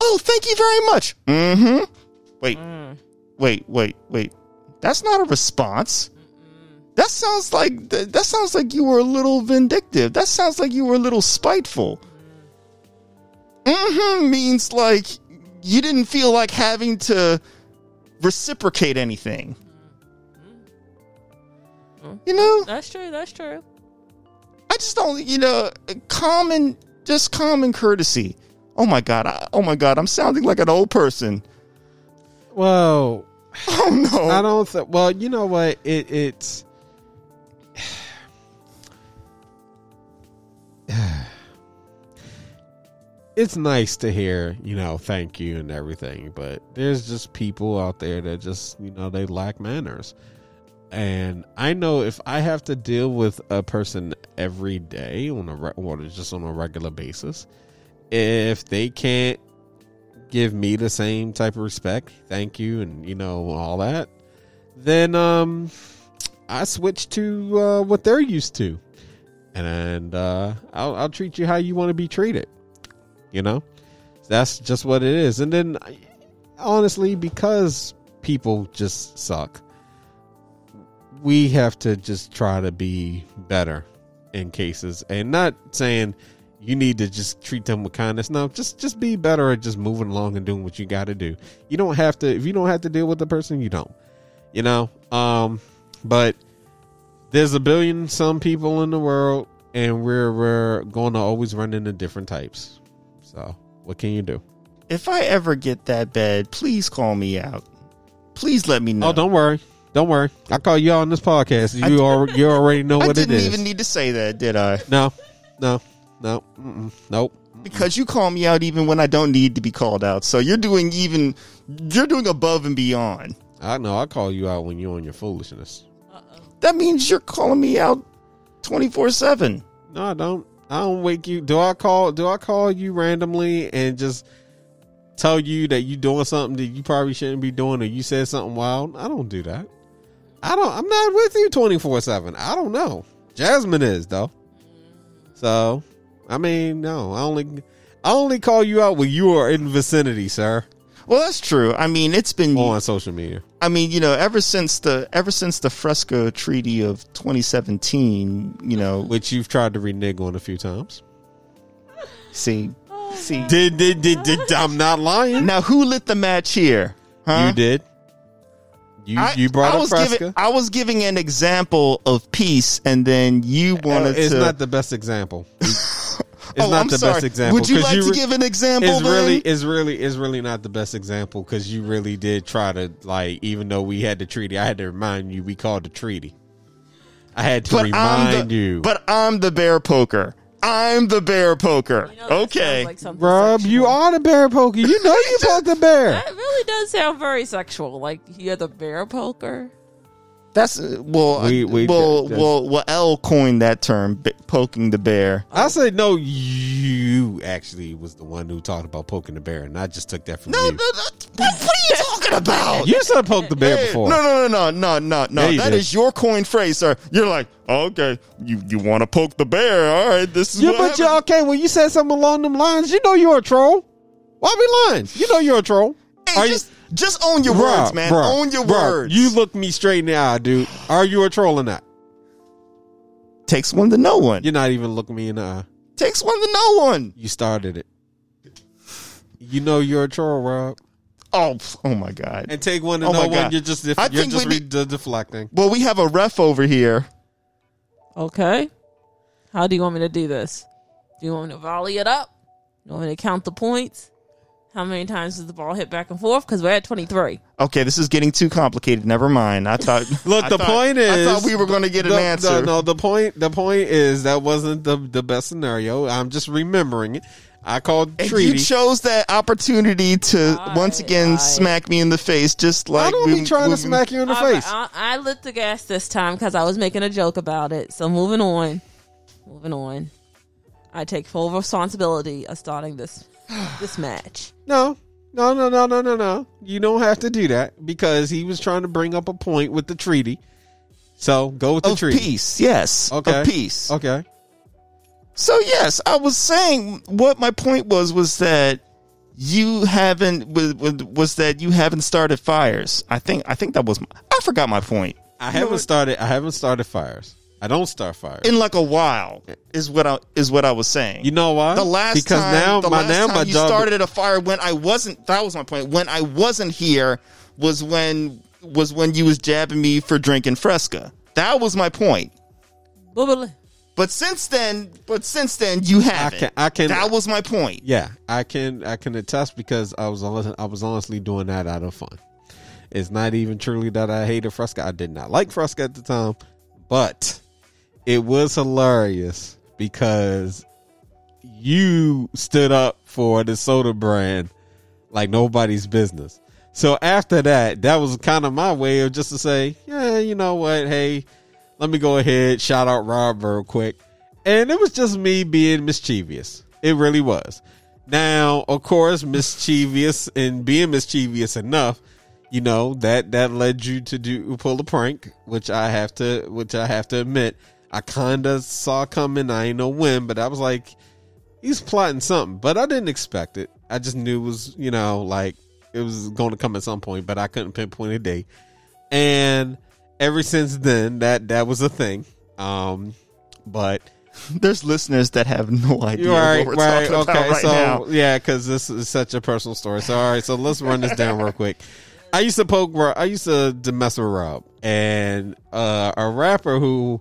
Oh, thank you very much. Mm-hmm. Wait, wait, wait, wait. That's not a response. That sounds like that sounds like you were a little vindictive. That sounds like you were a little spiteful. Mm-hmm means like you didn't feel like having to reciprocate anything. Mm-hmm. You know? That's true. That's true. I just don't, you know, common, just common courtesy. Oh my god! I, oh my god! I'm sounding like an old person. Well, Oh no! I don't. Th- well, you know what? It, it's. It's nice to hear, you know, thank you and everything, but there's just people out there that just, you know, they lack manners. And I know if I have to deal with a person every day on a just on a regular basis, if they can't give me the same type of respect, thank you, and you know all that, then um, I switch to uh, what they're used to, and uh, I'll, I'll treat you how you want to be treated. You know, that's just what it is. And then, honestly, because people just suck, we have to just try to be better in cases, and not saying you need to just treat them with kindness. No, just just be better at just moving along and doing what you got to do. You don't have to if you don't have to deal with the person, you don't. You know, um, but there's a billion some people in the world, and we're we're going to always run into different types. So what can you do? if I ever get that bad, please call me out. Please let me oh, know. Oh, don't worry, don't worry. I call you on this podcast. You al- you already know what it is. I didn't even need to say that, did I? no, no, no, mm-mm, nope. Because you call me out even when I don't need to be called out. So you're doing even you're doing above and beyond. I know. I call you out when you're on your foolishness. That means you're calling me out twenty four seven. No, I don't. I don't wake you. Do I call? Do I call you randomly and just tell you that you doing something that you probably shouldn't be doing, or you said something wild? I don't do that. I don't. I'm not with you twenty four seven. I don't know. Jasmine is though. So, I mean, no, I only I only call you out when you are in vicinity, sir, Well, that's true. I mean, it's been. on social media. I mean, you know, ever since the ever since the Fresca Treaty of 2017, you know, Which you've tried to renege on a few times. see, see. Did did did, did I'm not lying. Now, who lit the match here? Huh? You did. You I, you brought I up was Fresca. giving I was giving an example of peace, and then you oh, wanted it's to. not the best example. It's oh, not I'm the sorry. best example. Would you like to re- give an example? It's really, then? it's really, it's really not the best example because you really did try to like. Even though we had the treaty, I had to remind you we called the treaty. I had to but remind the, you. But I'm the bear poker. I'm the bear poker. You know, okay. sounds like Rob, sexual. you are the bear poker. You know you poked the bear. That really does sound very sexual. Like you're the bear poker. That's uh, well, We- we- well, that's- well, well. L coined that term, b- poking the bear. I said no. You actually was the one who talked about poking the bear, and I just took that from No, you. no, no. What, what are you talking about? You said poke the bear before. No, no, no, no, no, no, no. Yeah, That did. is your coined phrase, sir. You're like, okay, you you want to poke the bear? All right, this is Yeah, but you happens. okay when you said something along them lines. You know you're a troll. Why be lying? You know you're a troll. Hey, Are you- just just own your Bruh, words, man. bruh, own your bruh, words. You look me straight in the eye, dude. Are you a troll or not? Takes one to know one. You're not even looking me in the eye. Takes one to know one. You started it. You know you're a troll, Rob. Oh, oh my god. And take one to Oh know one. You're just def- I you're think just we re- need- de- deflecting. Well, we have a ref over here. Okay. How do you want me to do this? Do you want me to volley it up? Do you want me to count the points? How many times does the ball hit back and forth? Because we're at 23. Okay, this is getting too complicated. Never mind. I thought. Look, I the thought- point is, I thought we were going to get an answer. No, no, the point, the point is that wasn't the the best scenario. I'm just remembering it. I called And treaty. you chose that opportunity to Aye, once again aye. smack me in the face, just like I don't we- be trying we- to smack you in the All right, face. I, I lit the gas this time because I was making a joke about it. So moving on. Moving on. I take full responsibility of starting this this match. No, no, no, no, no, no, no. You don't have to do that because he was trying to bring up a point with the treaty. So go with the of treaty. peace. Yes, Okay. of peace. Okay. So yes, I was saying what my point was was that you haven't was, was, was that you haven't started fires. I think I think that was my, I forgot my point. I haven't started. I haven't started fires. I don't start fires. In like a while is what I is what I was saying. you know why? the last because time, now the my last now time my you job. started a fire when I wasn't. That was my point. When I wasn't here was when was when you was jabbing me for drinking Fresca. That was my point. Bubbly. But since then, but since then you haven't. can- I can- That was my point. yeah, I can I can attest because I was honest, I was honestly doing that out of fun. It's not even truly that I hated Fresca. I did not like Fresca at the time, but it was hilarious because you stood up for the soda brand like nobody's business. So after that, that was kind of my way of just to say, yeah, you know what? Hey, let me go ahead, shout out Rob real quick. And it was just me being mischievous. It really was. Now, of course, mischievous and being mischievous enough, you know, that that led you to do pull a prank, which I have to which I have to admit, I kinda saw coming. I ain't know when, but I was like, he's plotting something. But I didn't expect it. I just knew it was, you know, like it was going to come at some point, but I couldn't pinpoint a date. And ever since then, that that was a thing. Um, but There's listeners that have no idea right, what we're right, talking okay. about right so now. yeah, because this is such a personal story. So all right, so let's run this down real quick. I used to poke. I used to, to mess with Rob, and uh, a rapper who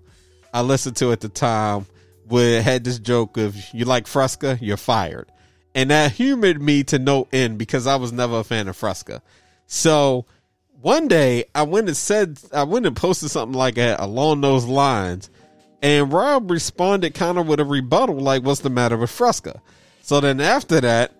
I listened to at the time would had this joke of "You like Fresca, you're fired," and that humored me to no end because I was never a fan of Fresca. So one day I went and said I went and posted something like that along those lines, and Rob responded kind of with a rebuttal, like, "What's the matter with Fresca?" So then after that,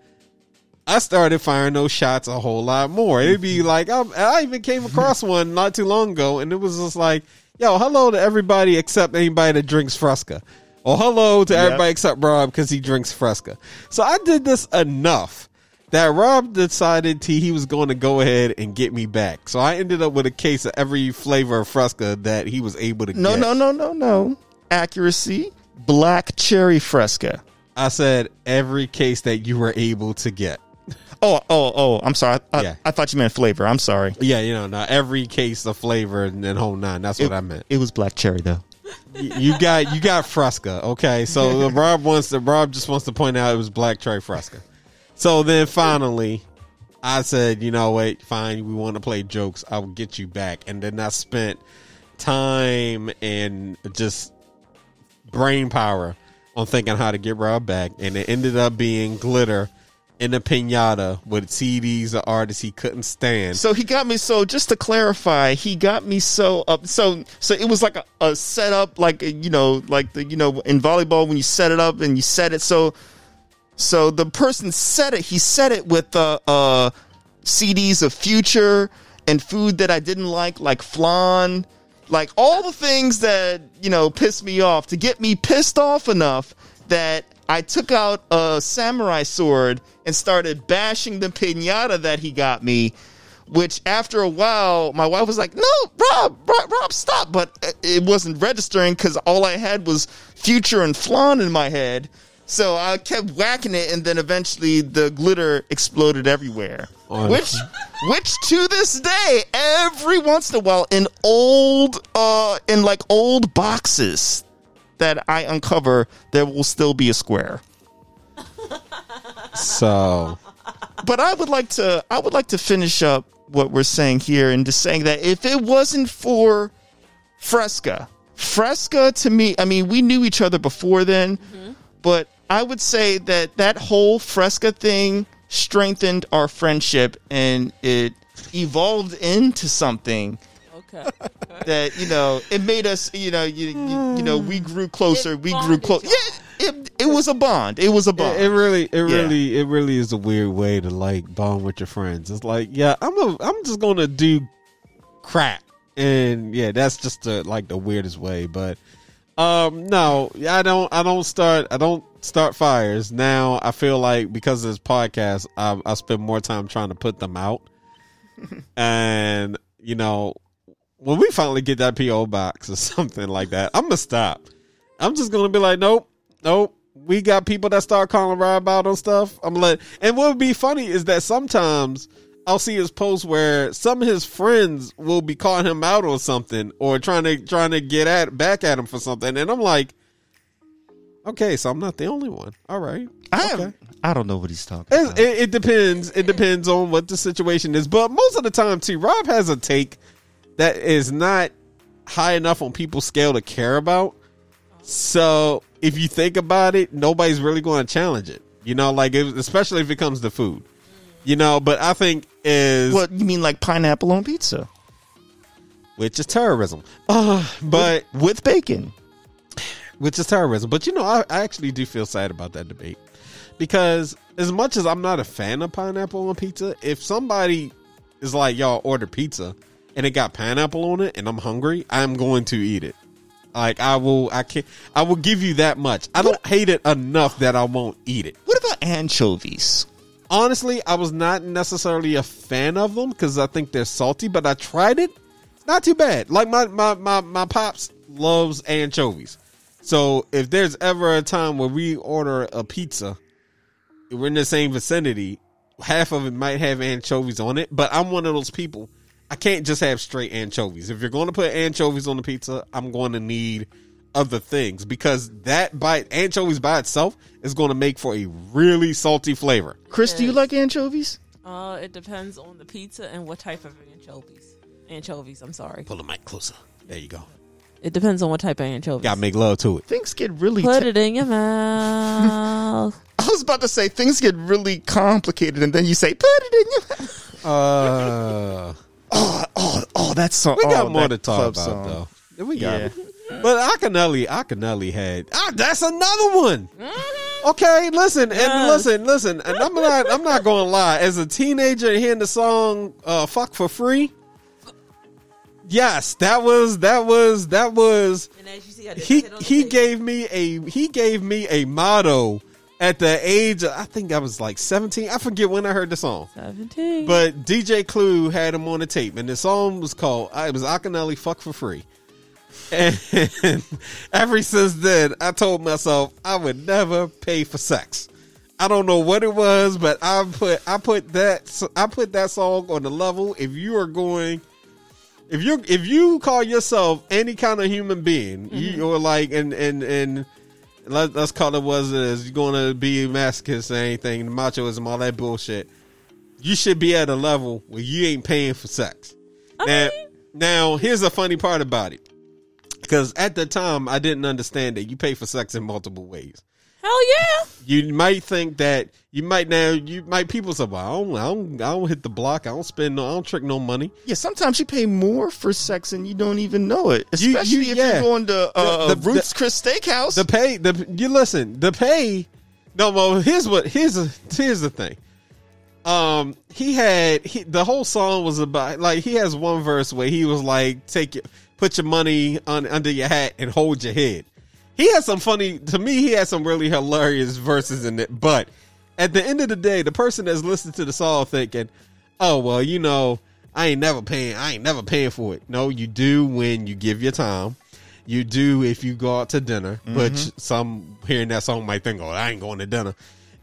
I started firing those shots a whole lot more. It'd be like I, I even came across one not too long ago, and it was just like, "Yo, hello to everybody except anybody that drinks Fresca." Or hello to everybody except Rob because he drinks Fresca. So I did this enough that Rob decided he, he was going to go ahead and get me back. So I ended up with a case of every flavor of Fresca that he was able to No, get. No, no, no, no, no. accuracy, black cherry fresca. I said every case that you were able to get. Oh, oh, oh! I'm sorry. I, I, Yeah. I thought you meant flavor. I'm sorry. Yeah, you know, not every case of flavor and then whole nine. That's what I meant. It was black cherry though. You got you got Fresca. Okay, so Rob wants to Rob just wants to point out it was Black Cherry Fresca. So then finally, I said, you know what? Fine, we want to play jokes. I will get you back. And then I spent time and just brain power on thinking how to get Rob back, and it ended up being glitter in a pinata with CDs of artists he couldn't stand. So he got me. So just to clarify, he got me so up. So so it was like a, a setup, like you know, like the you know in volleyball when you set it up and you set it. So so the person set it. He set it with uh, uh CDs of Future and food that I didn't like, like flan, like all the things that you know pissed me off to get me pissed off enough that I took out a samurai sword and started bashing the pinata that he got me. Which after a while, my wife was like, "No, Rob, Rob, Rob stop!" But it wasn't registering because all I had was Future and flan in my head. So I kept whacking it, and then eventually the glitter exploded everywhere. On- Which, which to this day, every once in a while, in old, uh, in like old boxes that I uncover, there will still be a square. So But I would like to, I would like to finish up what we're saying here and just saying that if it wasn't for Fresca, Fresca to me, I mean, we knew each other before then, mm-hmm. but I would say that that whole Fresca thing strengthened our friendship and it evolved into something Okay. that you know it made us you know you you, you know we grew closer It we grew bonded close yeah it, it was a bond it was a bond It, it really, it Yeah. really, it really is a weird way to like bond with your friends. It's like, yeah, I'm a, I'm just gonna do crap, and yeah, that's just the, like the weirdest way. But um, no, I don't, I don't start, I don't start fires. Now I feel like because of this podcast, I, I spend more time trying to put them out, and you know, when we finally get that PO box or something like that, I'm gonna stop. I'm just gonna be like, nope, nope. We got people that start calling Rob out on stuff. I'm like, and what would be funny is that sometimes I'll see his posts where some of his friends will be calling him out on something or trying to trying to get at back at him for something, and I'm like, okay, so I'm not the only one. All right, I okay. I don't know what he's talking It, about it, it depends. It depends on what the situation is. But most of the time, too, Rob has a take that is not high enough on people's scale to care about. So if you think about it, nobody's really going to challenge it. You know, like if, especially if it comes to food. You know, but I think is what you mean like pineapple on pizza which is terrorism. Uh, but with bacon which is terrorism. But you know, I, I actually do feel sad about that debate because as much as I'm not a fan of pineapple on pizza, if somebody is like, "Y'all order pizza," and it got pineapple on it, and I'm hungry, I'm going to eat it. Like I will, I can, I will give you that much. I don't hate it enough that I won't eat it. what about anchovies Honestly, I was not necessarily a fan of them because I think they're salty, but I tried it. Not too bad. Like my my my my pops loves anchovies. So if there's ever a time where we order a pizza, we're in the same vicinity, half of it might have anchovies on it, but I'm one of those people. I can't just have straight anchovies. If you're going to put anchovies on the pizza, I'm going to need other things because that by anchovies by itself is going to make for a really salty flavor. chris do you like anchovies Uh, it depends on the pizza and what type of anchovies. Anchovies, I'm sorry. Pull the mic closer. There you go. It depends on what type of anchovies. Got to make love to it. things get really Put te- it in your mouth. i was about to say things get really complicated and then you say put it in your Uh, oh oh oh that's so we got oh, more to talk about song. though. We got Yeah. But Akinyele, Akinyele had ah, that's another one. Okay, listen and Yes. listen, listen, and I'm not, I'm not going to lie. As a teenager, hearing the song uh, "Fuck for Free," yes, that was that was that was And as you see, I he hit on the he gave me a he gave me a motto at the age of, I think I was like 17. I forget when I heard the song. 17. But DJ Clue had him on the tape, and the song was called uh, it was Akinyele "Fuck for Free." And ever since then, I told myself I would never pay for sex. I don't know what it was, but I put I put that I put that song on the level. If you are going, if you if you call yourself any kind of human being, you are like and and and let, let's call it what it is. You're going to be a masochist or anything, machoism, all that bullshit. You should be at a level where you ain't paying for sex. Now, now here's the funny part about it. Because at the time, I didn't understand that you pay for sex in multiple ways. Hell yeah. You might think that you might now you might people say, "Well, I don't, I don't, I don't hit the block. I don't spend no, I don't trick no money." Yeah, sometimes you pay more for sex and you don't even know it. You- Especially you- if yeah. you're going to uh, The- the- Roots the- Chris Steakhouse. The pay, the you listen, the pay. No, well, here's what here's a, here's the thing. Um, he had he, the whole song was about like he has one verse where he was like, "Take your put your money on under your hat and hold your head." He has some funny to me. He has some really hilarious verses in it, but at the end of the day, the person that's listening to the song thinking, "Oh well, you know, I ain't never paying. I ain't never paying for it." No, you do when you give your time. You do if you go out to dinner, but mm-hmm. some hearing that song might think, "Oh, I ain't going to dinner."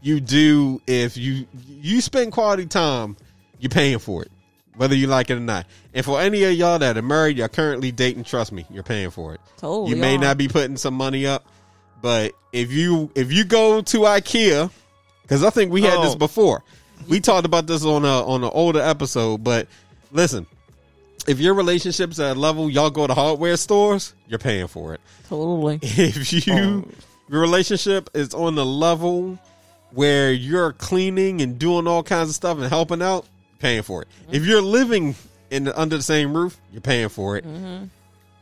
You do if you you spend quality time, you're paying for it, whether you like it or not. And for any of y'all that are married, you're currently dating, trust me, you're paying for it. Totally you may are. not be putting some money up, but if you if you go to IKEA, because I think we had this Oh. before, we talked about this on a on an older episode. But listen, if your relationship's at a level y'all go to hardware stores, you're paying for it. Totally. If you oh. your relationship is on the level where you're cleaning and doing all kinds of stuff and helping out, paying for it. If you're living in under the same roof, you're paying for it.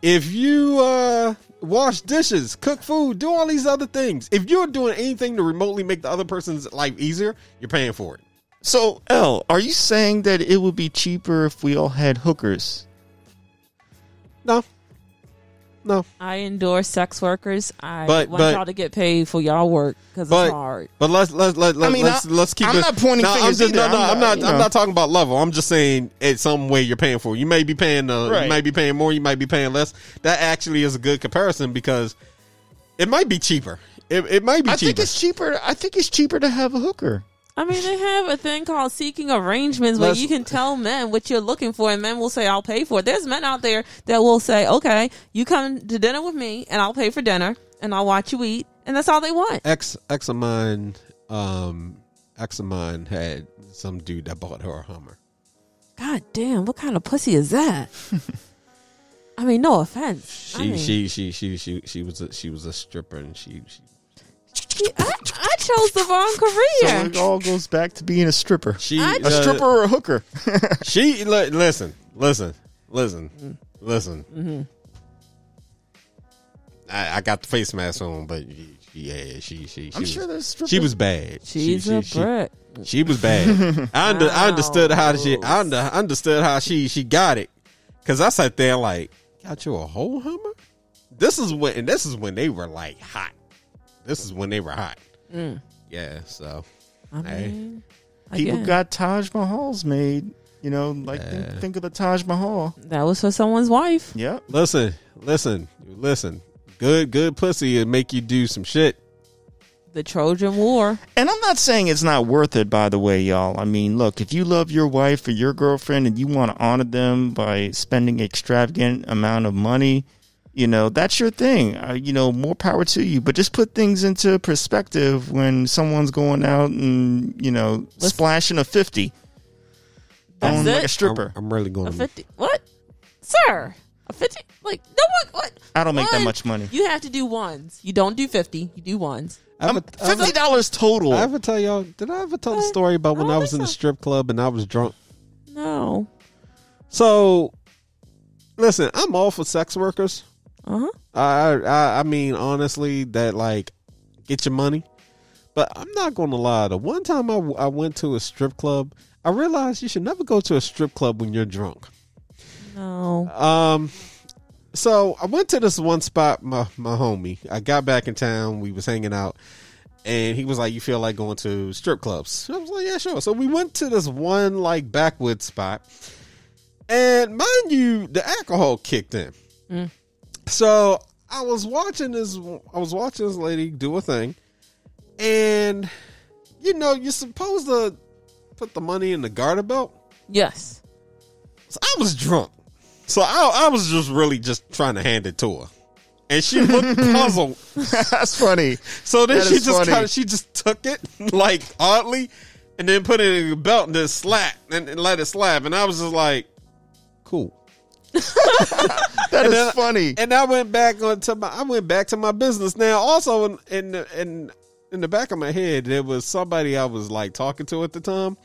If you uh, wash dishes, cook food, do all these other things, if you're doing anything to remotely make the other person's life easier, you're paying for it. so, L, are you saying that it would be cheaper if we all had hookers? No, no. I endorse sex workers. I But- want but- y'all to get paid for y'all work because it's hard. but let's let's let, let, I mean, let's I- let's keep I'm it. not pointing no, I'm fingers just no no. I'm I'm not, not. I'm know. not talking about level. I'm just saying it's some way you're paying for. You may be paying. Uh, Right. You might be paying more. You might be paying less. That actually is a good comparison because it might be cheaper. It, it might be I cheaper. think it's cheaper. I think it's cheaper to have a hooker. I mean, they have a thing called seeking arrangements where Let's- you can tell men what you're looking for, and men will say, "I'll pay for it." There's men out there that will say, "Okay, you come to dinner with me, and I'll pay for dinner, and I'll watch you eat," and that's all they want. ex ex of mine. Um, ex of mine had some dude that bought her a Hummer. God damn, what kind of pussy is that? I mean, no offense. I She mean, she she she she she was a, she was a stripper and she she- I, I chose the wrong So career. it all goes back to being a stripper. she I- A stripper or a hooker? She li- listen, listen, listen, listen. Mm-hmm. I, I got the face mask on, but yeah, she she she I'm was, sure there's strippers. she was bad. She's she, a she, brick. She, she was bad. I, under, I understood how she I under, understood how she she got it because I sat there like, got you a whole Hummer. This is when and this is when they were like hot. This is when they were hot. Mm. Yeah, so I Hey. mean, People again, got Taj Mahals made. You know, like think, think of the Taj Mahal. that was for someone's wife. Yep. listen, listen, listen. Good good pussy and make you do some shit. The Trojan War. And I'm not saying it's not worth it, by the way, y'all. I mean, look, if you love your wife or your girlfriend and you want to honor them by spending extravagant amount of money, you know, that's your thing. Uh, you know, more power to you. But just put things into perspective when someone's going out and, you know, splashing a 50 That's on like a stripper. I'm, I'm really going A to fifty. What, sir? A fifty? Like no one. What? I don't make that much money. You have to do ones. You don't do fifty. You do ones. I Um, ever, I ever- $50 total. I ever tell y'all? Did I ever tell the story about when I I, was in think the strip club and I was drunk? No. So, listen, I'm all for sex workers. Uh huh. I, I, I mean, honestly, that like get your money. But I'm not going to lie. The one time I, I went to a strip club, I realized you should never go to a strip club when you're drunk. No. Um, so I went to this one spot, my my homie. I got back in town. We was hanging out, and he was like, "You feel like going to strip clubs?" I was like, "Yeah, sure." So we went to this one like backwoods spot, and mind you, the alcohol kicked in. So I was watching this. I was watching this lady do a thing, and you know you're supposed to put the money in the garter belt. Yes. So I was drunk, so I, I was just really just trying to hand it to her, and she looked puzzled. That's funny. So then That she just kind of she just took it like oddly, and then put it in the belt and then slap and, and let it slap, and I was just like, cool. That is then- funny. And I went back onto my I went back to my business. Now, also in in the- in in the back of my head, there was somebody I was like talking to at the time.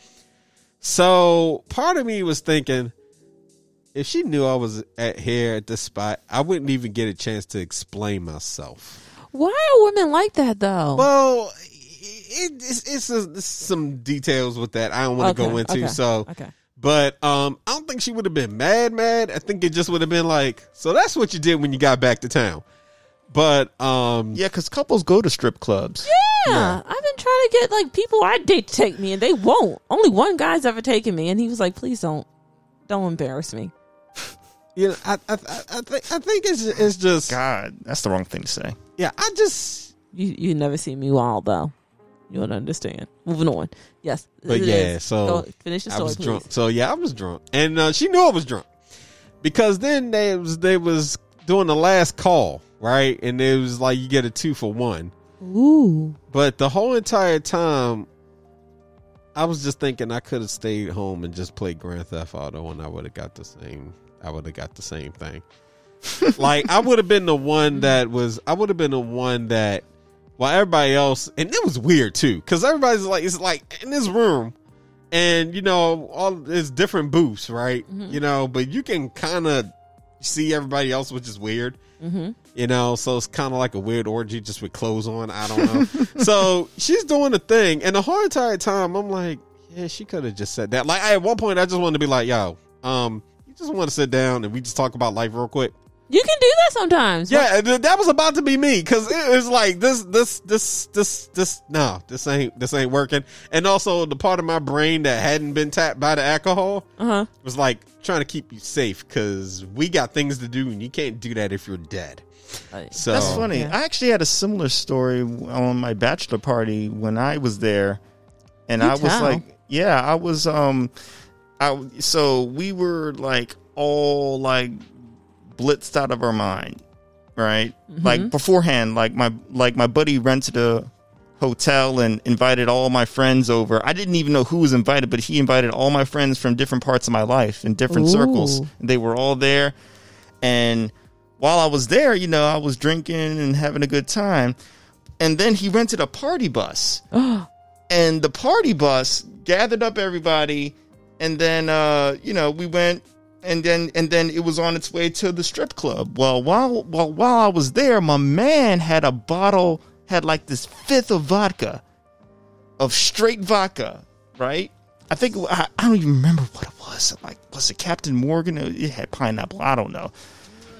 So part of me was thinking, if she knew I was at here at this spot, I wouldn't even get a chance to explain myself. Why are women like that though? Well, it, it's, it's, it's some details with that I don't want to Okay, go into. okay, So, okay. But um, I don't think she would have been mad. Mad. I think it just would have been like, so that's what you did when you got back to town. But um, Yeah, because couples go to strip clubs. Yeah, I've been trying to get like people I date to take me, and they won't. Only one guy's ever taken me, and he was like, "Please don't, don't embarrass me." you know, I I, I, I think I think it's it's just God, that's the wrong thing to say. yeah. I just You you never see me wild though. You don't understand. Moving on. Yes, But yeah, is. so Go- finish the story. I was please. drunk. So yeah, I was drunk, and uh, she knew I was drunk because then they was they was doing the last call, right? And it was like you get a two for one. Ooh, But the whole entire time, I was just thinking I could have stayed home and just played Grand Theft Auto, and I would have got the same. I would have got the same thing. like I would have been the one that was. I would have been the one that, while everybody else, and it was weird too, because everybody's like, it's like in this room, and you know, all there's different booths, right? You know, but you can kind of see everybody else, which is weird. You know so it's kind of like a weird orgy just with clothes on i don't know. So she's doing the thing and the whole entire time i'm like yeah she could have just said that. Like I, at one point i just wanted to be like yo um you just want to sit down and we just talk about life real quick you can do that sometimes. yeah th- that was about to be me because it was like this this this this this no this ain't this ain't working and also the part of my brain that hadn't been tapped by the alcohol Uh huh. was like trying to keep you safe because we got things to do and you can't do that if you're dead so That's funny. yeah. I actually had a similar story on my bachelor party when I was there, and You I was like, yeah, I was um, I so we were like all like blitzed out of our mind, right? Like beforehand, like my like my buddy rented a hotel and invited all my friends over. I didn't even know who was invited, but he invited all my friends from different parts of my life in different circles. They were all there, and while I was there, you know, I was drinking and having a good time. And then he rented a party bus. and the party bus gathered up everybody and then uh, you know, we went and then and then it was on its way to the strip club. Well, while while while I was there, my man had a bottle had like this fifth of vodka of straight vodka, right? I think I, I don't even remember what it was. Like was it Captain Morgan? It had pineapple. I don't know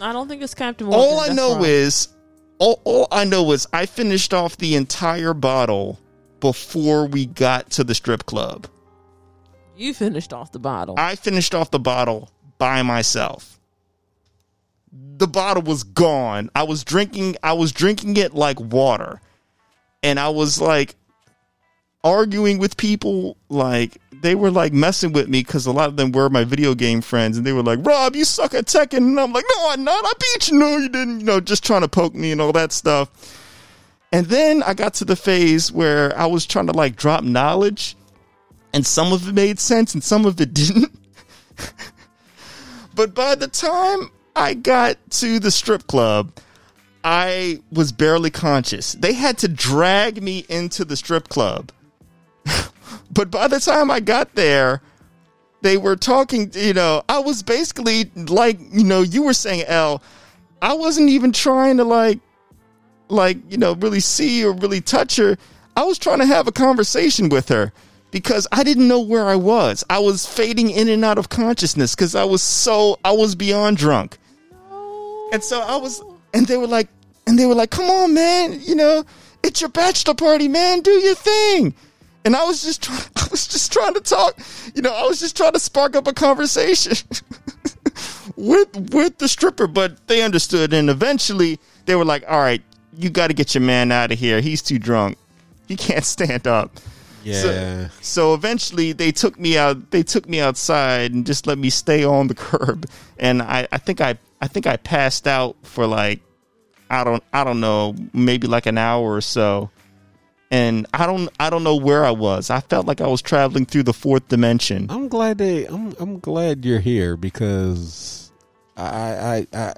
I don't think it's Captain Morgan. all I know wrong. is all, all I know is I finished off the entire bottle before we got to the strip club. you finished off the bottle. I finished off the bottle by myself. The bottle was gone. I was drinking I was drinking it like water. And I was like arguing with people like they were like messing with me because a lot of them were my video game friends. And they were like rob you suck at tekken and i'm like no i'm not. I beat you. No you didn't. You know just trying to poke me and all that stuff. And then i got to the phase where i was trying to like drop knowledge. And some of it made sense and some of it didn't but by the time i got to the strip club I was barely conscious. They had to drag me into the strip club. but by the time I got there, they were talking, you know, I was basically like, you know, you were saying, L, I wasn't even trying to like like, you know, really see or really touch her. I was trying to have a conversation with her because I didn't know where I was. I was fading in and out of consciousness because I was so I was beyond drunk. And so I was, and they were like, and they were like, come on, man, you know, it's your bachelor party, man, do your thing. And I was just trying, I was just trying to talk, you know, I was just trying to spark up a conversation. with with the stripper, but they understood, and eventually they were like, "All right, you got to get your man out of here. He's too drunk. He can't stand up." Yeah. So eventually they took me out. They took me outside and just let me stay on the curb. And I, I think I, I think I passed out for like, I don't, I don't know, maybe like an hour or so. And I don't, I don't know where I was. I felt like I was traveling through the fourth dimension. I'm glad they. I'm. I'm glad you're here because I. I. I.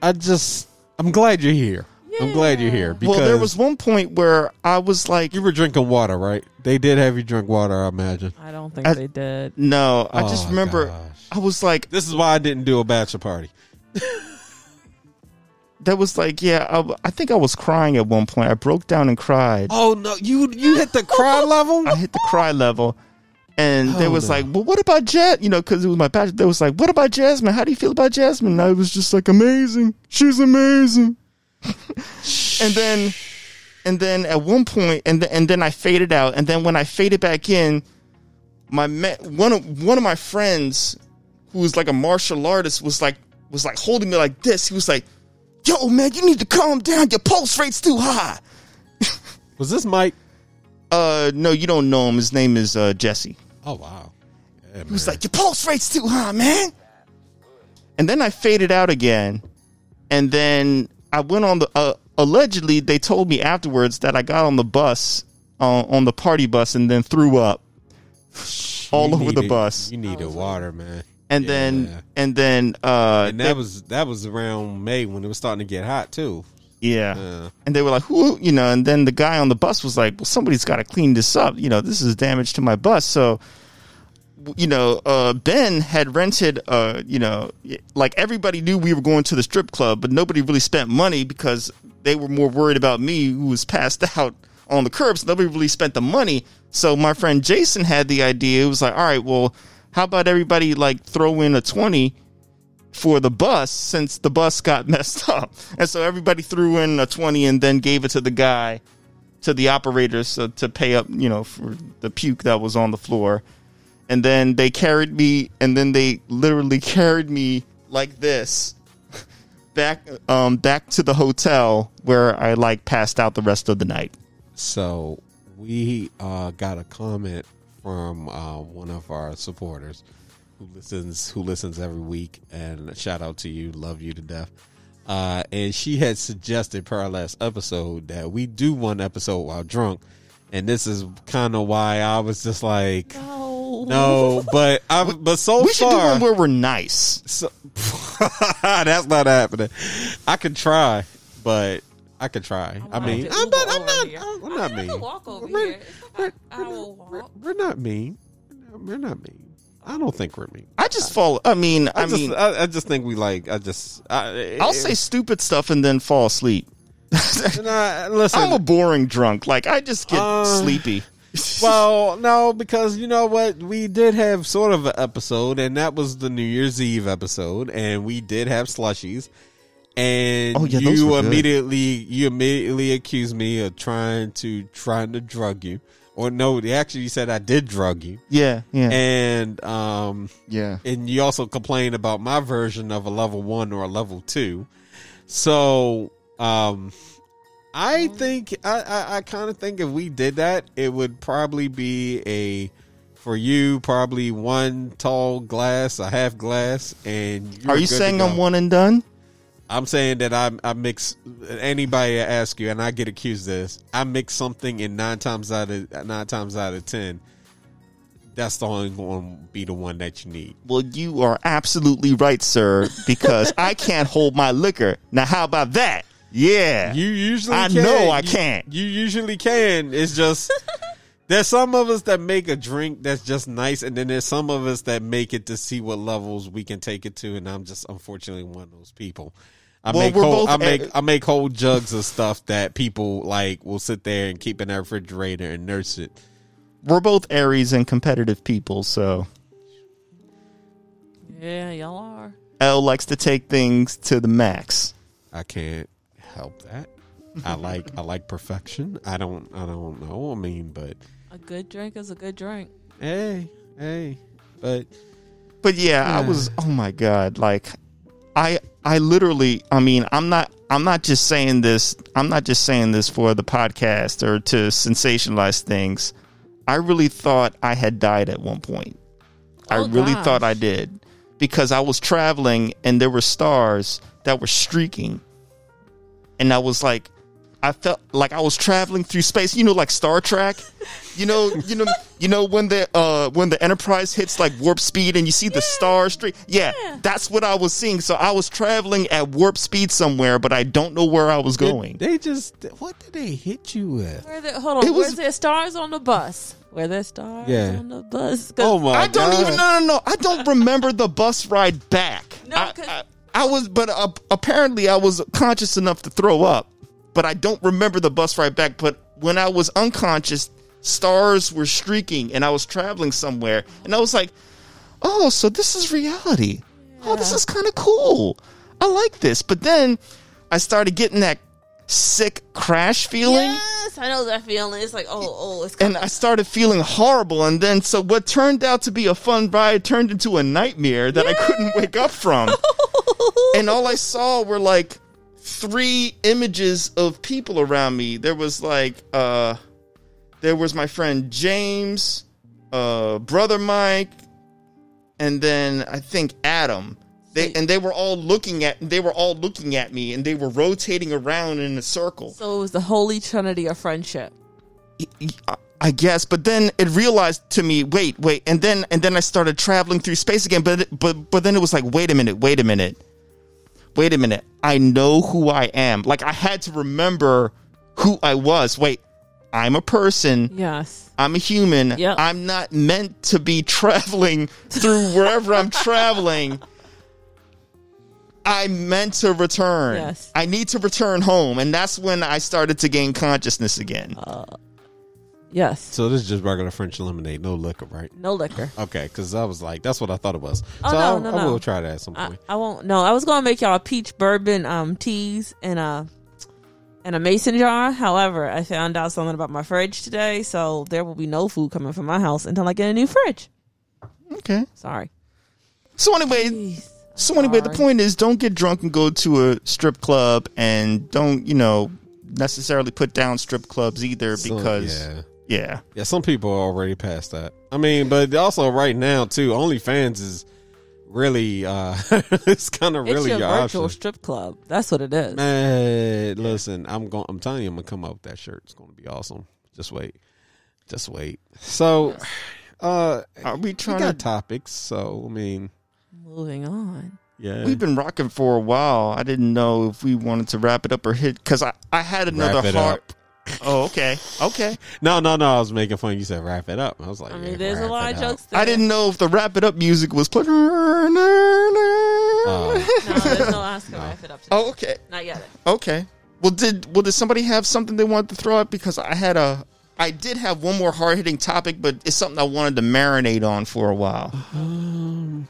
I just. I'm glad you're here. I'm glad you're here because Well, there was one point where I was like, you were drinking water, right? They did have you drink water, I imagine. I don't think I- they did. no, I just Oh, remember gosh. I was like, This is why I didn't do a bachelor party. that was like, yeah, I, I think I was crying at one point. I broke down and cried. Oh no, you you hit the cry level. I hit the cry level. And they Oh, was no. like, well, what about Jas? You know, because it was my passion. They was like, what about Jasmine? How do you feel about Jasmine? And I was just like, amazing. She's amazing. And then, and then at one point, and th- and then I faded out. And then when I faded back in, my me- one of one of my friends, who was like a martial artist, was like was like holding me like this. He was like, "Yo, man, you need to calm down. Your pulse rate's too high." Was this Mike? Uh, no, you don't know him. His name is uh, Jesse. Oh wow. Yeah, He was like, "Your pulse rate's too high, man." And then I faded out again, and then I went on the. Uh, allegedly, they told me afterwards that I got on the bus, uh, on the party bus, and then threw up all You over the bus. You needed water, man. And Yeah. then, and then, uh, And that was that was around May when it was starting to get hot too. yeah. Yeah. And they were like, "Who?" You know. And then the guy on the bus was like, "Well, somebody's got to clean this up. You know, this is damage to my bus." So, you know, uh, Ben had rented. Uh, you know, like everybody knew we were going to the strip club, but nobody really spent money because they were more worried about me, who was passed out on the curbs. Nobody really spent the money. So my friend Jason had the idea. It was like, "All right, well, how about everybody like throw in a twenty for the bus since the bus got messed up. And so everybody threw in a 20 and then gave it to the guy, to the operators so, to pay up, you know, for the puke that was on the floor. And then they carried me, and then they literally carried me like this back, um, back to the hotel where I like passed out the rest of the night. So we uh, got a comment from uh, one of our supporters who listens who listens every week, and shout out to you, love you to death. Uh, and she had suggested per our last episode that we do one episode while drunk, and this is kind of why I was just like, No. No, but I but so we should do one where we're nice. so, that's not happening. I could try, but I could try. I mean, I'm not. I'm not. here. I'm, I'm not have mean. walk over We're- here. We're- we're not- we're- We're not mean. We're not mean. I don't think we're mean. I just fall. I mean, I, I, just, mean, I, I just think we like. I just. I, I'll say stupid stuff and then fall asleep. Nah, listen. I'm a boring drunk. Like I just get Uh, sleepy. well, no, because you know what? We did have sort of an episode, and that was the New Year's Eve episode, and we did have slushies. And Oh, yeah, you immediately you immediately accused me of trying to trying to drug you. Or no, they actually said I did drug you. yeah, yeah, And um yeah. and you also complained about my version of a level one or a level two. So, um, I mm-hmm. think I, I, I kind of think if we did that, it would probably be a for you probably one tall glass, a half glass, and Are you saying. I'm one and done? I'm saying that I I mix anybody that ask you, and I get accused of this. I mix something, and nine times out of nine times out of ten, that's the only one be the one that you need. Well, you are absolutely right, sir, because I can't hold my liquor. Now, how about that? Yeah. You usually I can. know I You- can't. You usually can. It's just there's some of us that make a drink that's just nice, and then there's some of us that make it to see what levels we can take it to. And I'm just unfortunately one of those people. I Well, make whole, both I make a- I make whole jugs of stuff that people like will sit there and keep in their refrigerator and nurse it. We're both Aries and competitive people, so Yeah, y'all are. L likes to take things to the max. I can't help that. I like I like perfection. I don't I don't know. I mean, but A good drink is a good drink. hey, hey, but but yeah, I was. Oh my god! Like, I I literally. I mean, I'm not. I'm not just saying this. I'm not just saying this for the podcast or to sensationalize things. I really thought I had died at one point. I Oh, really gosh. thought I did because I was traveling and there were stars that were streaking, and I was like, I felt like I was traveling through space. You know, like Star Trek. You know, you know, you know when the uh when the Enterprise hits like warp speed and you see the stars streak. Yeah, Yeah. that's what I was seeing. So I was traveling at warp speed somewhere, but I don't know where I was going. They just what did they hit you with? Where there, hold on. It was- Where's there stars on the bus? Where there stars Yeah. on the bus? 'Cause- Oh my I don't god! even no no no. I don't remember the bus ride back. No, I, 'cause- I, I was, but uh, apparently I was conscious enough to throw up, but I don't remember the bus ride back. But when I was unconscious, stars were streaking, and I was traveling somewhere, and I was like, "Oh, so this is reality. Oh, this is kind of cool. I like this." But then I started getting that sick crash feeling Yes, I know that feeling. It's like, oh, oh, it's and. I started feeling horrible. And then, so what turned out to be a fun ride turned into a nightmare that I couldn't wake up from. and all I saw were like three images of people around me. There was like, uh, there was my friend James, uh, brother Mike, and then I think Adam. They, and they were all looking at they were all looking at me and they were rotating around in a circle. so it was the holy trinity of friendship. I guess, but then it realized to me, wait, wait, and then and then I started traveling through space again. But but but then it was like, wait a minute, wait a minute, wait a minute. I know who I am. Like I had to remember who I was. Wait, I'm a person. Yes. I'm a human. Yep. I'm not meant to be traveling through wherever I'm traveling. I'm meant to return. Yes. I need to return home, and that's when I started to gain consciousness again. Yes. So this is just regular French lemonade, no liquor, right? No liquor. Okay, because I was like, that's what I thought it was. Oh, so no, I, no, I no. will try that at some I, point. I won't. No, I was gonna make y'all peach bourbon um teas and a and a mason jar. However, I found out something about my fridge today, so there will be no food coming from my house until I get a new fridge. Okay. Sorry. So anyway, Jeez. So anyway, the point is, don't get drunk and go to a strip club, and don't you know necessarily put down strip clubs either So, because yeah. yeah, Yeah, some people are already past that. I mean, but also right now too, OnlyFans is really uh it's kind of really your your virtual option. strip club. That's what it is. Man, listen, I'm going. I'm telling you, I'm gonna come up with that shirt. It's gonna be awesome. Just wait, just wait. So, uh, are we we trying got to? topics. So, I mean, Moving on. yeah, We've been rocking for a while. I didn't know if we wanted to wrap it up or hit because I I had another Wrap it hard. up. Oh, okay, okay. no, no, no. I was making fun. You said wrap it up. I was like, I mean, yeah, there's a lot of jokes. There. I didn't know if the wrap it up music was playing. Oh. No, there's no ask to wrap it up. Today. Oh, okay. Not yet. Okay. Well, did well did somebody have something they wanted to throw up? Because I had a, I did have one more hard hitting topic, but it's something I wanted to marinate on for a while. Um,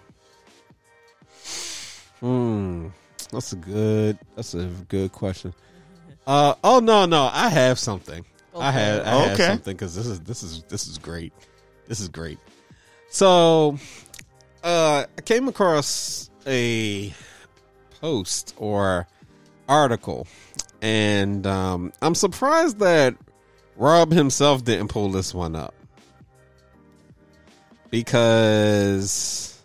Hmm, that's a good. That's a good question. Uh oh no no I have something. I had I Okay. something because this is this is this is great. This is great. So, uh, I came across a post or article, and um, I'm surprised that Rob himself didn't pull this one up because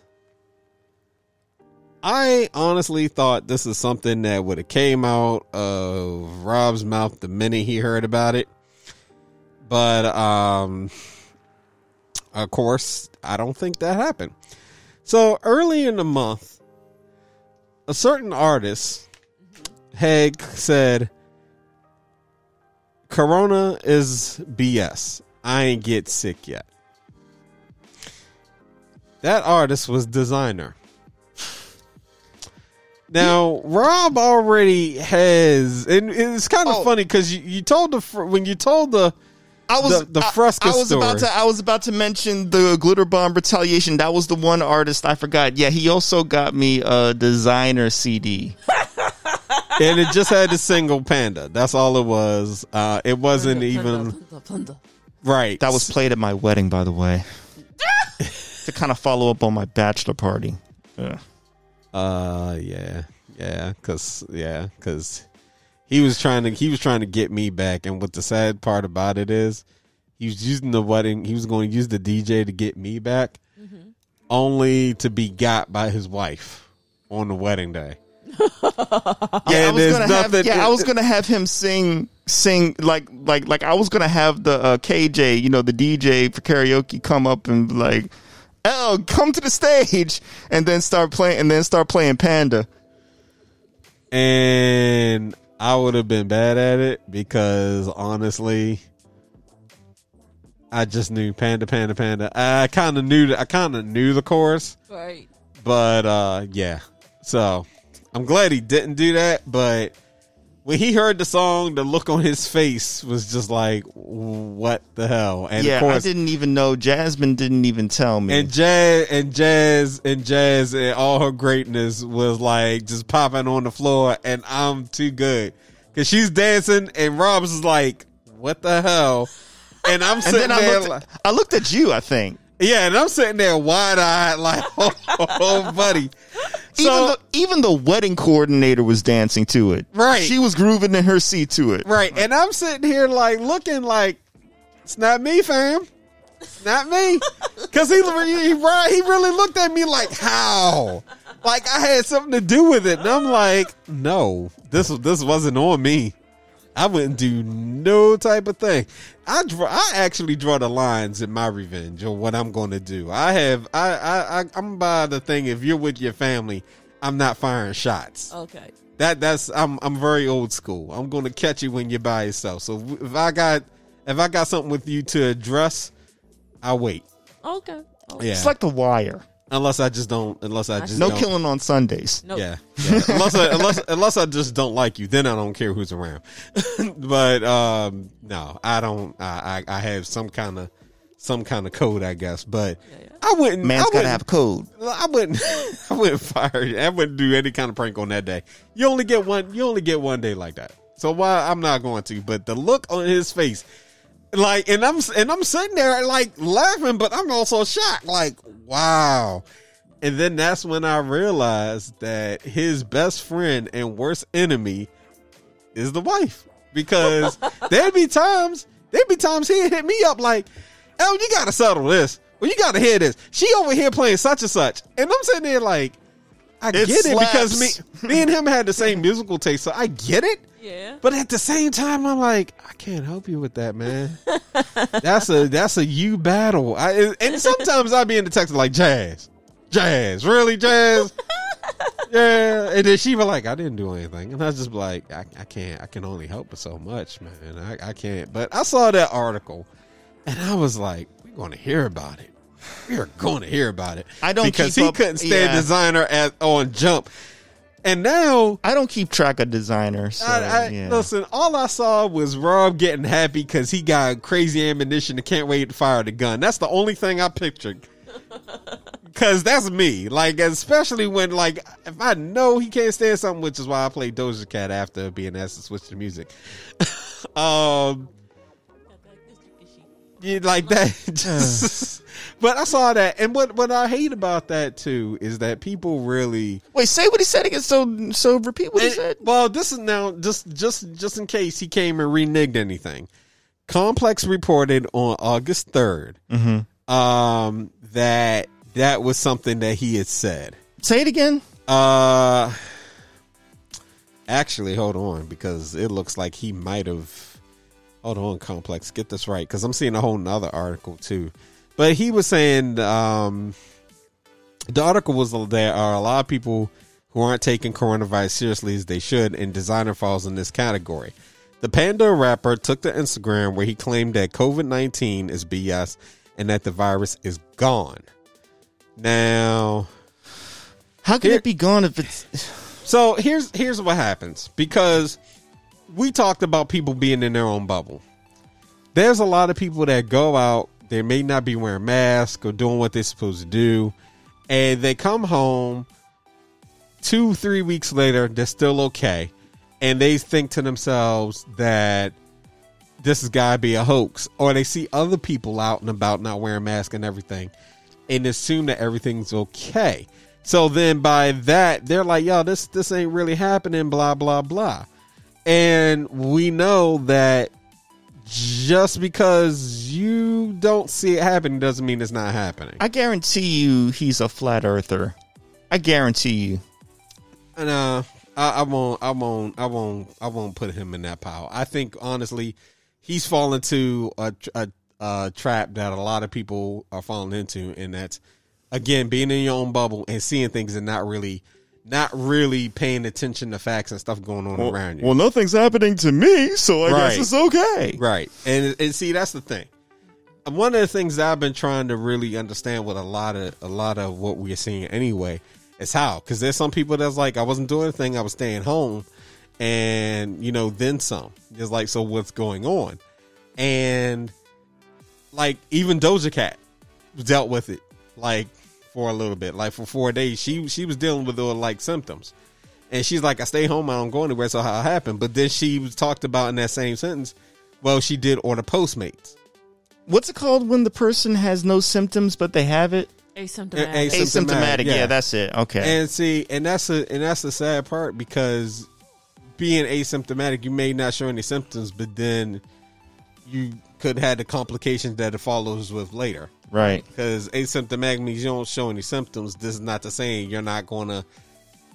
I honestly thought this is something that would have came out of Rob's mouth the minute he heard about it. But um of course, I don't think that happened. So early in the month, a certain artist had said Corona is BS. I ain't get sick yet. That artist was Desiigner. Now, Rob already has, and it's kind of Oh. funny because you, you told the fr- when you told the I was The- the Fresca I, was about story. to I was about to mention the glitter bomb retaliation. That was the one artist I forgot. Yeah, he also got me a Desiigner CD. and it just had the single panda. That's all it was. Uh, it wasn't even Plunder, plunder. right. That was played at my wedding, by the way. to kind of follow up on my bachelor party. Yeah. Uh, yeah, yeah, cause yeah, cause he was trying to he was trying to get me back, and what the sad part about it is, he was using the wedding. He was going to use the DJ to get me back, only to be got by his wife on the wedding day. Yeah, I was there's gonna have, nothing- yeah, I was gonna have him sing, sing like, like, like I was gonna have the uh, KJ, you know, the DJ for karaoke, come up and like, "Oh, come to the stage," and then start playing, and then start playing Panda. and I would have been bad at it because honestly, I just knew Panda, Panda, Panda. I kind of knew. I kind of knew the chorus. Right. But uh yeah. So I'm glad he didn't do that, but when he heard the song, the look on his face was just like, "What the hell?" And yeah, of course, I didn't even know. Jasmine didn't even tell me. and jazz and jazz and jazz and all her greatness was like just popping on the floor, and I'm too good because she's dancing, and Rob's is like, "What the hell?" And I'm And sitting I there looked, like, I looked at you. I think yeah, and I'm sitting there wide eyed, like, "Oh, oh, buddy." even the even the wedding coordinator was dancing to it. Right. she was grooving in her seat to it. Right. And I'm sitting here like looking like it's not me, fam. It's not me. Cause he, he, he really looked at me like, how? Like I had something to do with it. And I'm like, no, this this wasn't on me. I wouldn't do no type of thing. I draw, I actually draw the lines in my revenge or what I'm going to do. I have I I, I I'm by the thing. If you're with your family, I'm not firing shots Okay. that that's I'm I'm very old school. I'm going to catch you when you're by yourself. So if I got if I got something with you to address, I wait. Okay. okay. Yeah, It's like the wire. Unless I just don't. Unless I just No don't, killing on Sundays. Nope. Yeah, yeah. unless I, unless unless I just don't like you, then I don't care who's around. but um, no, I don't. I, I I have some kind of some kind of code, I guess. But I wouldn't. Man's I gotta wouldn't- have code. I wouldn't. I wouldn't fire. I wouldn't do any kind of prank on that day. You only get one. You only get one day like that. So why? I'm not going to. But the look on his face, like, and I'm and I'm sitting there like laughing, but I'm also shocked. Like, wow. And then that's when I realized that his best friend and worst enemy is the wife. Because there'd be times, there'd be times he'd hit me up like, "Oh, you gotta settle this. Well, you gotta hear this. She over here playing such and such," and I'm sitting there like, "I It get it because me, me and him had the same musical taste, so I get it." Yeah. But at the same time, I'm like, I can't help you with that, man. that's a that's a you battle. I, and sometimes I be in the text like Jazz, Jazz, really Jazz. yeah, and then she be like, I didn't do anything, and I was just be like, I, I can't, I can only help but so much, man. I, I can't. But I saw that article, and I was like, we're going to hear about it. We're going to hear about it. I don't because he up- couldn't stand yeah. Desiigner at on Jump, and now I don't keep track of designers. So, I, I, yeah. Listen, all I saw was Rob getting happy because he got crazy ammunition and can't wait to fire the gun. That's the only thing I pictured. Cause that's me. Like, especially when like if I know he can't stand something, which is why I play Doja Cat after being asked to switch to music. um, yeah, like that. Just, but I saw that, and what what I hate about that too is that people really Wait, say what he said again. So, so repeat what he said. Well, this is now just just just in case he came and reneged anything. Complex reported on August 3rd um, that that was something that he had said. Say it again. Uh, actually, hold on because it looks like he might have. Hold on, Complex, get this right because I'm seeing a whole nother article too. But he was saying um, the article was there are a lot of people who aren't taking coronavirus seriously as they should, and Desiigner falls in this category. The Panda rapper took to Instagram where he claimed that COVID 19 is BS and that the virus is gone. Now, How can Here- it be gone if it's? so here's here's what happens because we talked about people being in their own bubble. There's a lot of people that go out, they may not be wearing masks or doing what they're supposed to do, and they come home two, three weeks later, they're still okay. And they think to themselves that this has got to be a hoax. Or they see other people out and about not wearing masks and everything. and assume that everything's okay. So then by that, they're like, yo, this this ain't really happening, blah, blah, blah. And we know that just because you don't see it happening doesn't mean it's not happening. I guarantee you he's a flat earther. I guarantee you. And uh, I, I won't, I won't, I won't, I won't put him in that pile. I think honestly, he's fallen to a, a, a trap that a lot of people are falling into, and that's again being in your own bubble and seeing things and not really, not really paying attention to facts and stuff going on around you. Well, nothing's happening to me, so I Right. guess it's okay. Right. And and see that's the thing. One of the things that I've been trying to really understand with a lot of a lot of what we're seeing anyway is how cuz there's some people that's like I wasn't doing anything, I was staying home and you know then some. It's like so what's going on? And like even Doja Cat dealt with it like for a little bit. Like for 4 days she she was dealing with the like symptoms. And she's like, I stay home, I don't go anywhere, so how it happened. But then she was talked about in that same sentence. Well, she did order Postmates. What's it called when the person has no symptoms but they have it? Asymptomatic. A- Asymptomatic, Asymptomatic. Yeah, yeah. that's it. Okay. And see, and that's a and that's the sad part because being asymptomatic, you may not show any symptoms, but then you could have the complications that it follows with later. Right. Because asymptomatic means you don't show any symptoms. This is not the same. You're not going to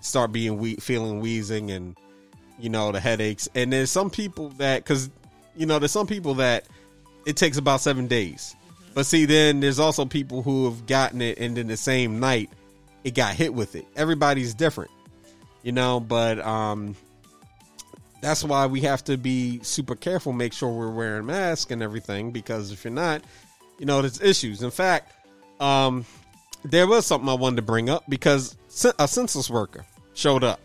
start being we- feeling wheezing and you know the headaches. And there's some people that because you know there's some people that it takes about seven days. But see, then there's also people who have gotten it and then the same night it got hit with it. Everybody's different, you know. But um, that's why we have to be super careful. Make sure we're wearing masks and everything because if you're not, you know, there's issues. In fact, um, there was something I wanted to bring up because a census worker showed up.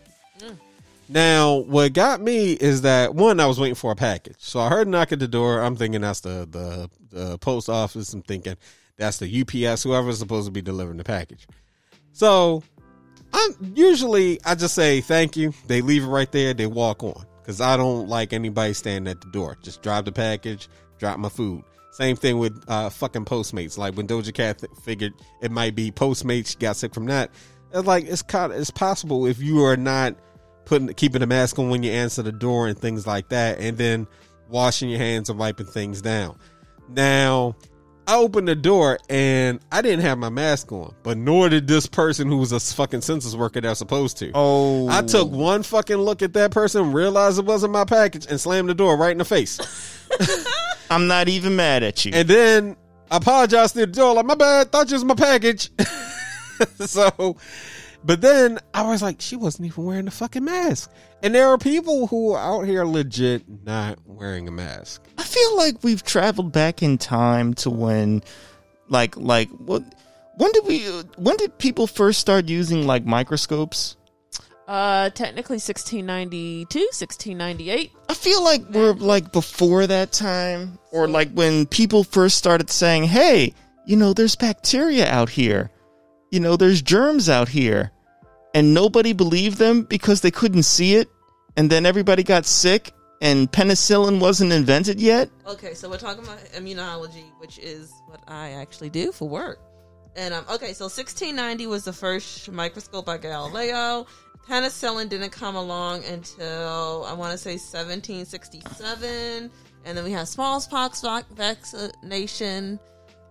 Now, what got me is that one, I was waiting for a package. So I heard a knock at the door. I'm thinking that's the, the, the post office. I'm thinking that's the UPS, whoever's supposed to be delivering the package. So I'm usually I just say thank you. They leave it right there. They walk on because I don't like anybody standing at the door. Just drop the package, drop my food. Same thing with uh, fucking Postmates. Like when Doja Cat th- figured it might be Postmates, she got sick from that. It's like it's kind of, it's possible if you are not putting keeping a mask on when you answer the door and things like that, and then washing your hands and wiping things down. Now, I opened the door and I didn't have my mask on, but nor did this person who was a fucking census worker that's supposed to. Oh. I took one fucking look at that person, realized it wasn't my package, and slammed the door right in the face. I'm not even mad at you. And then I apologized to the door, like, my bad, thought you was my package. so, but then I was like, she wasn't even wearing the fucking mask. And there are people who are out here legit not wearing a mask. I feel like we've traveled back in time to when, like, like what? When did we? When did people first start using like microscopes? Uh, technically 1692, 1698. I feel like we're like before that time, or like when people first started saying, "Hey, you know, there's bacteria out here. You know, there's germs out here," and nobody believed them because they couldn't see it, and then everybody got sick, and penicillin wasn't invented yet. Okay, so we're talking about immunology, which is what I actually do for work. And um, okay, so 1690 was the first microscope by Galileo. Penicillin didn't come along until I want to say 1767, and then we had smallpox vaccination,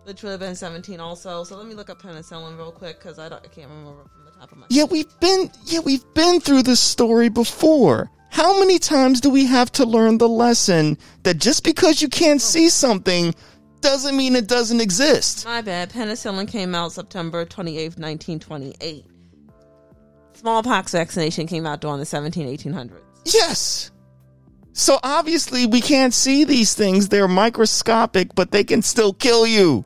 which would have been 17 also. So let me look up penicillin real quick because I, don't- I can't remember from the top of my Yeah, we've been yeah, we've been through this story before. How many times do we have to learn the lesson that just because you can't see something doesn't mean it doesn't exist? My bad. Penicillin came out September 28th, 1928. Smallpox vaccination came out during the 17, 1800s. Yes. So obviously we can't see these things. They're microscopic, but they can still kill you.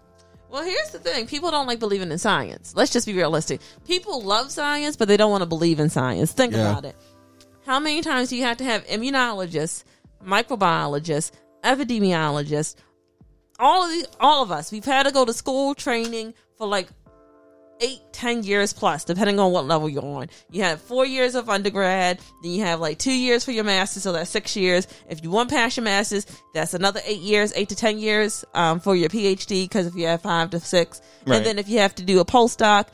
Well, here's the thing. People don't like believing in science. Let's just be realistic. People love science, but they don't want to believe in science. Think Yeah. about it. How many times do you have to have immunologists, microbiologists, epidemiologists, all of the, all of us, we've had to go to school training for like eight, ten years plus, depending on what level you're on. You have four years of undergrad, then you have like two years for your master's, so that's six years. If you want past your master's, that's another eight years, eight to ten years um, for your PhD, because if you have five to six, Right. and then if you have to do a postdoc,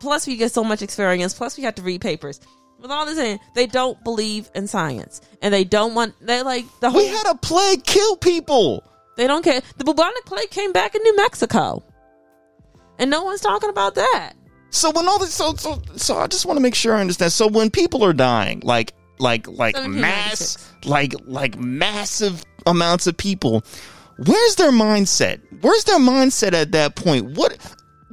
plus we get so much experience, plus we have to read papers. With all this in, they don't believe in science, and they don't want. They like the whole. We had a plague kill people. They don't care. The bubonic plague came back in New Mexico, and no one's talking about that. So when all this, so so so, I just want to make sure I understand. So when people are dying, like like like mass, like like massive amounts of people, where's their mindset? Where's their mindset at that point? What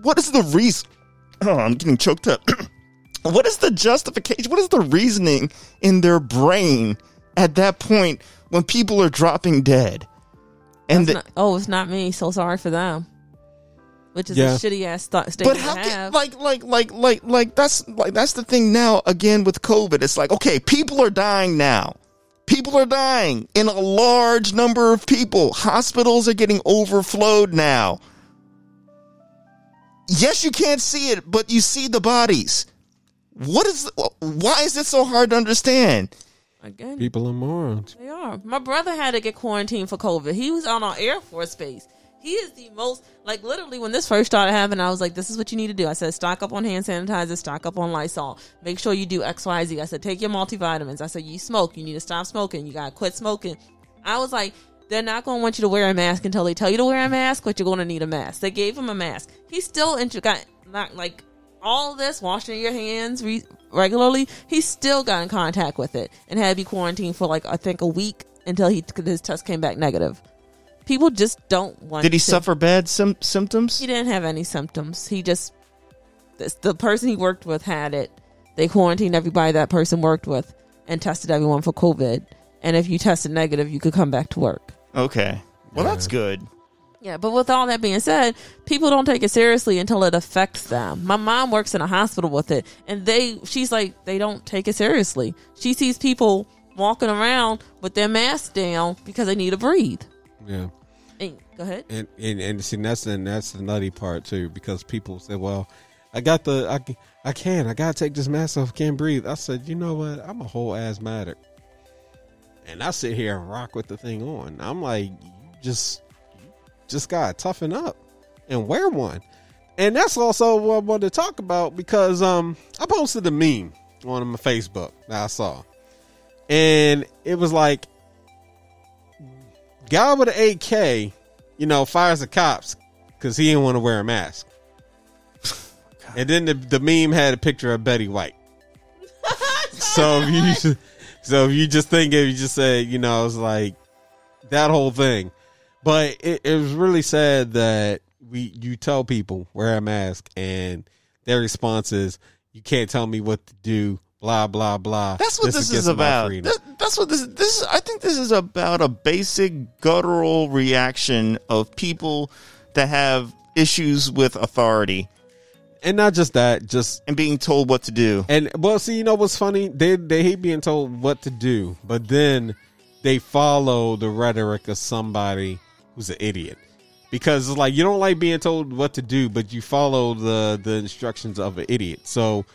what is the reason? Oh, I'm getting choked up. what is the justification? What is the reasoning in their brain at that point when people are dropping dead? And the, not- oh, it's not me. So sorry for them. Which is Yeah. a shitty ass th- state but how can like like like like like that's like that's the thing now again with covid. It's like okay people are dying now. People are dying in a large number of people. Hospitals are getting overflowed now. Yes you can't see it but you see the bodies. What is why is it so hard to understand Again, People are morons. they are. My brother had to get quarantined for COVID. He was on our Air Force base. He is the most like literally when this first started happening. I was like, "This is what you need to do." I said, "Stock up on hand sanitizer, stock up on Lysol. Make sure you do X, Y, Z." I said, "Take your multivitamins." I said, "You smoke, you need to stop smoking. You gotta quit smoking." I was like, "They're not gonna want you to wear a mask until they tell you to wear a mask, but you're gonna need a mask." They gave him a mask. He still got not like all this washing your hands re- regularly. He still got in contact with it and had to be quarantined for like I think a week until he his test came back negative. People just don't want. did he to- suffer bad sim- symptoms He didn't have any symptoms. He just this, the person he worked with had it. They quarantined everybody that person worked with and tested everyone for COVID. And if you tested negative, you could come back to work. okay well that's good Yeah, but with all that being said, people don't take it seriously until it affects them. My mom works in a hospital with it, and they she's like they don't take it seriously. She sees people walking around with their mask down because they need to breathe. Yeah. And, go ahead. And and and see that's the that's the nutty part too because people say, "Well, I got the I I can I gotta take this mask off. Can't breathe." I said, "You know what? I'm a whole asthmatic, and I sit here and rock with the thing on. I'm like, just just gotta toughen up and wear one." And that's also what I wanted to talk about because um I posted a meme on my Facebook that I saw, and it was like guy with an AK, you know, fires the cops because he didn't want to wear a mask. and then the, the meme had a picture of Betty White. so if you so if you just think if you just say, you know, it's like that whole thing. But it, it was really sad that we you tell people wear a mask and their response is you can't tell me what to do, blah blah blah. That's what this, is against about. freedom." Th- that's what this. This is. I think this is about a basic guttural reaction of people that have issues with authority and not just that, just and being told what to do. And well, see, you know what's funny? They they hate being told what to do, but then they follow the rhetoric of somebody who's an idiot. Because it's like you don't like being told what to do, but you follow the the instructions of an idiot. So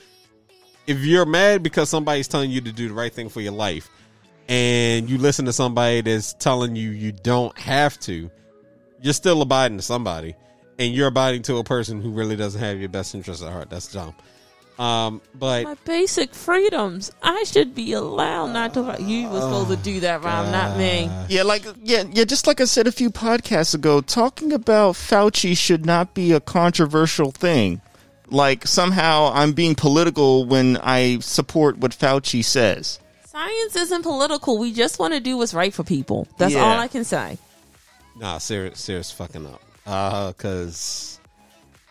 if you're mad because somebody's telling you to do the right thing for your life, and you listen to somebody that's telling you you don't have to, you're still abiding to somebody, and you're abiding to a person who really doesn't have your best interest at heart. That's dumb. Um, but My basic freedoms. I should be allowed not to. You were supposed to do that, Rob, not me. Yeah, like yeah, yeah. Just like I said a few podcasts ago, talking about Fauci should not be a controversial thing. Like somehow I'm being political when I support what Fauci says. Science isn't political. We just want to do what's right for people. That's Yeah. all I can say. Nah, serious, serious fucking up. Uh, cause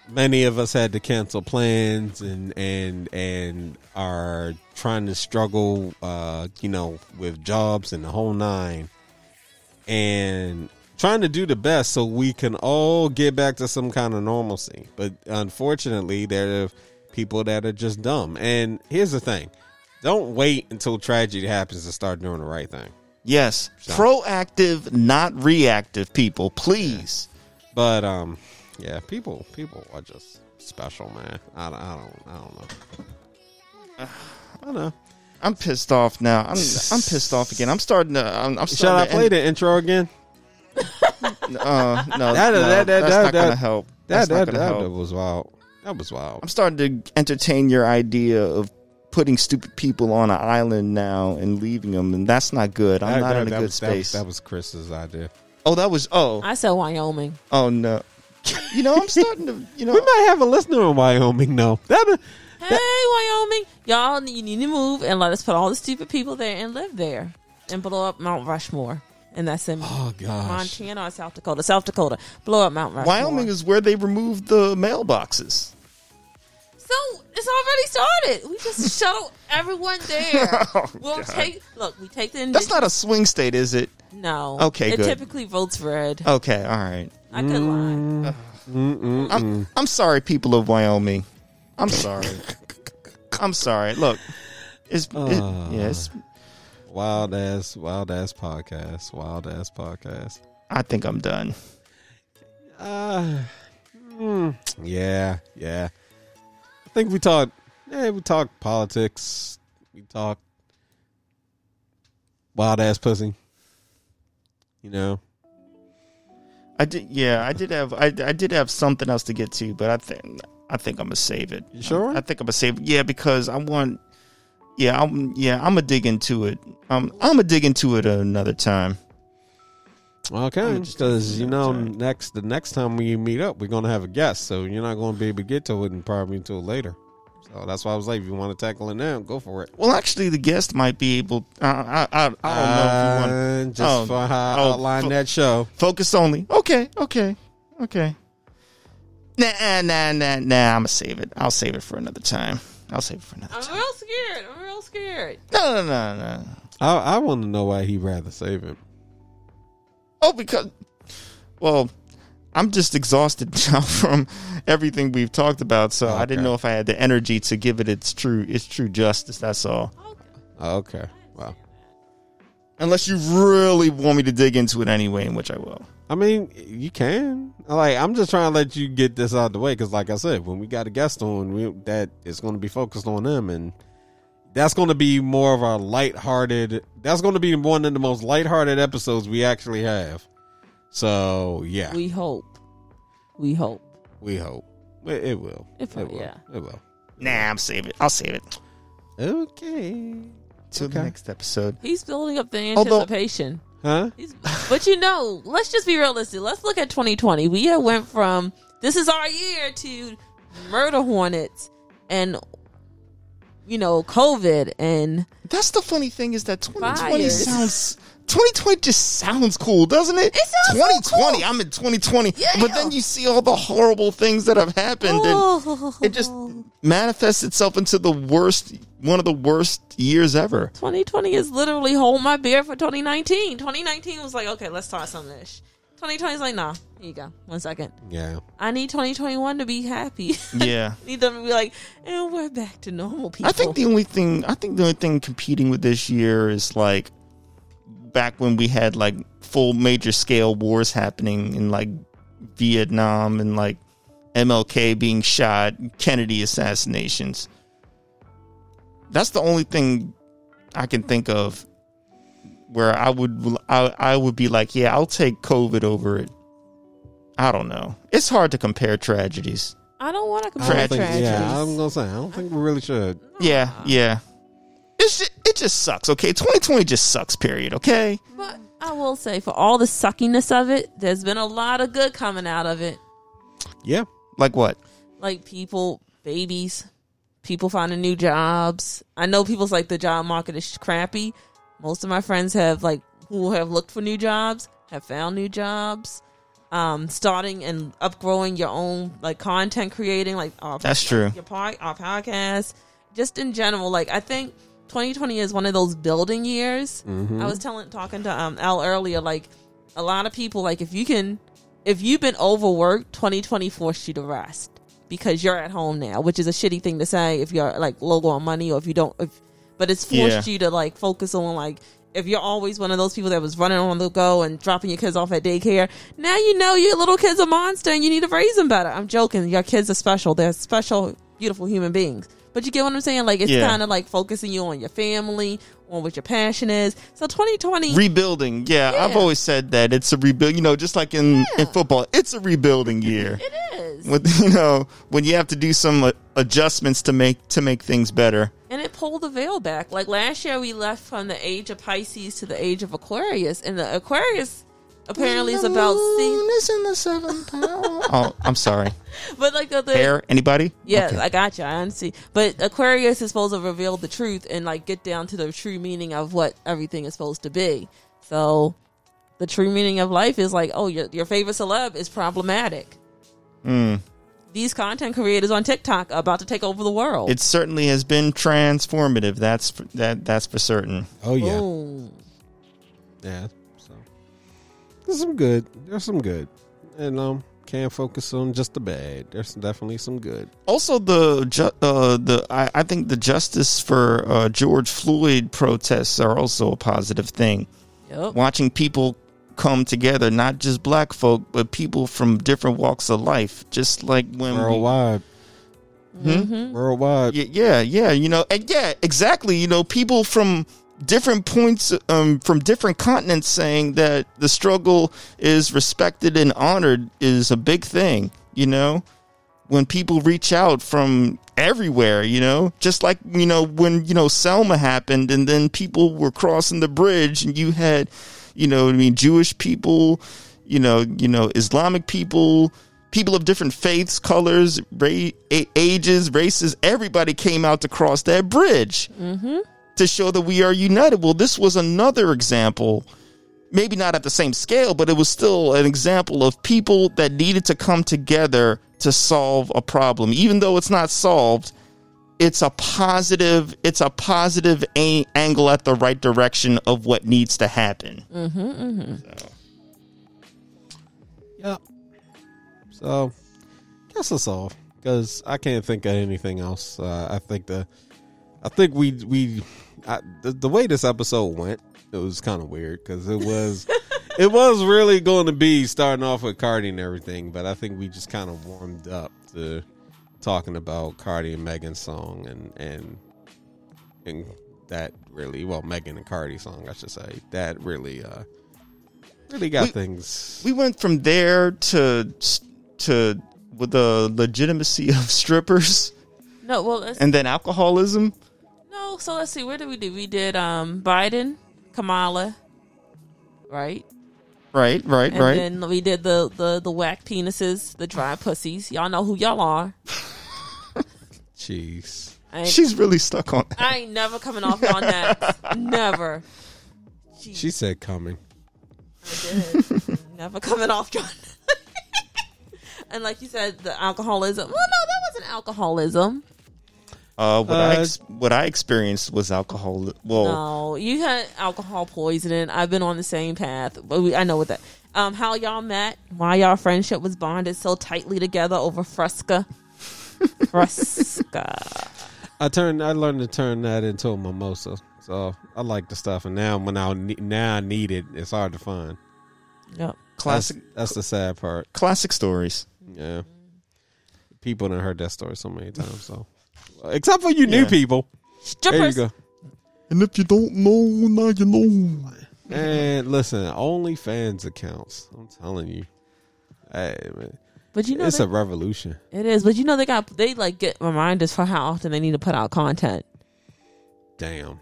many of us had to cancel plans and and and are trying to struggle, uh, you know, with jobs and the whole nine, and trying to do the best so we can all get back to some kind of normalcy. But unfortunately, there are people that are just dumb. And here's the thing: don't wait until tragedy happens to start doing the right thing. Yes, proactive, not reactive. People, please. But um, yeah, people people are just special, man. I, don't- I don't. I don't know. I don't know. I'm pissed off now. I'm I'm pissed off again. I'm starting to. I'm, I'm Should starting I to play end- the intro again? Uh, no, That- no, that- that- that's that- not that- gonna help. That's That not that, gonna that, help. was wild. That was wild. I'm starting to entertain your idea of putting stupid people on an island now and leaving them, and that's not good. I'm That- not that- in a good was, that was- space. That was Chris's idea. oh, that was oh I said Wyoming. oh no. You know, I'm starting to. You know, We might have a listener in Wyoming, though. That Hey, Wyoming, y'all, you need to move and let us put all the stupid people there and live there and blow up Mount Rushmore. And that's in oh gosh, Montana or South Dakota. South Dakota, blow up Mount Rushmore. Wyoming is where they removed the mailboxes. So it's already started. We just shuttle everyone there. Oh, we'll take look. We take the. That's not a swing state, is it? no. Okay, It good. typically votes red. Okay, all right. I could lie. I'm I'm sorry, people of Wyoming. I'm sorry. I'm sorry. Look, it's it, Ah. yeah, wild ass, wild ass podcast, wild ass podcast. I think I'm done. Uh, mm, yeah, yeah. I think we talked. Yeah, we talked politics. We talked wild ass pussy. You know, I did. Yeah, I did have. I, I did have something else to get to, but I think I think I'm gonna save it. You sure? I, think I'm gonna save it. Yeah, because I want. Yeah, I'm. Yeah, I'm gonna dig into it. Um, I'm gonna dig into it another time. okay. Just Because you know, next the next time we meet up, we're gonna have a guest, so you're not gonna be able to get to it and probably until later. So that's why I was like, if you want to tackle it now, go for it. Well, actually, the guest might be able. Uh, I, I I don't know if you want Uh, just Oh, for how I oh, outlined fo- that show. focus only. Okay, okay, okay. Nah, nah, nah, nah. I'm gonna save it. I'll save it for another time. I'll save it for another time. I'm real scared. I'm real scared. No, no, no, no. I I want to know why he'd rather save it. Oh, because, well, I'm just exhausted now from everything we've talked about. So I didn't know if I had the energy to give it its true its true justice. That's all. Oh, okay, okay. well, Unless you really want me to dig into it anyway, in which I will. I mean, you can. Like, I'm just trying to let you get this out of the way because, like I said, when we got a guest on, we, that is going to be focused on them, and that's going to be more of a lighthearted. That's going to be one of the most lighthearted episodes we actually have. So, yeah, we, hope, We hope. We hope. hope it, it will. It will. yeah. It will. Nah, I'm save it. I'll save it Okay. till the next episode. He's building up the Although- anticipation. Huh? He's, but you know, let's just be realistic. Let's look at 2020. We have went from this is our year to murder hornets and you know COVID and That's the funny thing is that 2020 Fires. sounds 2020 just sounds cool, doesn't it? It sounds so 2020. cool. I'm in 2020, Yeah. but then you see all the horrible things that have happened, and it just manifests itself into the worst, one of the worst years ever. 2020 is literally hold my beer for 2019. 2019 was like, okay, let's start some ish. 2020 is like, nah, here you go. One second. Yeah. I need 2021 to be happy. Yeah. need them to be like, and we're back to normal people. I think the only thing I think the only thing competing with this year is like back when we had like full major scale wars happening in like Vietnam and like MLK being shot, Kennedy assassinations. That's the only thing I can think of where I would I, I would be like, yeah, I'll take COVID over it. I don't know. It's hard to compare tragedies. I don't want to compare tragedies. yeah, I'm gonna say I don't think we really should. Yeah, yeah. It's just, it just sucks. Okay, 2020 just sucks. Period. Okay. But I will say, for all the suckiness of it, there's been a lot of good coming out of it. Yeah. Like what? Like people, babies, people finding new jobs. I know people's like the job market is crappy. Most of my friends have like who have looked for new jobs have found new jobs. Um, starting and upgrowing your own like content creating, like our, That's true. Your pod, our podcast, just in general. Like I think 2020 is one of those building years. I was telling talking to um Al earlier, like a lot of people like if you can if you've been overworked, 2020 forced you to rest because you're at home now, which is a shitty thing to say if you're like low on money or if you don't if but it's forced Yeah. you to like focus on like if you're always one of those people that was running on the go and dropping your kids off at daycare, now you know your little kid's a monster and you need to raise them better. I'm joking. Your kids are special. They're special, beautiful human beings. But you get what I'm saying? Like it's Yeah. kind of like focusing you on your family, on what your passion is. So 2020, rebuilding. Yeah, I've always said that it's a rebuild. You know, just like in in football, it's a rebuilding year. it is, With you know, when you have to do some uh, adjustments to make to make things better. and it pulled the veil back. Like last year, we left from the age of Pisces to the age of Aquarius, and the Aquarius apparently it's about seeing. is in the seventh oh, I'm sorry. But like the, the Hair? Anybody? Yeah, Okay. I got you. I understand. But Aquarius is supposed to reveal the truth and like get down to the true meaning of what everything is supposed to be. So the true meaning of life is like, oh, your your favorite celeb is problematic. Hmm. These content creators on TikTok are about to take over the world. It certainly has been transformative. That's for, that. That's for certain. Oh yeah, Boom. yeah. So there's some good. There's some good, and um, can't focus on just the bad. There's definitely some good. Also, the ju- uh, the I, I think the justice for uh, George Floyd protests are also a positive thing. Yep. Watching people come together, not just black folk, but people from different walks of life. Just like when we, Worldwide, Mm-hmm. worldwide. Y- yeah, yeah, you know, and yeah, exactly. You know, people from different points, um, from different continents, saying that the struggle is respected and honored is a big thing. You know, when people reach out from everywhere, you know, just like you know when you know Selma happened, and then people were crossing the bridge, and you had, you know, I mean, Jewish people, you know, you know, Islamic people people of different faiths, colors, ra- ages, races, everybody came out to cross that bridge to show that we are united. Well, this was another example, maybe not at the same scale, but it was still an example of people that needed to come together to solve a problem. Even though it's not solved, it's a positive it's a positive a- angle at the right direction of what needs to happen. Yep. So, guess that's all. Because I can't think of anything else. Uh, I think the, I think we we, I, the, the way this episode went, it was kind of weird because it was, it was really going to be starting off with Cardi and everything, but I think we just kind of warmed up to talking about Cardi and Megan's song and and and that really well Megan and Cardi song I should say that really uh really got We- things we went from there to to with the legitimacy of strippers No, well, and then alcoholism. No. So let's see. Where did we do? We did um Biden, Kamala, right? Right, right, And right. then we did the, the the whack penises, the dry pussies. Y'all know who y'all are. Jeez. She's really stuck on that. I ain't never coming off on that. never. She said coming. I did. never coming off John. and like you said, the alcoholism. Well, no, that wasn't alcoholism. Uh, what I Uh, ex- what I experienced was alcohol. Well, No, you had alcohol poisoning. I've been on the same path, but we, I know what that. Um, how y'all met? Why y'all friendship was bonded so tightly together over Fresca? Fresca. I turned. I learned to turn that into a mimosa. So I like the stuff, and now when I now I need it, it's hard to find. Yep. classic That's, that's the sad part. classic stories. Yeah, people done heard that story so many times. So, except for you new Yeah. people, there you go. And if you don't know, now you know. And listen, OnlyFans accounts. I'm telling you, hey man, But you know, it's they- a revolution. it is. But you know, they got they like get reminders for how often they need to put out content. Damn.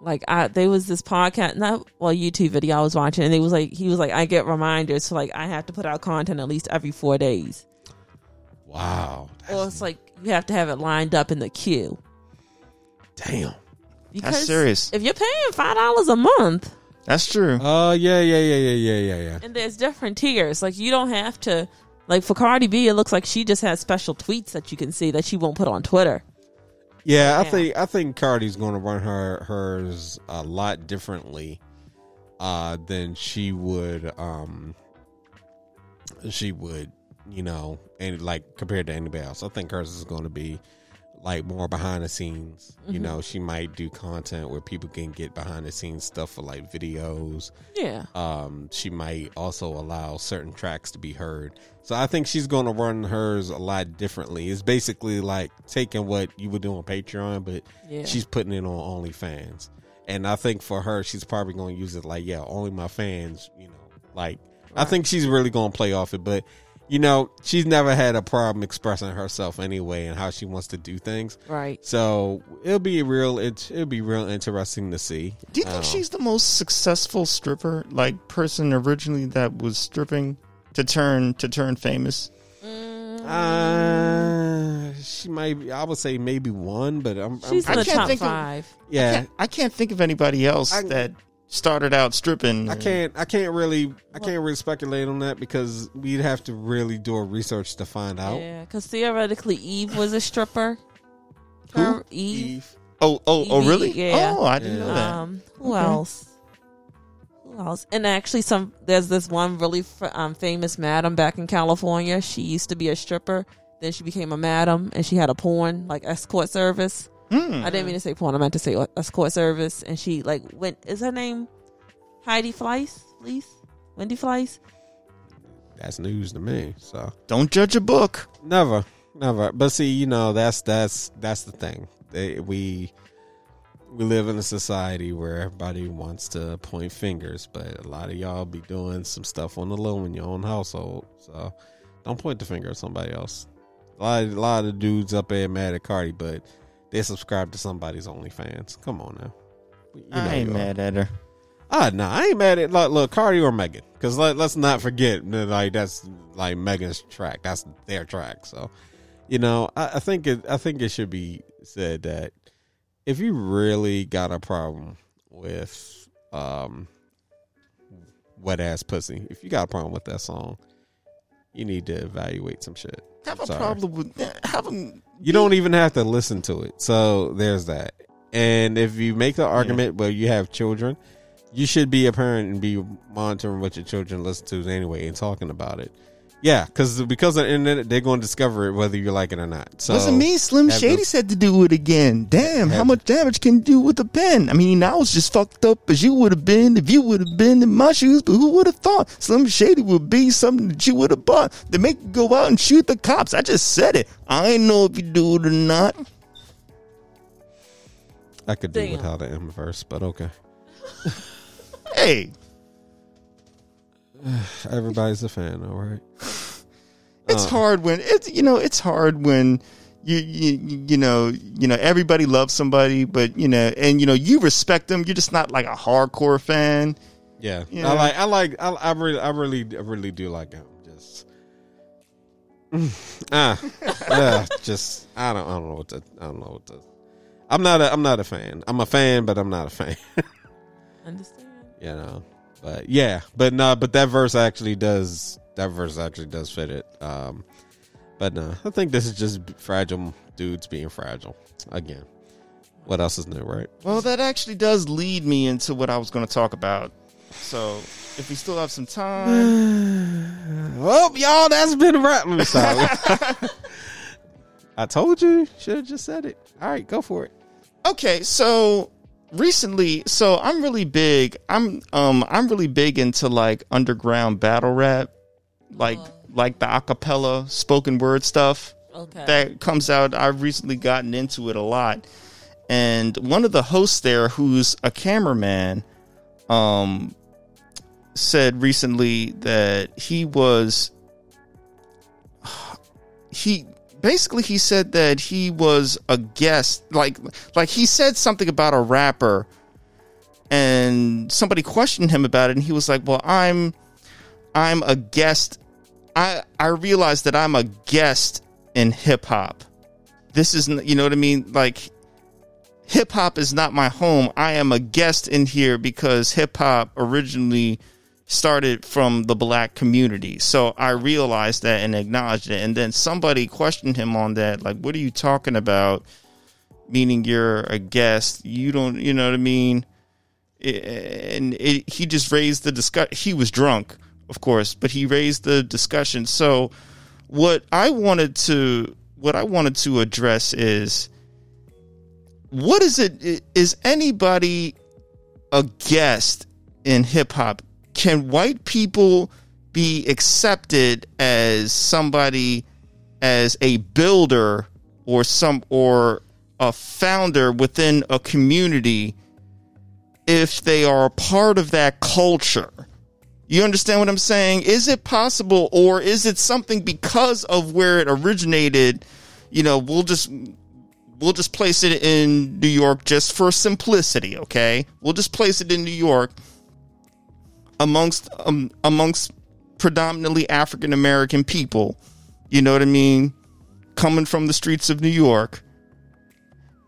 Like I, there was this podcast, not well, YouTube video I was watching, and it was like he was like, I get reminders, so like I have to put out content at least every four days, Wow. or it's like you have to have it lined up in the queue. Damn. Because serious. If you're paying five dollars a month, That's true. Oh yeah, yeah, yeah, yeah, yeah, yeah, yeah. and there's different tiers, like you don't have to. Like for Cardi B, it looks like she just has special tweets that you can see that she won't put on Twitter. Yeah, I think I think Cardi's going to run her hers a lot differently uh, than she would. Um, she would, you know, and like compared to anybody else. I think hers is going to be like more behind the scenes. You know, she might do content where people can get behind the scenes stuff for like videos. Yeah. Um, she might also allow certain tracks to be heard. So I think she's going to run hers a lot differently. It's basically like taking what you would do on Patreon, but Yeah. she's putting it on OnlyFans. And I think for her, she's probably going to use it like, yeah, only my fans, you know, like, I think she's really going to play off it. But, you know, she's never had a problem expressing herself anyway and how she wants to do things. Right. So it'll be real, it, it'll be real interesting to see. Do you think Um, she's the most successful stripper, like person originally that was stripping to turn to turn famous? Uh, she might. Be, I would say maybe one, but I'm. I'm She's in I the can't top think of- five. yeah. Can't- I can't think of anybody else I- that started out stripping. I can't. I can't really. I can't really speculate on that because we'd have to really do a research to find out. Yeah, because theoretically Eve was a stripper. Who? Her- Eve. Oh, oh, oh, really? yeah. Oh, I didn't Yeah. know that. Um, who Okay. else? Who else? And actually, some there's this one really f- um, famous madam back in California. She used to be a stripper, then she became a madam, and she had a porn like escort service. Hmm. I didn't mean to say porn. I meant to say escort service. And she like went. Is her name Heidi Fleiss? Fleiss? Wendy Fleiss? That's news to me. So Don't judge a book. never, never. But see, you know, that's that's that's the thing. They, we we live in a society where everybody wants to point fingers, but a lot of y'all be doing some stuff on the low in your own household. So don't point the finger at somebody else. A lot, a lot of dudes up there mad at Cardi, but they subscribe to somebody's OnlyFans. Come on now. You know I ain't you are. mad at her. Ah, no, I ain't mad at like look Cardi or Megan, because let, let's not forget that like that's like Megan's track. That's their track. So, you know, I, I think it. I think it should be said that if you really got a problem with um wet ass pussy, if you got a problem with that song, you need to evaluate some shit. Have a Sorry. problem with that. Have a, You don't even have to listen to it. So there's that. And if you make the argument where you have children, you should be a parent and be monitoring what your children listen to anyway and talking about it. Yeah, because because of the internet, they're going to discover it whether you like it or not. So wasn't me. Slim Shady those- said to do it again. Damn, how much damage can you do with a pen? I mean, I was just fucked up as you would have been if you would have been in my shoes. But who would have thought Slim Shady would be something that you would have bought to make you go out and shoot the cops? I just said it. I ain't know if you do it or not. I could do Damn. without the M verse, but okay. Hey, Everybody's a fan, all right. it's Uh. hard when it's you know it's hard when you, you you know you know everybody loves somebody, but you know and you know you respect them. You're just not like a hardcore fan. Yeah, Yeah. I like, I like, I, I really, I really, I really do like him. Just, ah, yeah, just, I don't, I don't know what to, I don't know what to. I'm not a, I'm not a fan. I'm a fan, but I'm not a fan. Understand? you know, but yeah, but no, but that verse actually does, that verse actually does fit it. Um, but no, I think this is just fragile dudes being fragile again. What else is new, right? Well, that actually does lead me into what I was going to talk about. So, if we still have some time, oh y'all, that's been a wrap. Let me stop. I told you. Should have just said it. All right, go for it. okay. So recently, so I'm really big. I'm um I'm really big into like underground battle rap, like like the acapella spoken word stuff. Okay. that comes out. I've recently gotten into it a lot, and one of the hosts there, who's a cameraman, um, said recently that he was he basically he said that he was a guest, like like he said something about a rapper, and somebody questioned him about it, and he was like, "Well, I'm I'm a guest." I I realized that I'm a guest in hip hop. This isn't, you know what I mean? Like, hip hop is not my home. I am a guest in here because hip hop originally started from the black community. So I realized that and acknowledged it. And then somebody questioned him on that. Like, what are you talking about? Meaning you're a guest. You don't, you know what I mean? and it, he just raised the discussion. He was drunk, of course, but he raised the discussion. So, what I wanted to what I wanted to address is what is it is anybody a guest in hip hop? Can white people be accepted as somebody as a builder or some or a founder within a community if they are a part of that culture? You understand what I'm saying? Is it possible, or is it something because of where it originated? You know, we'll just we'll just place it in New York just for simplicity. Okay, we'll just place it in New York amongst um, amongst predominantly African American people. You know what I mean? Coming from the streets of New York,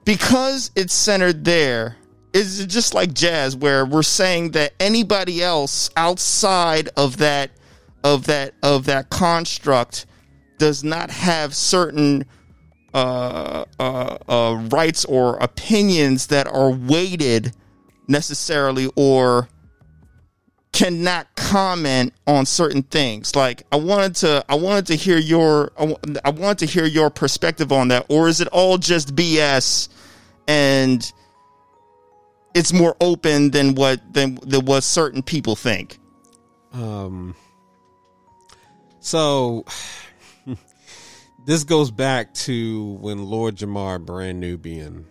because it's centered there is it just like jazz where we're saying that anybody else outside of that of that of that construct does not have certain uh, uh, uh, rights or opinions that are weighted necessarily or cannot comment on certain things like i wanted to i wanted to hear your I wanted to hear your perspective on that or is it all just bs and it's more open than what than, than what certain people think. Um. So this goes back to when Lord Jamar Brand Nubian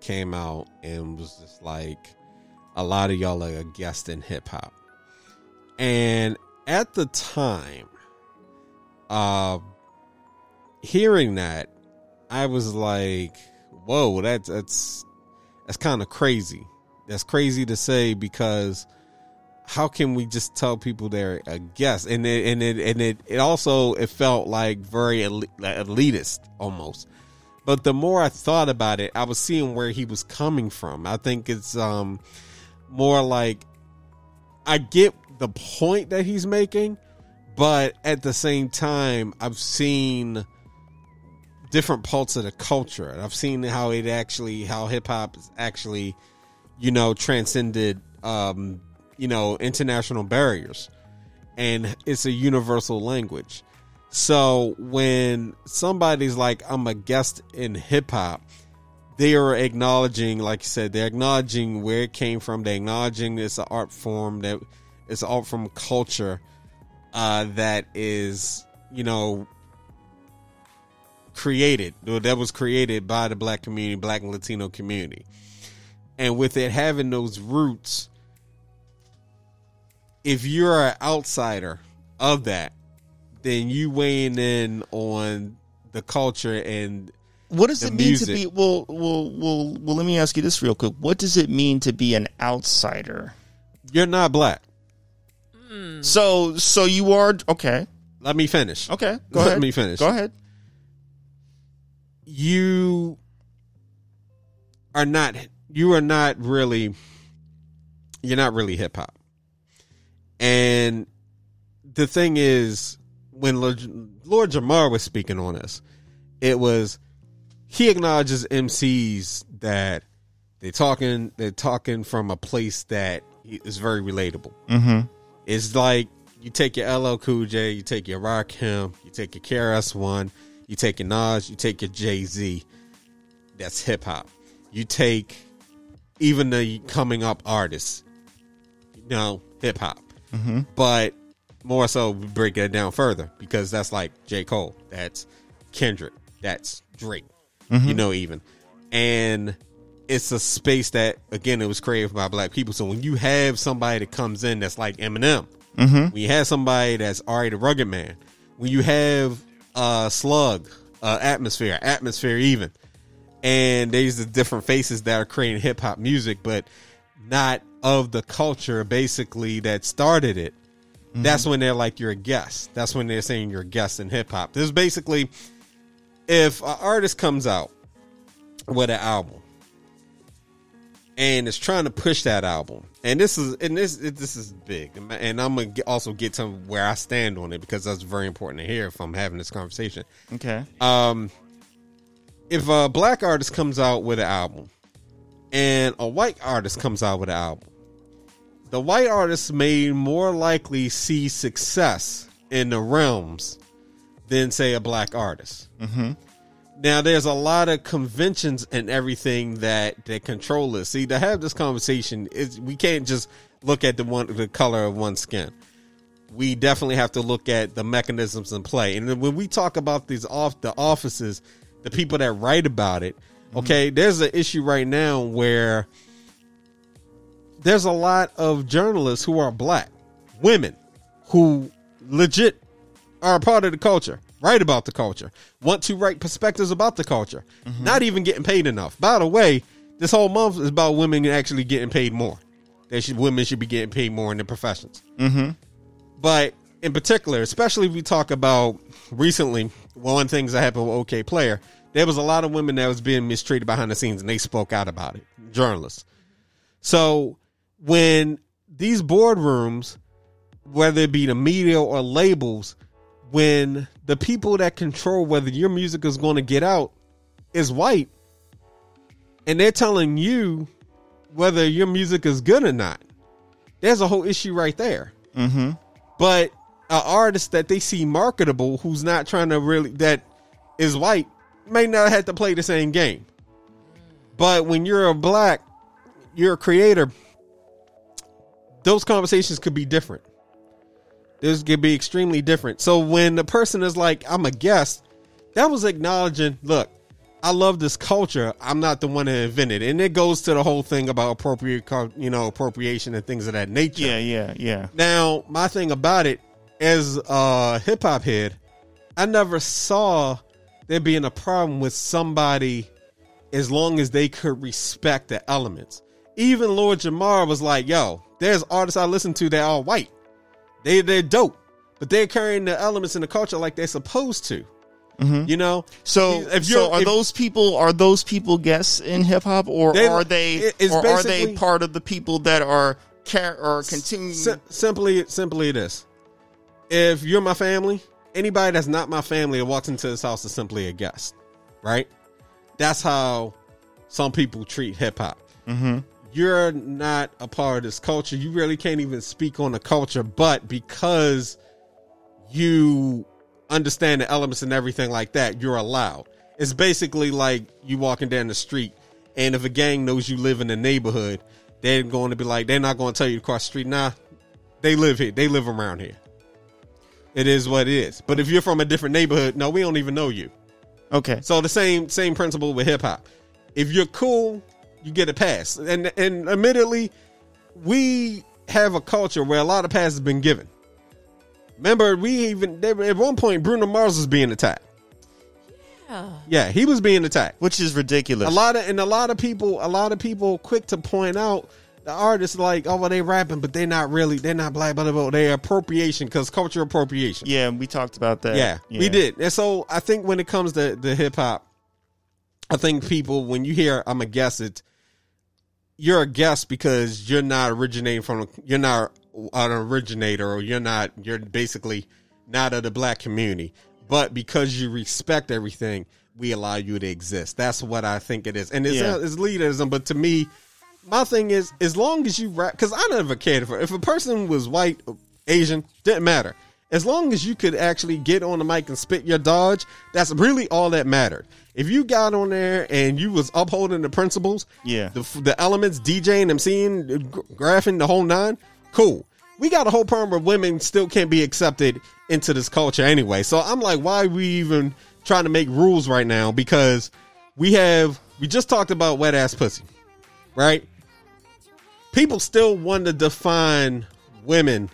came out and was just like, a lot of y'all are a guest in hip hop, and at the time, uh, hearing that, I was like, whoa, that's that's that's kind of crazy. That's crazy to say because how can we just tell people they're a guest? And it and it and it, it also it felt like very elitist almost. But the more I thought about it, I was seeing where he was coming from. I think it's um more like I get the point that he's making, but at the same time, I've seen different parts of the culture. And I've seen how it actually, how hip hop is actually, you know, transcended, um, you know, international barriers, and it's a universal language. So when somebody's like, "I'm a guest in hip hop," they are acknowledging, like you said, they're acknowledging where it came from. They're acknowledging it's an art form that it's all from culture uh, that is, you know, created that was created by the black community, black and Latino community. And with it having those roots, if you're an outsider of that, then you weighing in on the culture and What does it mean music. to be? Well, well, well, well. Let me ask you this real quick. What does it mean to be an outsider? you're not black. So, so you are okay. Let me finish. Okay, go ahead. Let ahead. me finish. Go ahead. you are not you are not really you're not really hip hop. And the thing is when Lord, Lord Jamar was speaking on us, it was he acknowledges MCs that they're talking they're talking from a place that is very relatable. Mm-hmm. It's like you take your LL Cool J, you take your Rakim, you take your KRS One, you take your Nas, you take your Jay Z. That's hip hop. You take even the coming up artists, you know, hip hop. Mm-hmm. But more so, we break it down further because that's like J. Cole, that's Kendrick, that's Drake, you mm-hmm. know, even. And it's a space that, again, it was created by black people. So when you have somebody that comes in that's like Eminem, when you have somebody that's R.A. the Rugged Man, when you have uh slug, uh atmosphere, atmosphere even, and there's the different faces that are creating hip hop music, but not of the culture basically that started it. That's when they're like you're a guest. That's when they're saying you're a guest in hip hop. This is basically if an artist comes out with an album and is trying to push that album, and this is and this this is big, and I'm gonna get, also get to where I stand on it because that's very important to hear if I'm having this conversation. Okay. Um, if a black artist comes out with an album and a white artist comes out with an album, the white artist may more likely see success in the realms than say a black artist. Now there's a lot of conventions and everything that that control us. See, to have this conversation is we can't just look at the one the color of one skin. We definitely have to look at the mechanisms in play. And when we talk about these off the offices, the people that write about it, mm-hmm. okay, there's an issue right now where there's a lot of journalists who are black, women who legit are a part of the culture, write about the culture, want to write perspectives about the culture, not even getting paid enough. By the way, this whole month is about women actually getting paid more. They should women should be getting paid more in their professions. Mm-hmm. But in particular, especially if we talk about recently, one of the things that happened with Okayplayer, there was a lot of women that was being mistreated behind the scenes, and they spoke out about it. Journalists. So when these boardrooms, whether it be the media or labels, when the people that control whether your music is going to get out is white, and they're telling you whether your music is good or not, there's a whole issue right there. Mm-hmm. But an artist that they see marketable, who's not trying to really that is white, may not have to play the same game. But when you're a black, you're a creator. Those conversations could be different. This could be extremely different. So when the person is like, "I'm a guest," that was acknowledging, "Look, I love this culture. I'm not the one that invented." it. And it goes to the whole thing about appropriate, you know, appropriation and things of that nature. Yeah, yeah, yeah. Now, my thing about it, as a hip hop head, I never saw there being a problem with somebody as long as they could respect the elements. Even Lord Jamar was like, yo, there's artists I listen to that are white. They they're dope. But they're carrying the elements in the culture like they're supposed to. You know? So, if so you're if- those people are those people guests in hip hop, or They- are they or are they part of the people that are care or continue? Sim- simply simply this. If you're my family, anybody that's not my family that walks into this house is simply a guest, right? That's how some people treat hip hop. Mm-hmm. You're not a part of this culture. You really can't even speak on the culture, but because you understand the elements and everything like that, you're allowed. It's basically like you walking down the street, and if a gang knows you live in the neighborhood, they're going to be like, they're not going to tell you to cross the street. Nah, they live here. They live around here. It is what it is. But if you're from a different neighborhood, no, we don't even know you. okay, So the same same principle with hip hop. If you're cool, you get a pass. And and admittedly, we have a culture where a lot of passes has been given. Remember, we even there, at one point Bruno Mars was being attacked. Yeah. Yeah, he was being attacked. which is ridiculous. A lot of and a lot of people, a lot of people, quick to point out the artists like, oh, well, they rapping, but they're not really, they're not black, blah, blah, blah. They're appropriation because culture appropriation. yeah, we talked about that. Yeah, we did. And so I think when it comes to the hip hop, I think people when you hear I'm a guess it you're a guest because you're not originating from you're not an originator or you're not you're basically not of the black community. But because you respect everything, we allow you to exist. That's what I think it is. And it's, Yeah. it's leaderism, but to me, my thing is as long as you rap because I never cared for if a person was white, Asian, didn't matter. As long as you could actually get on the mic and spit your dodge, that's really all that mattered. If you got on there and you was upholding the principles, Yeah. the the elements, DJing, gra- graphing, the whole nine, cool. We got a whole problem where women still can't be accepted into this culture anyway. So I'm like, why are we even trying to make rules right now? Because we have we just talked about wet ass pussy, right? People still want to define women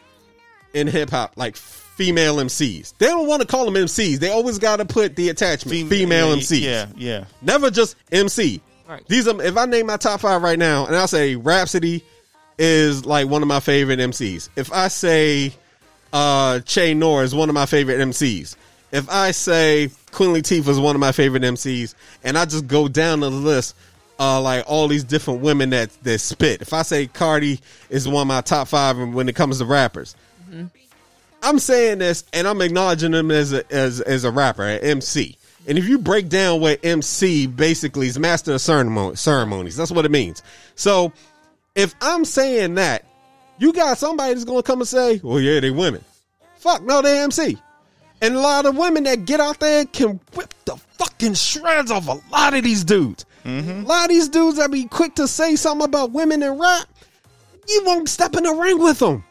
in hip hop like female MCs. They don't want to call them MCs. They always got to put the attachment Fem- female yeah, MCs. Yeah, yeah. Never just MC. Right. These are if I name my top five right now, and I say Rapsody is like one of my favorite MCs. If I say uh Che Noir is one of my favorite MCs. If I say Queen Latifah is one of my favorite MCs, and I just go down the list, uh, like all these different women that that spit. If I say Cardi is one of my top five when it comes to rappers, I'm saying this and I'm acknowledging him as a as as a rapper, an MC. And if you break down what MC basically is, master of ceremony, ceremonies, that's what it means. So if I'm saying that, you got somebody that's gonna come and say, "Well, yeah, they women." Fuck no, they MC. And a lot of women that get out there can whip the fucking shreds off a lot of these dudes. Mm-hmm. A lot of these dudes that be quick to say something about women in rap, you won't step in the ring with them.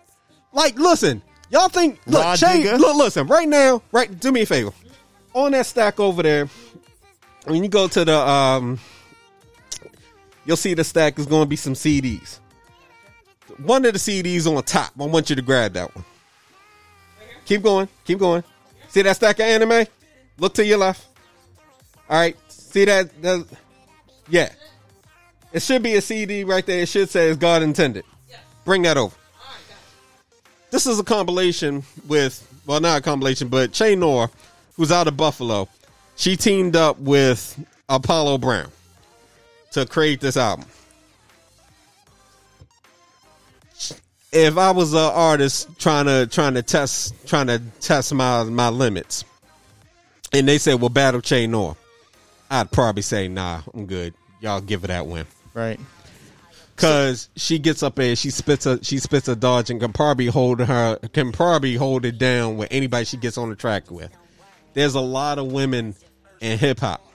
Like, listen, y'all think look, Rod Shay, Digger? look, listen, right now, right, do me a favor. On that stack over there, when you go to the um you'll see the stack is gonna be some CDs. One of the CDs on top. I want you to grab that one. Keep going, keep going. See that stack of anime? Look to your left. All right. See that? that- yeah. It should be a CD right there. It should say "As God intended." Bring that over. This is a compilation with, well, not a compilation, but Che Noir, who's out of Buffalo. She teamed up with Apollo Brown to create this album. If I was an artist trying to trying to test trying to test my my limits, and they said, "Well, battle Che Noir," I'd probably say, "Nah, I'm good. Y'all give it that win." Right. Cause she gets up there, she spits a she spits a dodge and can probably hold her can probably hold it down with anybody she gets on the track with. There's a lot of women in hip hop,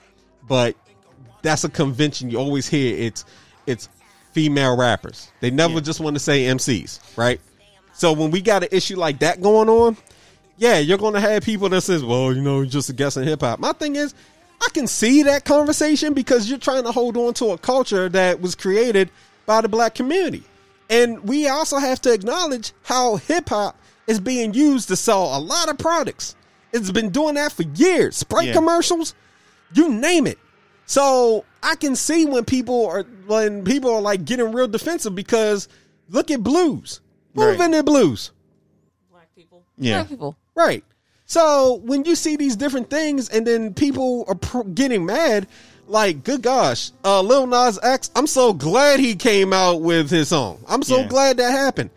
but that's a convention you always hear. It's it's female rappers. They never just want to say MCs, right? So when we got an issue like that going on, yeah, you're gonna have people that says, "Well, you know, just a guest in hip hop." My thing is, I can see that conversation because you're trying to hold on to a culture that was created by the black community, and we also have to acknowledge how hip hop is being used to sell a lot of products. It's been doing that for years. Sprite Yeah. commercials, you name it. So I can see when people are when people are like getting real defensive because look at blues. Who Right. invented blues? Black people. Yeah. Black people. Right. So when you see these different things and then people are pr- getting mad, like, good gosh, uh, Lil Nas X, I'm so glad he came out with his song. I'm so Yeah. glad that happened.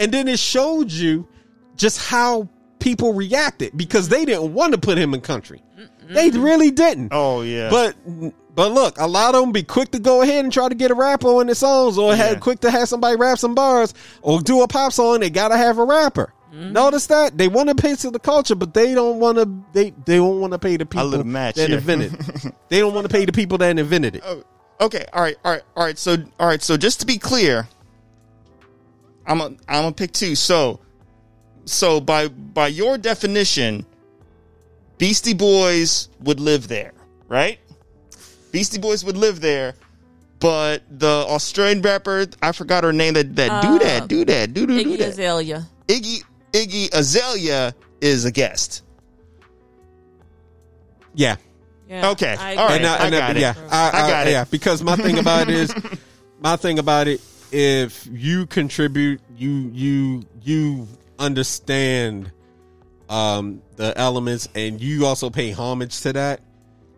And then it showed you just how people reacted because they didn't want to put him in country. They really didn't. Oh yeah. But but look, a lot of them be quick to go ahead and try to get a rapper on their songs, or Yeah. have quick to have somebody rap some bars, or do a pop song. They gotta have a rapper. Mm-hmm. Notice that they want to pay to the culture, but they don't want to. They they don't want to pay the people match that here. invented. it. they don't want to pay the people that invented it. Oh, okay. All right. All right. All right. So, all right. So, just to be clear, I'm a, I'm gonna pick two. So, so by by your definition, Beastie Boys would live there, right? Beastie Boys would live there, but the Australian rapper, I forgot her name. That that do Uh, that, do that, do do do Iggy that. Azalea. Iggy Iggy Azalea is a guest. Yeah, Yeah, Okay. I All right. agree. I, I got it. Yeah, I, I got it. Yeah, because my thing about it is, my thing about it, if you contribute, you you you understand um the elements, and you also pay homage to that.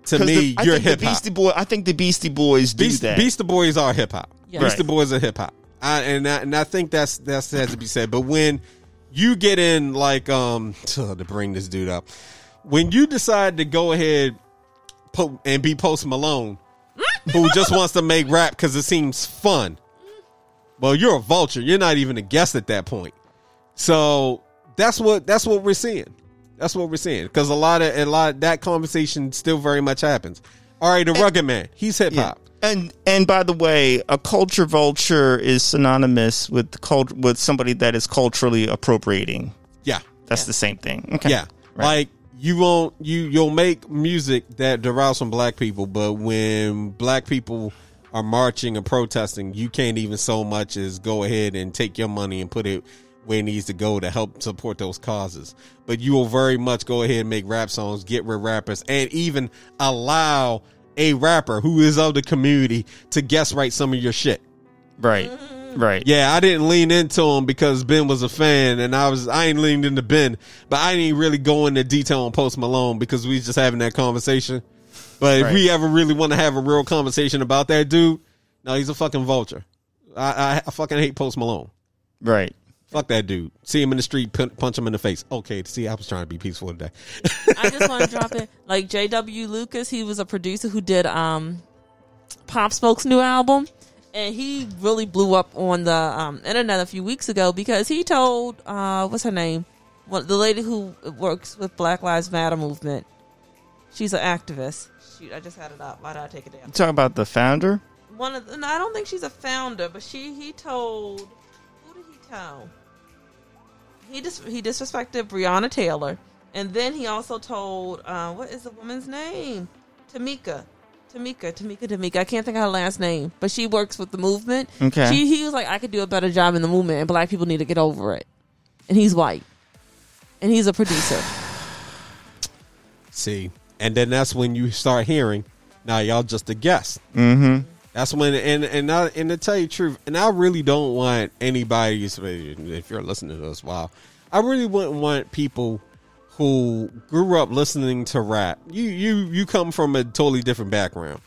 To me, the- you're think hip hop. Beastie Boy. I think the Beastie Boys do Beast, that. Beastie Boys are hip hop. Yeah. Beastie Right. Boys are hip hop, I, and I, and I think that's that's has to be said. But when you get in like um to bring this dude up, when you decide to go ahead and be Post Malone, who just wants to make rap because it seems fun, well, you're a vulture. You're not even a guest at that point. So that's what that's what we're seeing. That's what we're seeing because a lot of a lot that conversation still very much happens. R.A. the Rugged Man, he's hip hop. And and by the way, a culture vulture is synonymous with cult with somebody that is culturally appropriating. Yeah, That's the same thing. Okay. yeah. Right. Like you won't you you'll make music that derives from black people, but when black people are marching and protesting, you can't even so much as go ahead and take your money and put it where it needs to go to help support those causes. But you will very much go ahead and make rap songs, get with rappers, and even allow a rapper who is of the community to guest write some of your shit. Right. Right. Yeah, I didn't lean into him because Ben was a fan, and I was I ain't leaned into Ben, but I didn't really go into detail on Post Malone because we just having that conversation. But if we ever really want to have a real conversation about that dude, no, he's a fucking vulture. I, I, I fucking hate Post Malone. Right. Fuck that dude. See him in the street, punch him in the face. Okay, see, I was trying to be peaceful today. I just want to drop it. Like J.W. Lucas, he was a producer who did um Pop Smoke's new album, and he really blew up on the um, internet a few weeks ago because he told uh what's her name, what the lady who works with Black Lives Matter movement. She's an activist. Shoot, I just had it up. Why did I take it down? Talk about the founder. One of the, no, I don't think she's a founder, but she he told who did he tell? He dis, he disrespected Breonna Taylor, and then he also told uh, what is the woman's name? Tamika. Tamika, Tamika, Tamika. I can't think of her last name, but she works with the movement. Okay. She, he was like, I could do a better job in the movement, and black people need to get over it. And he's white, and he's a producer. See, and then that's when you start hearing, now y'all just a guest. Mm-hmm. That's when, and and and to tell you the truth, and I really don't want anybody, if you're listening to this, wow, I really wouldn't want people who grew up listening to rap. You you you come from a totally different background,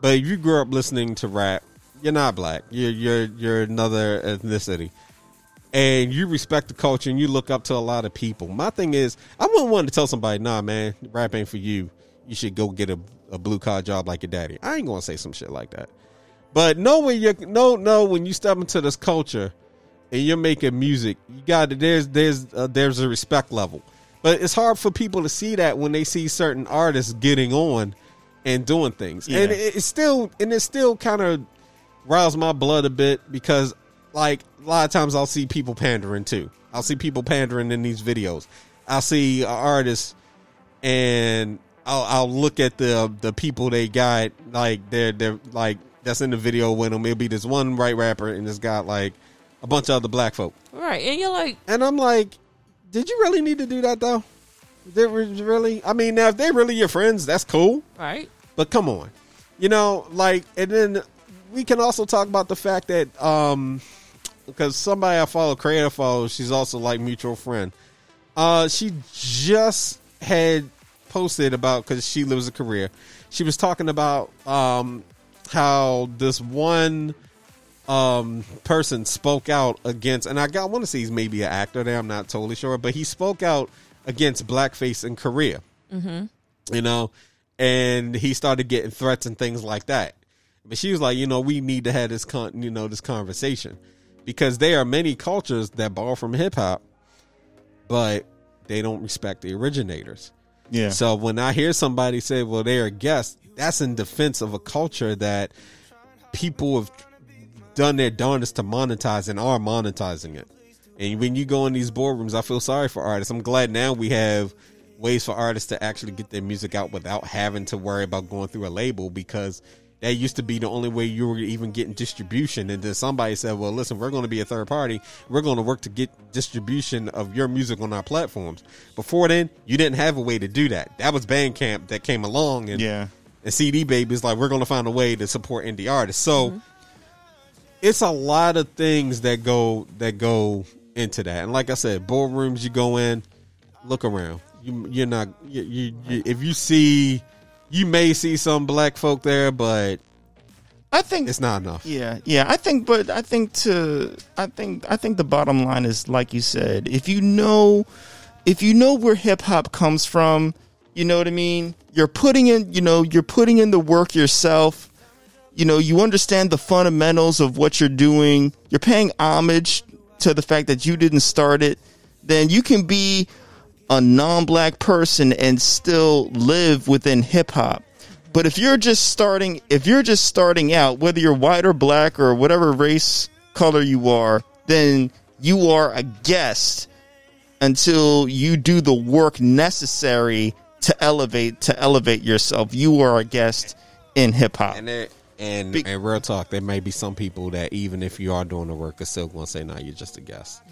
but you grew up listening to rap, you're not black. You're you're you're another ethnicity, and you respect the culture and you look up to a lot of people. My thing is, I wouldn't want to tell somebody, nah, man, rap ain't for you. You should go get a, a blue collar job like your daddy. I ain't gonna say some shit like that. But know when you no no when you step into this culture and you're making music, you got to there's there's uh, there's a respect level. But it's hard for people to see that when they see certain artists getting on and doing things, Yeah. and it, it's still and it still kind of riles my blood a bit because like a lot of times I'll see people pandering too. I'll see people pandering in these videos. I'll see artists and I'll, I'll look at the the people they got like they're they're like that's in the video with them. It'll be this one white rapper and it's got like a bunch of other black folk, right. And you're like, and I'm like, did you really need to do that though? Did really? I mean, now if they're really your friends, that's cool. right. But come on, you know, like, and then we can also talk about the fact that um, because somebody I follow, creator follow, she's also like mutual friend. Uh, she just had posted about because she lives in Korea. She was talking about um how this one um person spoke out against, and I got I want to say he's maybe an actor there. I'm not totally sure, but he spoke out against blackface in Korea you know, and he started getting threats and things like that. But she was like, you know, we need to have this con, you know, this conversation because there are many cultures that borrow from hip hop, but they don't respect the originators. Yeah. So when I hear somebody say, "Well, they're a guest," that's in defense of a culture that people have done their darndest to monetize and are monetizing it. And when you go in these boardrooms, I feel sorry for artists. I'm glad now we have ways for artists to actually get their music out without having to worry about going through a label because that used to be the only way you were even getting distribution. And then somebody said, well, listen, we're going to be a third party. We're going to work to get distribution of your music on our platforms. Before then, you didn't have a way to do that. That was Bandcamp that came along and, Yeah. And CD Baby is like, we're going to find a way to support indie artists. So mm-hmm. it's a lot of things that go that go into that. And like I said, boardrooms you go in, look around. You you're not you, you, you if you see you may see some black folk there, but I think it's not enough. Yeah, yeah. I think, but I think to, I think, I think the bottom line is, like you said, if you know, if you know where hip hop comes from, you know what I mean. You're putting in, you know, you're putting in the work yourself. You know, you understand the fundamentals of what you're doing. You're paying homage to the fact that you didn't start it. Then you can be a non-black person and still live within hip hop. But if you're just starting, if you're just starting out, whether you're white or black or whatever race color you are, then you are a guest until you do the work necessary to elevate to elevate yourself. You are a guest in hip hop. And there and Big- and real talk, there may be some people that even if you are doing the work, are still going to say, "No, you're just a guest."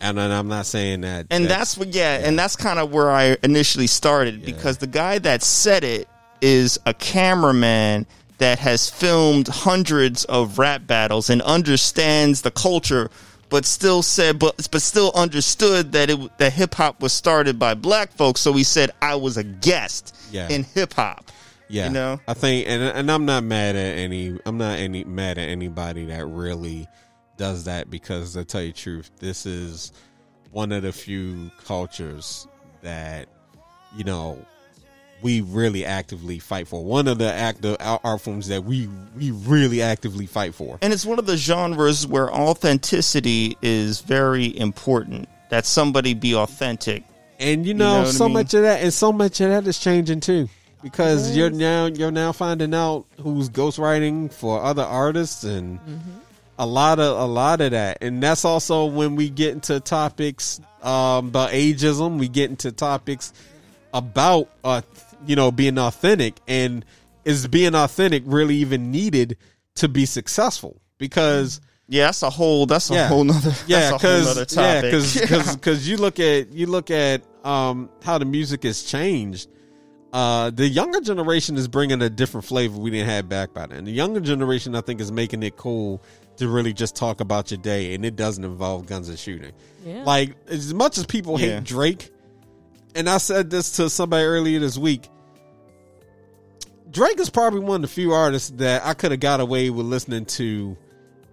And, and I'm not saying that. And that's what, yeah, and that's kind of where I initially started because the guy that said it is a cameraman that has filmed hundreds of rap battles and understands the culture, but still said, but but still understood that it that hip hop was started by black folks. So he said I was a guest Yeah. in hip hop. Yeah, You know? I think, and and I'm not mad at any. I'm not any mad at anybody that really does that because to tell you the truth, this is one of the few cultures that you know we really actively fight for. One of the active art forms that we we really actively fight for. And it's one of the genres where authenticity is very important. That somebody be authentic. And you know, know what I so mean? much of that, and so much of that is changing too. because you're now you're now finding out who's ghostwriting for other artists and a lot of a lot of that and that's also when we get into topics um about ageism we get into topics about uh you know being authentic and is being authentic really even needed to be successful because Yeah, that's a whole. That's a Yeah. whole nother. yeah, that's a whole because yeah, topic. because you look at you look at um how the music has changed. Uh, the younger generation is bringing a different flavor we didn't have back by then. The younger generation, I think, is making it cool to really just talk about your day, and it doesn't involve guns and shooting. Yeah. Like as much as people Yeah. hate Drake, and I said this to somebody earlier this week. Drake is probably one of the few artists that I could have got away with listening to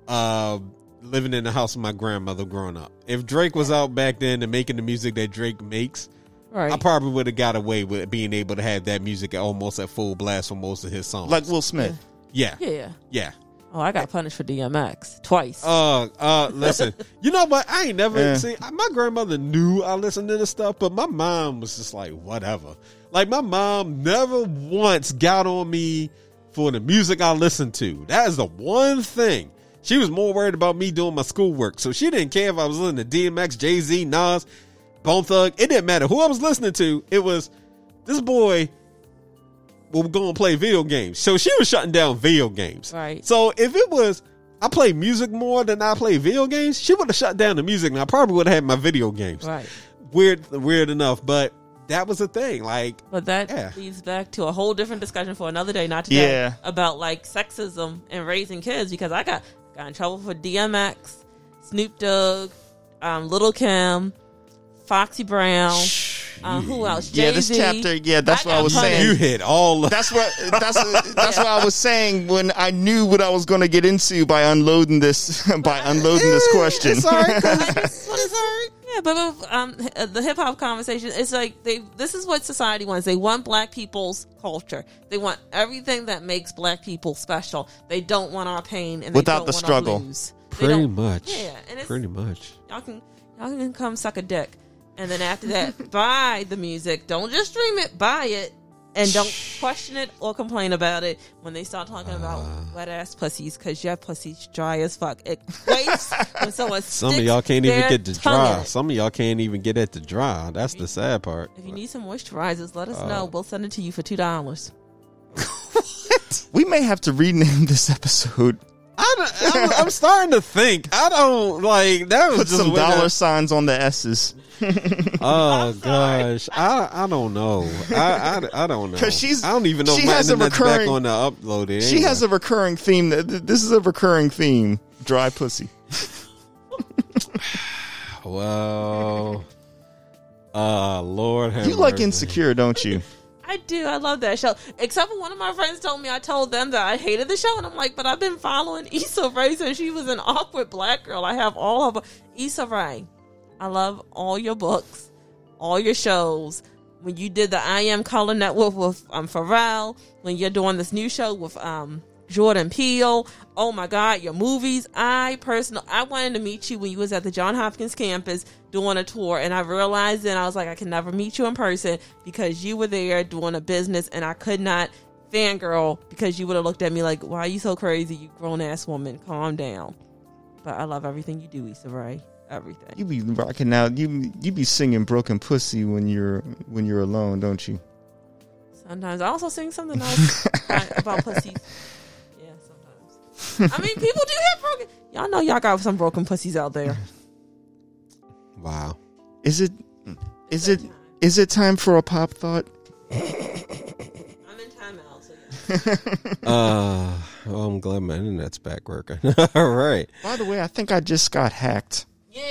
uh, living in the house of my grandmother growing up. If Drake was out back then and making the music that Drake makes, right. I probably would have got away with being able to have that music at almost at full blast for most of his songs. like Will Smith. yeah, yeah. yeah. Oh, I got punished for DMX twice. Uh, uh, listen, you know what? I ain't never Yeah. seen. My grandmother knew I listened to this stuff, but my mom was just like, whatever. Like my mom never once got on me for the music I listened to. That is the one thing. She was more worried about me doing my schoolwork, so she didn't care if I was listening to DMX, Jay Z, Nas, Bone Thug. It didn't matter who I was listening to. It was this boy will go and play video games. So she was shutting down video games. Right. So if it was I play music more than I play video games, she would have shut down the music and I probably would have had my video games. right. Weird weird enough, but that was the thing. Like But that Yeah. leads back to a whole different discussion for another day, not today, Yeah. about like sexism and raising kids because I got got in trouble for DMX, Snoop Dogg, um, Little Kim, Foxy Brown, um, who else? Yeah, this chapter. Yeah, that's I what I was punished. saying. you hit all That's what that's that's what I was saying when I knew what I was going to get into by unloading this by unloading this question. It's all right, 'cause it's. Yeah, but but, um, the hip hop conversation it's like they. This is what society wants. They want black people's culture. They want everything that makes black people special. They don't want our pain and they Without don't the struggle. Our Pretty much. Yeah, and it's Pretty much. y'all can y'all can come suck a dick, and then after that, buy the music. Don't just stream it, buy it, and don't question it or complain about it when they start talking about Uh. wet ass pussies because your pussy's dry as fuck. It waits when someone. Some of y'all can't even get to dry. Some of y'all can't even get it to dry. That's the sad part. If you need some moisturizers, let us Uh. know. We'll send it to you for two dollars. we may have to rename this episode. I don't, I'm, I'm starting to think. I don't like that was Put just some when dollar I- signs on the S's. Oh gosh, I I don't know. I I, I don't know because she's- I don't even know she has a internet's back recurring- on the upload. It She has a recurring theme. That This is a recurring theme. Dry pussy. well. Uh, Lord have You like mercy. Insecure, don't you? I do. I love that show. Except for one of my friends told me I told them that I hated the show, and I'm like, but I've been following Issa Rae since she was an awkward black girl. I have all of Issa Rae. I love all your books, all your shows. When you did the I Am Color Network with um, Pharrell, when you're doing this new show with um, Jordan Peele, oh my God, your movies. I personally, I wanted to meet you when you was at the John Hopkins campus doing a tour, and I realized then I was like, I can never meet you in person because you were there doing a business, and I could not fangirl because you would have looked at me like, why are you so crazy, you grown ass woman? Calm down. But I love everything you do, Issa Rae. Everything. You be rocking out. You you be singing broken pussy when you're when you're alone, don't you? Sometimes I also sing something else about pussies. Yeah, sometimes. I mean, people do have broken. Y'all know y'all got some broken pussies out there. Wow. Is it is it is it time for a pop thought? I'm in timeout. So yeah. Uh, well, I'm glad my internet's back working. All right. By the way, I think I just got hacked. Yeah,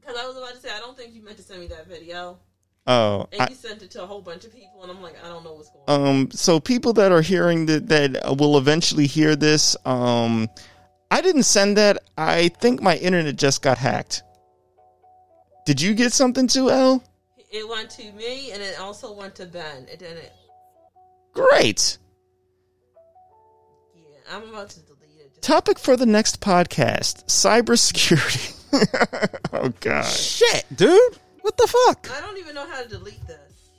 because I was about to say I don't think you meant to send me that video, Oh, and I, you sent it to a whole bunch of people, and I'm like, I don't know what's going on. um. So people that are hearing that that will eventually hear this, um, I didn't send that. I think my internet just got hacked. Did you get something too, L? It went to me, and it also went to Ben. It didn't. Great. Yeah, I'm about to delete it. Just Topic for the next podcast: cybersecurity. oh God. Shit, dude. What the fuck? I don't even know how to delete this.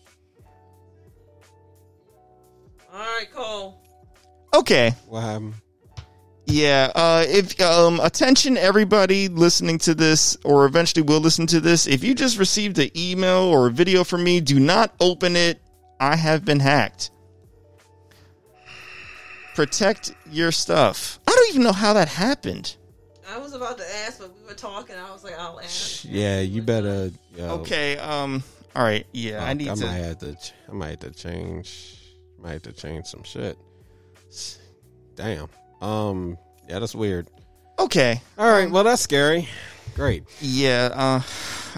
All right, Cole. Okay. What happened? Yeah, uh, if um, attention everybody listening to this or eventually will listen to this, if you just received an email or a video from me, do not open it. I have been hacked. Protect your stuff. I don't even know how that happened. I was about to ask, but we were talking. I was like, I'll ask. Yeah, you better. Yo, Okay, um all right. Yeah, I need I to might have to. ch- I might have to change. Might have to change some shit. Damn. Um. Yeah, that's weird. Okay. All right. Well, that's scary. Great. Yeah, uh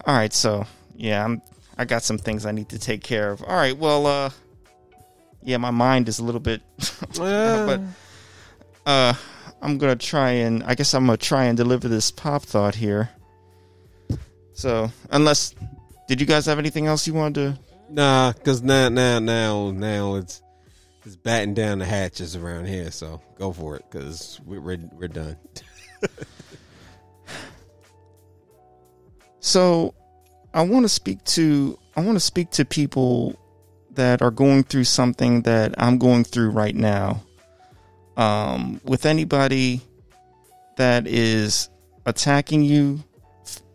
all right, so yeah, I'm I got some things I need to take care of. All right, well uh yeah, my mind is a little bit Uh, but uh I'm gonna try and I guess I'm gonna try and deliver this pop thought here. So unless did you guys have anything else you wanted to Nah, because now, now, now, now it's it's batting down the hatches around here. So go for it, because we, we're we're done. So I want to speak to I want to speak to people that are going through something that I'm going through right now. Um, with anybody that is attacking you,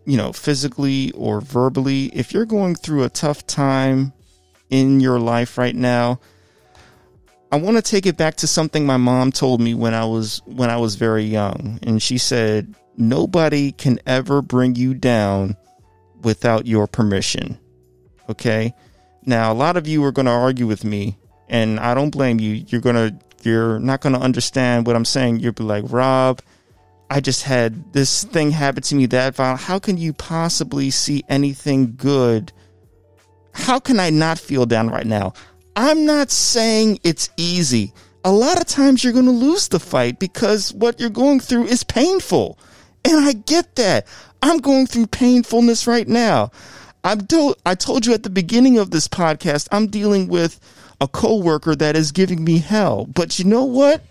you know, physically or verbally, if you're going through a tough time in your life right now, I want to take it back to something my mom told me when I was when I was very young, and she said, "Nobody can ever bring you down without your permission." Okay? Now, a lot of you are going to argue with me, and I don't blame you. You're going to you're not going to understand what I'm saying. You'll be like, "Rob, I just had this thing happen to me that violent. How can you possibly see anything good? How can I not feel down right now? I'm not saying it's easy. A lot of times you're going to lose the fight because what you're going through is painful. And I get that. I'm going through painfulness right now. I'm told, I told you at the beginning of this podcast, I'm dealing with a coworker that is giving me hell. But you know what?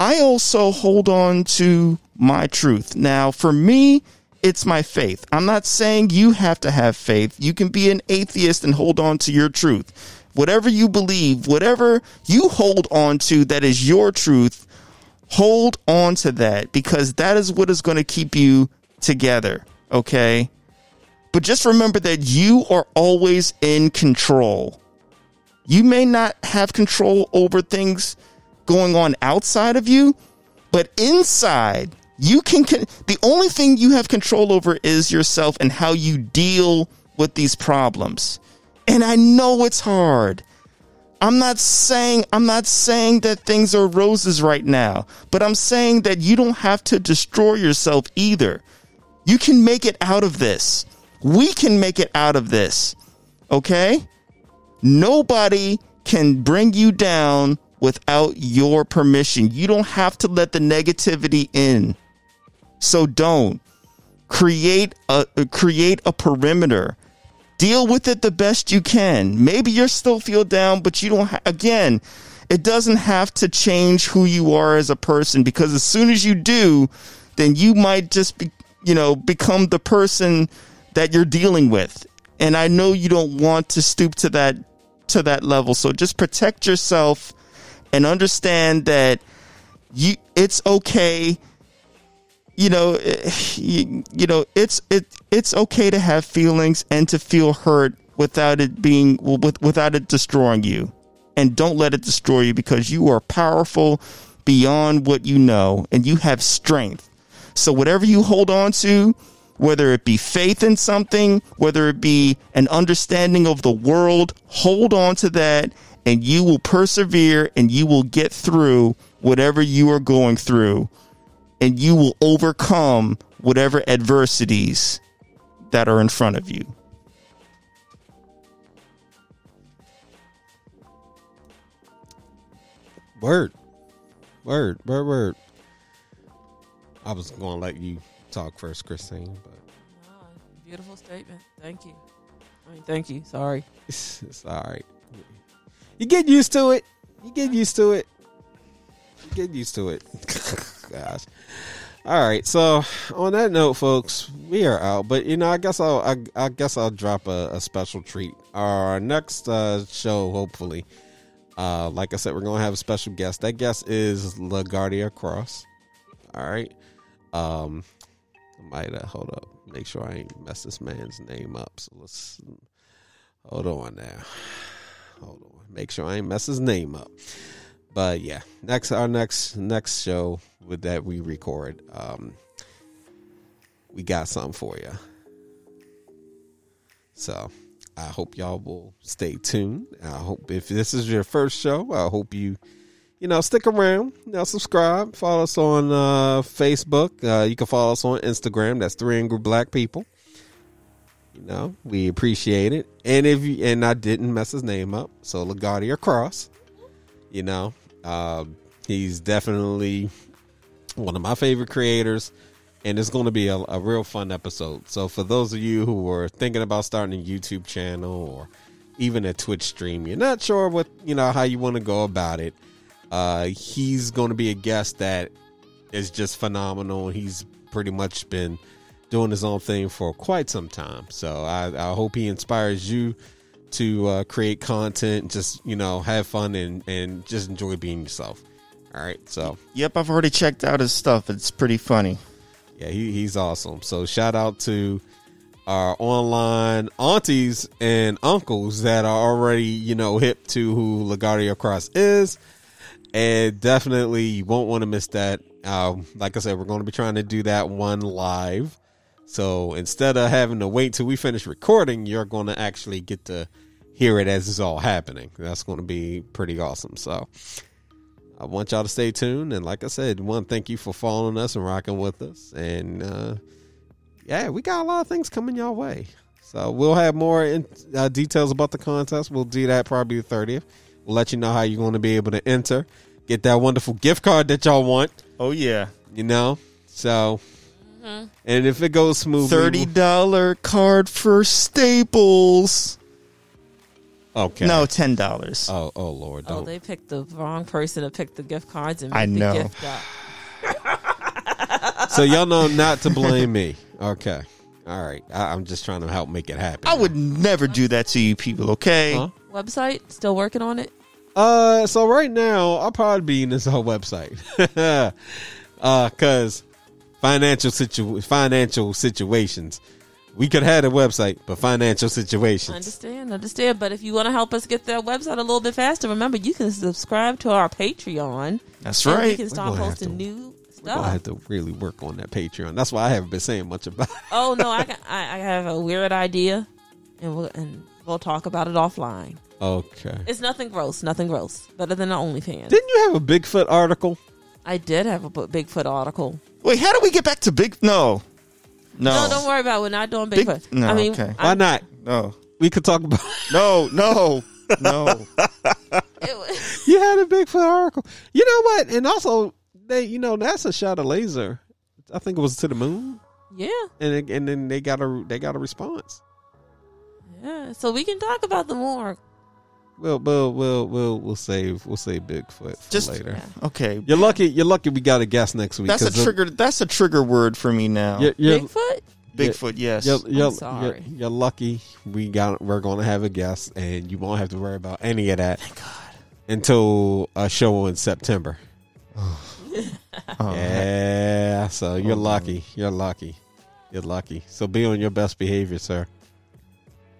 I also hold on to my truth. Now, for me, it's my faith. I'm not saying you have to have faith. You can be an atheist and hold on to your truth. Whatever you believe, whatever you hold on to that is your truth, hold on to that because that is what is going to keep you together. Okay. But just remember that you are always in control. You may not have control over things going on outside of you, but inside, you can. Con- the only thing you have control over is yourself and how you deal with these problems. And I know it's hard. I'm not saying I'm not saying that things are roses right now, but I'm saying that you don't have to destroy yourself either. You can make it out of this. We can make it out of this. Okay? Nobody can bring you down without your permission. You don't have to let the negativity in. So don't create a uh, create a perimeter. Deal with it the best you can. Maybe you're still feel down, but you don't ha- again, it doesn't have to change who you are as a person because as soon as you do, then you might just be, you know, become the person that you're dealing with. And I know you don't want to stoop to that to that level. So just protect yourself and understand that you it's okay you know eh, you, you know it's it it's okay to have feelings and to feel hurt without it being with, without it destroying you and don't let it destroy you because you are powerful beyond what you know and you have strength so whatever you hold on to whether it be faith in something whether it be an understanding of the world hold on to that and you will persevere and you will get through whatever you are going through and you will overcome whatever adversities that are in front of you. Word, word, word, word. I was going to let you talk first, Christine, but beautiful statement. Thank you. I mean, thank you. Sorry. right. You get used to it. You get used to it. You get used to it. Gosh. All right. So on that note, folks, we are out. But you know, I guess I'll I, I guess I'll drop a, a special treat. Our next uh, show, hopefully, Uh, like I said, we're gonna have a special guest. That guest is LaGuardia Cross. All right. Um, I might uh, hold up, make sure I ain't mess this man's name up. So let's hold on now. Hold on, make sure I ain't mess his name up. But yeah, next our next next show with that we record, um, we got something for you. So I hope y'all will stay tuned. I hope if this is your first show, I hope you, you know, stick around. You know, subscribe. Follow us on uh, Facebook. Uh, you can follow us on Instagram. That's Three Angry Black People. You know, we appreciate it. And if you, and I didn't mess his name up, so LaGuardia Cross. You know, uh, he's definitely one of my favorite creators and it's going to be a, a, real fun episode. So for those of you who are thinking about starting a YouTube channel or even a Twitch stream, you're not sure what you know how you want to go about it. Uh, he's going to be a guest that is just phenomenal. He's pretty much been doing his own thing for quite some time. So I, I hope he inspires you to uh, create content, just you know, have fun and and just enjoy being yourself. All right, so Yep, I've already checked out his stuff. It's pretty funny. yeah, he, he's awesome. So shout out to our online aunties and uncles that are already, you know, hip to who LaGuardia Cross is. And definitely you won't want to miss that. Um, like I said, we're going to be trying to do that one live. So instead of having to wait till we finish recording, you're going to actually get to hear it as it's all happening. That's going to be pretty awesome. So I want y'all to stay tuned. And like I said, one, thank you for following us and rocking with us. And uh, yeah, we got a lot of things coming your way. So we'll have more in, uh, details about the contest. We'll do that probably the 30th. We'll let you know how you're going to be able to enter, get that wonderful gift card that y'all want, Oh yeah, you know? So, mm-hmm. and if it goes smoothly, thirty dollar card for Staples. okay. No, ten dollars. Oh, oh Lord. Oh, Don't. they picked the wrong person to pick the gift cards and I know. the gift up. so y'all know not to blame me. Okay. All right. I, I'm just trying to help make it happen. I would never do that to you people. Okay. Huh? Website still working on it. Uh, so right now I'll probably be in this whole website, uh, cause financial situ financial situations. We could have a website, but financial situations. Understand, understand. But if you want to help us get that website a little bit faster, remember you can subscribe to our Patreon. That's right. We can start posting to- new stuff. I gonna have to really work on that Patreon. That's why I haven't been saying much about. it. Oh no, I, got, I I have a weird idea, and we'll and we'll talk about it offline. Okay. It's nothing gross, nothing gross. Better than the OnlyFans. Didn't you have a Bigfoot article? I did have a Bigfoot article. Wait, how do we get back to big? No, no, No, don't worry about. it. We're not doing Big- Bigfoot. no, I mean, okay. I- Why not? no, We could talk about. no, no, no. you had a Bigfoot article. You know what? And also, they, you know, NASA shot a laser. I think it was to the moon, yeah, and it, and then they got a they got a response. yeah. So we can talk about the more. We'll we'll we'll we'll, we'll save we'll save Bigfoot for Just- later. Yeah. Okay, You're lucky. You're lucky. We got a guest next week. that's a 'cause the- trigger. That's a trigger word for me now. You're, you're, Bigfoot. Bigfoot, yes. you're, you're, sorry. You're, you're lucky. We got. We're going to have a guest, and you won't have to worry about any of that. Thank God. Until a show in September. Oh, Yeah. So you're Oh, lucky. You're lucky. You're lucky. So be on your best behavior, sir.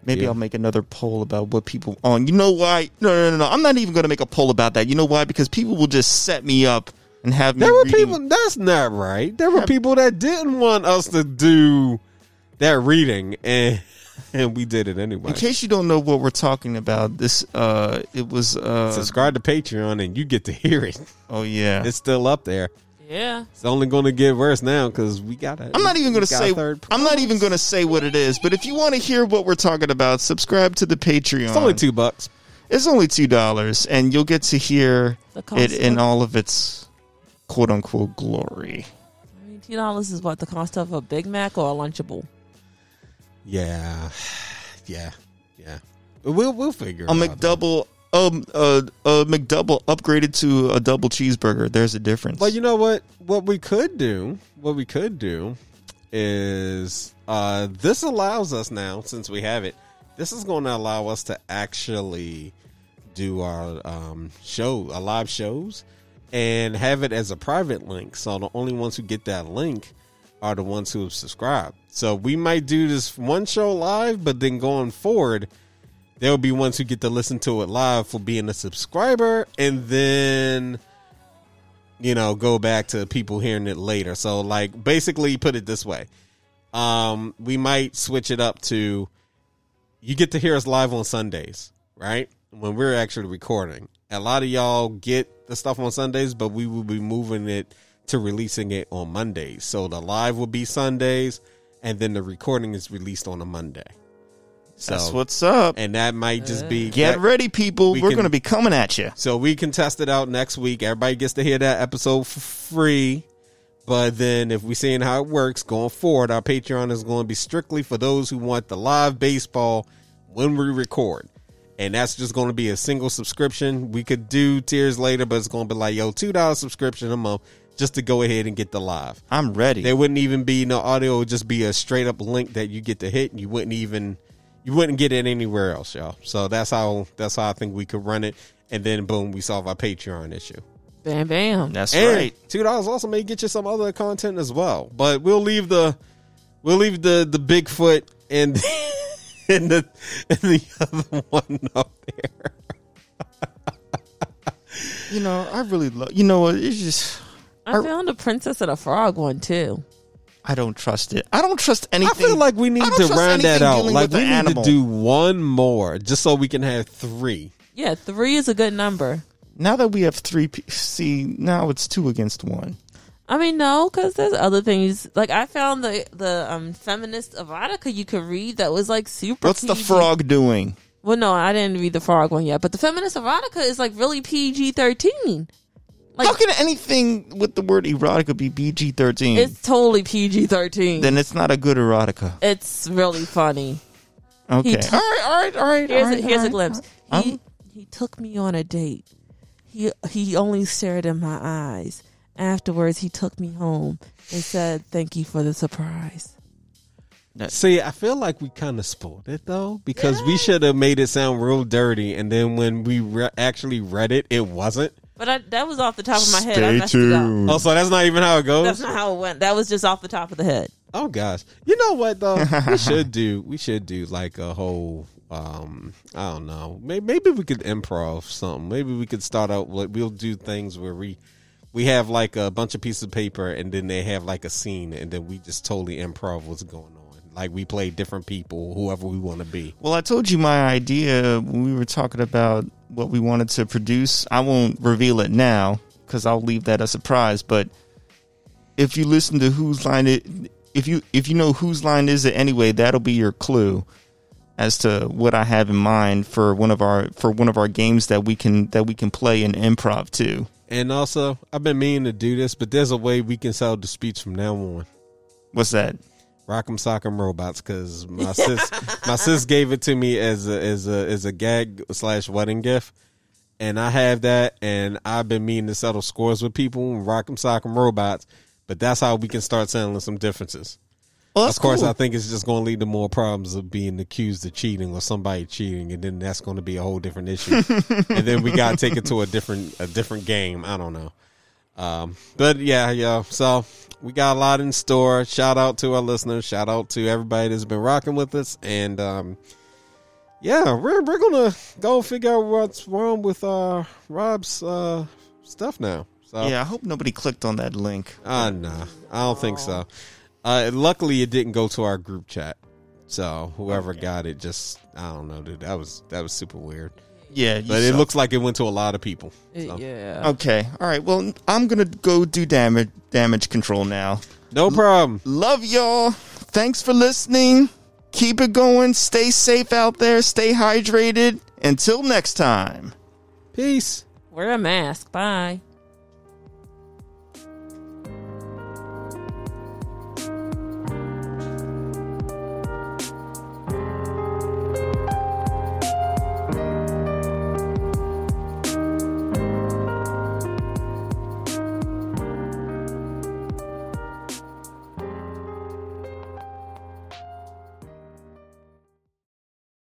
Maybe Yeah. I'll make another poll about what people on. You know why? No, no, no, no. I'm not even going to make a poll about that. You know why? Because people will just set me up and have me. There were reading- people. That's not right. There were people that didn't want us to do that reading, and and we did it anyway. In case you don't know what we're talking about, this uh, it was uh, Subscribe to Patreon, and you get to hear it. oh yeah. It's still up there. Yeah. It's only going to get worse now because we got it. I'm not even going to say. I'm not even going to say what it is. But if you want to hear what we're talking about, subscribe to the Patreon. It's only two bucks. It's only two dollars, and you'll get to hear it in of- all of its quote unquote glory. I mean, two dollars is what the cost of a Big Mac or a Lunchable. Yeah, yeah, yeah. We'll we'll figure. A it out, though. McDouble, um, uh, a McDouble upgraded to a double cheeseburger. There's a difference. Well, you know what? What we could do, what we could do, is uh, this allows us now, since we have it. This is going to allow us to actually do our um, show, our live shows, and have it as a private link. So the only ones who get that link are the ones who have subscribed. So we might do this one show live, but then going forward, there will be ones who get to listen to it live for being a subscriber, and then you know go back to people hearing it later. So like basically, put it this way: um, we might switch it up to you get to hear us live on Sundays, right? When we're actually recording. A lot of y'all get the stuff on Sundays, but we will be moving it to releasing it on Mondays. So the live will be Sundays, and then the recording is released on a Monday. So, That's what's up. and that might just be Get that- ready, people. we We're can- going to be coming at you. So we can test it out next week. Everybody gets to hear that episode for free. But then if we're seeing how it works going forward, our Patreon is going to be strictly for those who want the live baseball when we record. And that's just going to be a single subscription. We could do tiers later, but it's going to be like, yo, $2 subscription a month just to go ahead and get the live. I'm ready. There wouldn't even be no audio. It would just be a straight up link that you get to hit, and you wouldn't even you wouldn't get it anywhere else, y'all. So that's how that's how I think we could run it, and then boom, we solve our Patreon issue. Bam, bam. That's And right. two dollars also may get you some other content as well. But we'll leave the we'll leave the the Bigfoot and and the and the other one up there. You know, I really love. You know what? It's just I found a princess and a frog one too. I don't trust it. I don't trust anything. I feel like we need to round that out. Like we need animal. to do one more just so we can have three. Yeah, three is a good number. Now that we have three, pe- see now it's two against one. I mean, no, because there's other things. Like I found the the um feminist erotica you could read that was like super. What's the frog doing? Well, no, I didn't read the frog one yet, but the feminist erotica is like really PG thirteen. Like How can anything with the word erotica be PG thirteen? it's totally PG thirteen. Then it's not a good erotica. It's really funny. Okay. He t- all right. All right. All right. Here's all a, here's all a glimpse. I'm- He he took me on a date. He he only stared in my eyes. Afterwards, he took me home and said, "Thank you for the surprise." See, I feel like we kind of spoiled it though because we should have made it sound real dirty, and then when we re- actually read it, it wasn't. But I, that was off the top of my head. I Stay messed it up. tuned. Oh, so that's not even how it goes. That's not how it went. That was just off the top of the head. Oh gosh, you know what though? we should do. We should do like a whole. um I don't know. Maybe, maybe we could improv something. Maybe we could start out. Like we'll do things where we we have like a bunch of pieces of paper, and then they have like a scene, and then we just totally improv what's going on. Like we play different people, whoever we want to be. Well, I told you my idea when we were talking about what we wanted to produce. I won't reveal it now because I'll leave that a surprise. But if you listen to whose line it, if you if you know whose line is it anyway, that'll be your clue as to what I have in mind for one of our for one of our games that we can that we can play in improv too. And also, I've been meaning to do this, but there's a way we can sell the speech from now on. What's that? Rock'em Sock'em Robots because my sis my sis gave it to me as a as a as a gag slash wedding gift, and I have that, and I've been meaning to settle scores with people Rock'em Sock'em Robots, but that's how we can start settling some differences. Well, of course, cool. I think it's just going to lead to more problems of being accused of cheating or somebody cheating, and then that's going to be a whole different issue. and then we got to take it to a different a different game. I don't know. Um, but yeah, yeah. So we got a lot in store. Shout out to our listeners. Shout out to everybody that's been rocking with us. And um, yeah, we're we're gonna go figure out what's wrong with uh Rob's uh stuff now. So yeah, I hope nobody clicked on that link. uh nah, I don't think so. Uh, luckily, it didn't go to our group chat. So whoever got it, just I don't know, dude. That was that was super weird. Yeah, you But it suck. looks like it went to a lot of people. So. Yeah. okay. All right. Well, I'm gonna go do damage damage control now. No problem. Love y'all. Thanks for listening. Keep it going. Stay safe out there. Stay hydrated. Until next time. Peace. Wear a mask. Bye.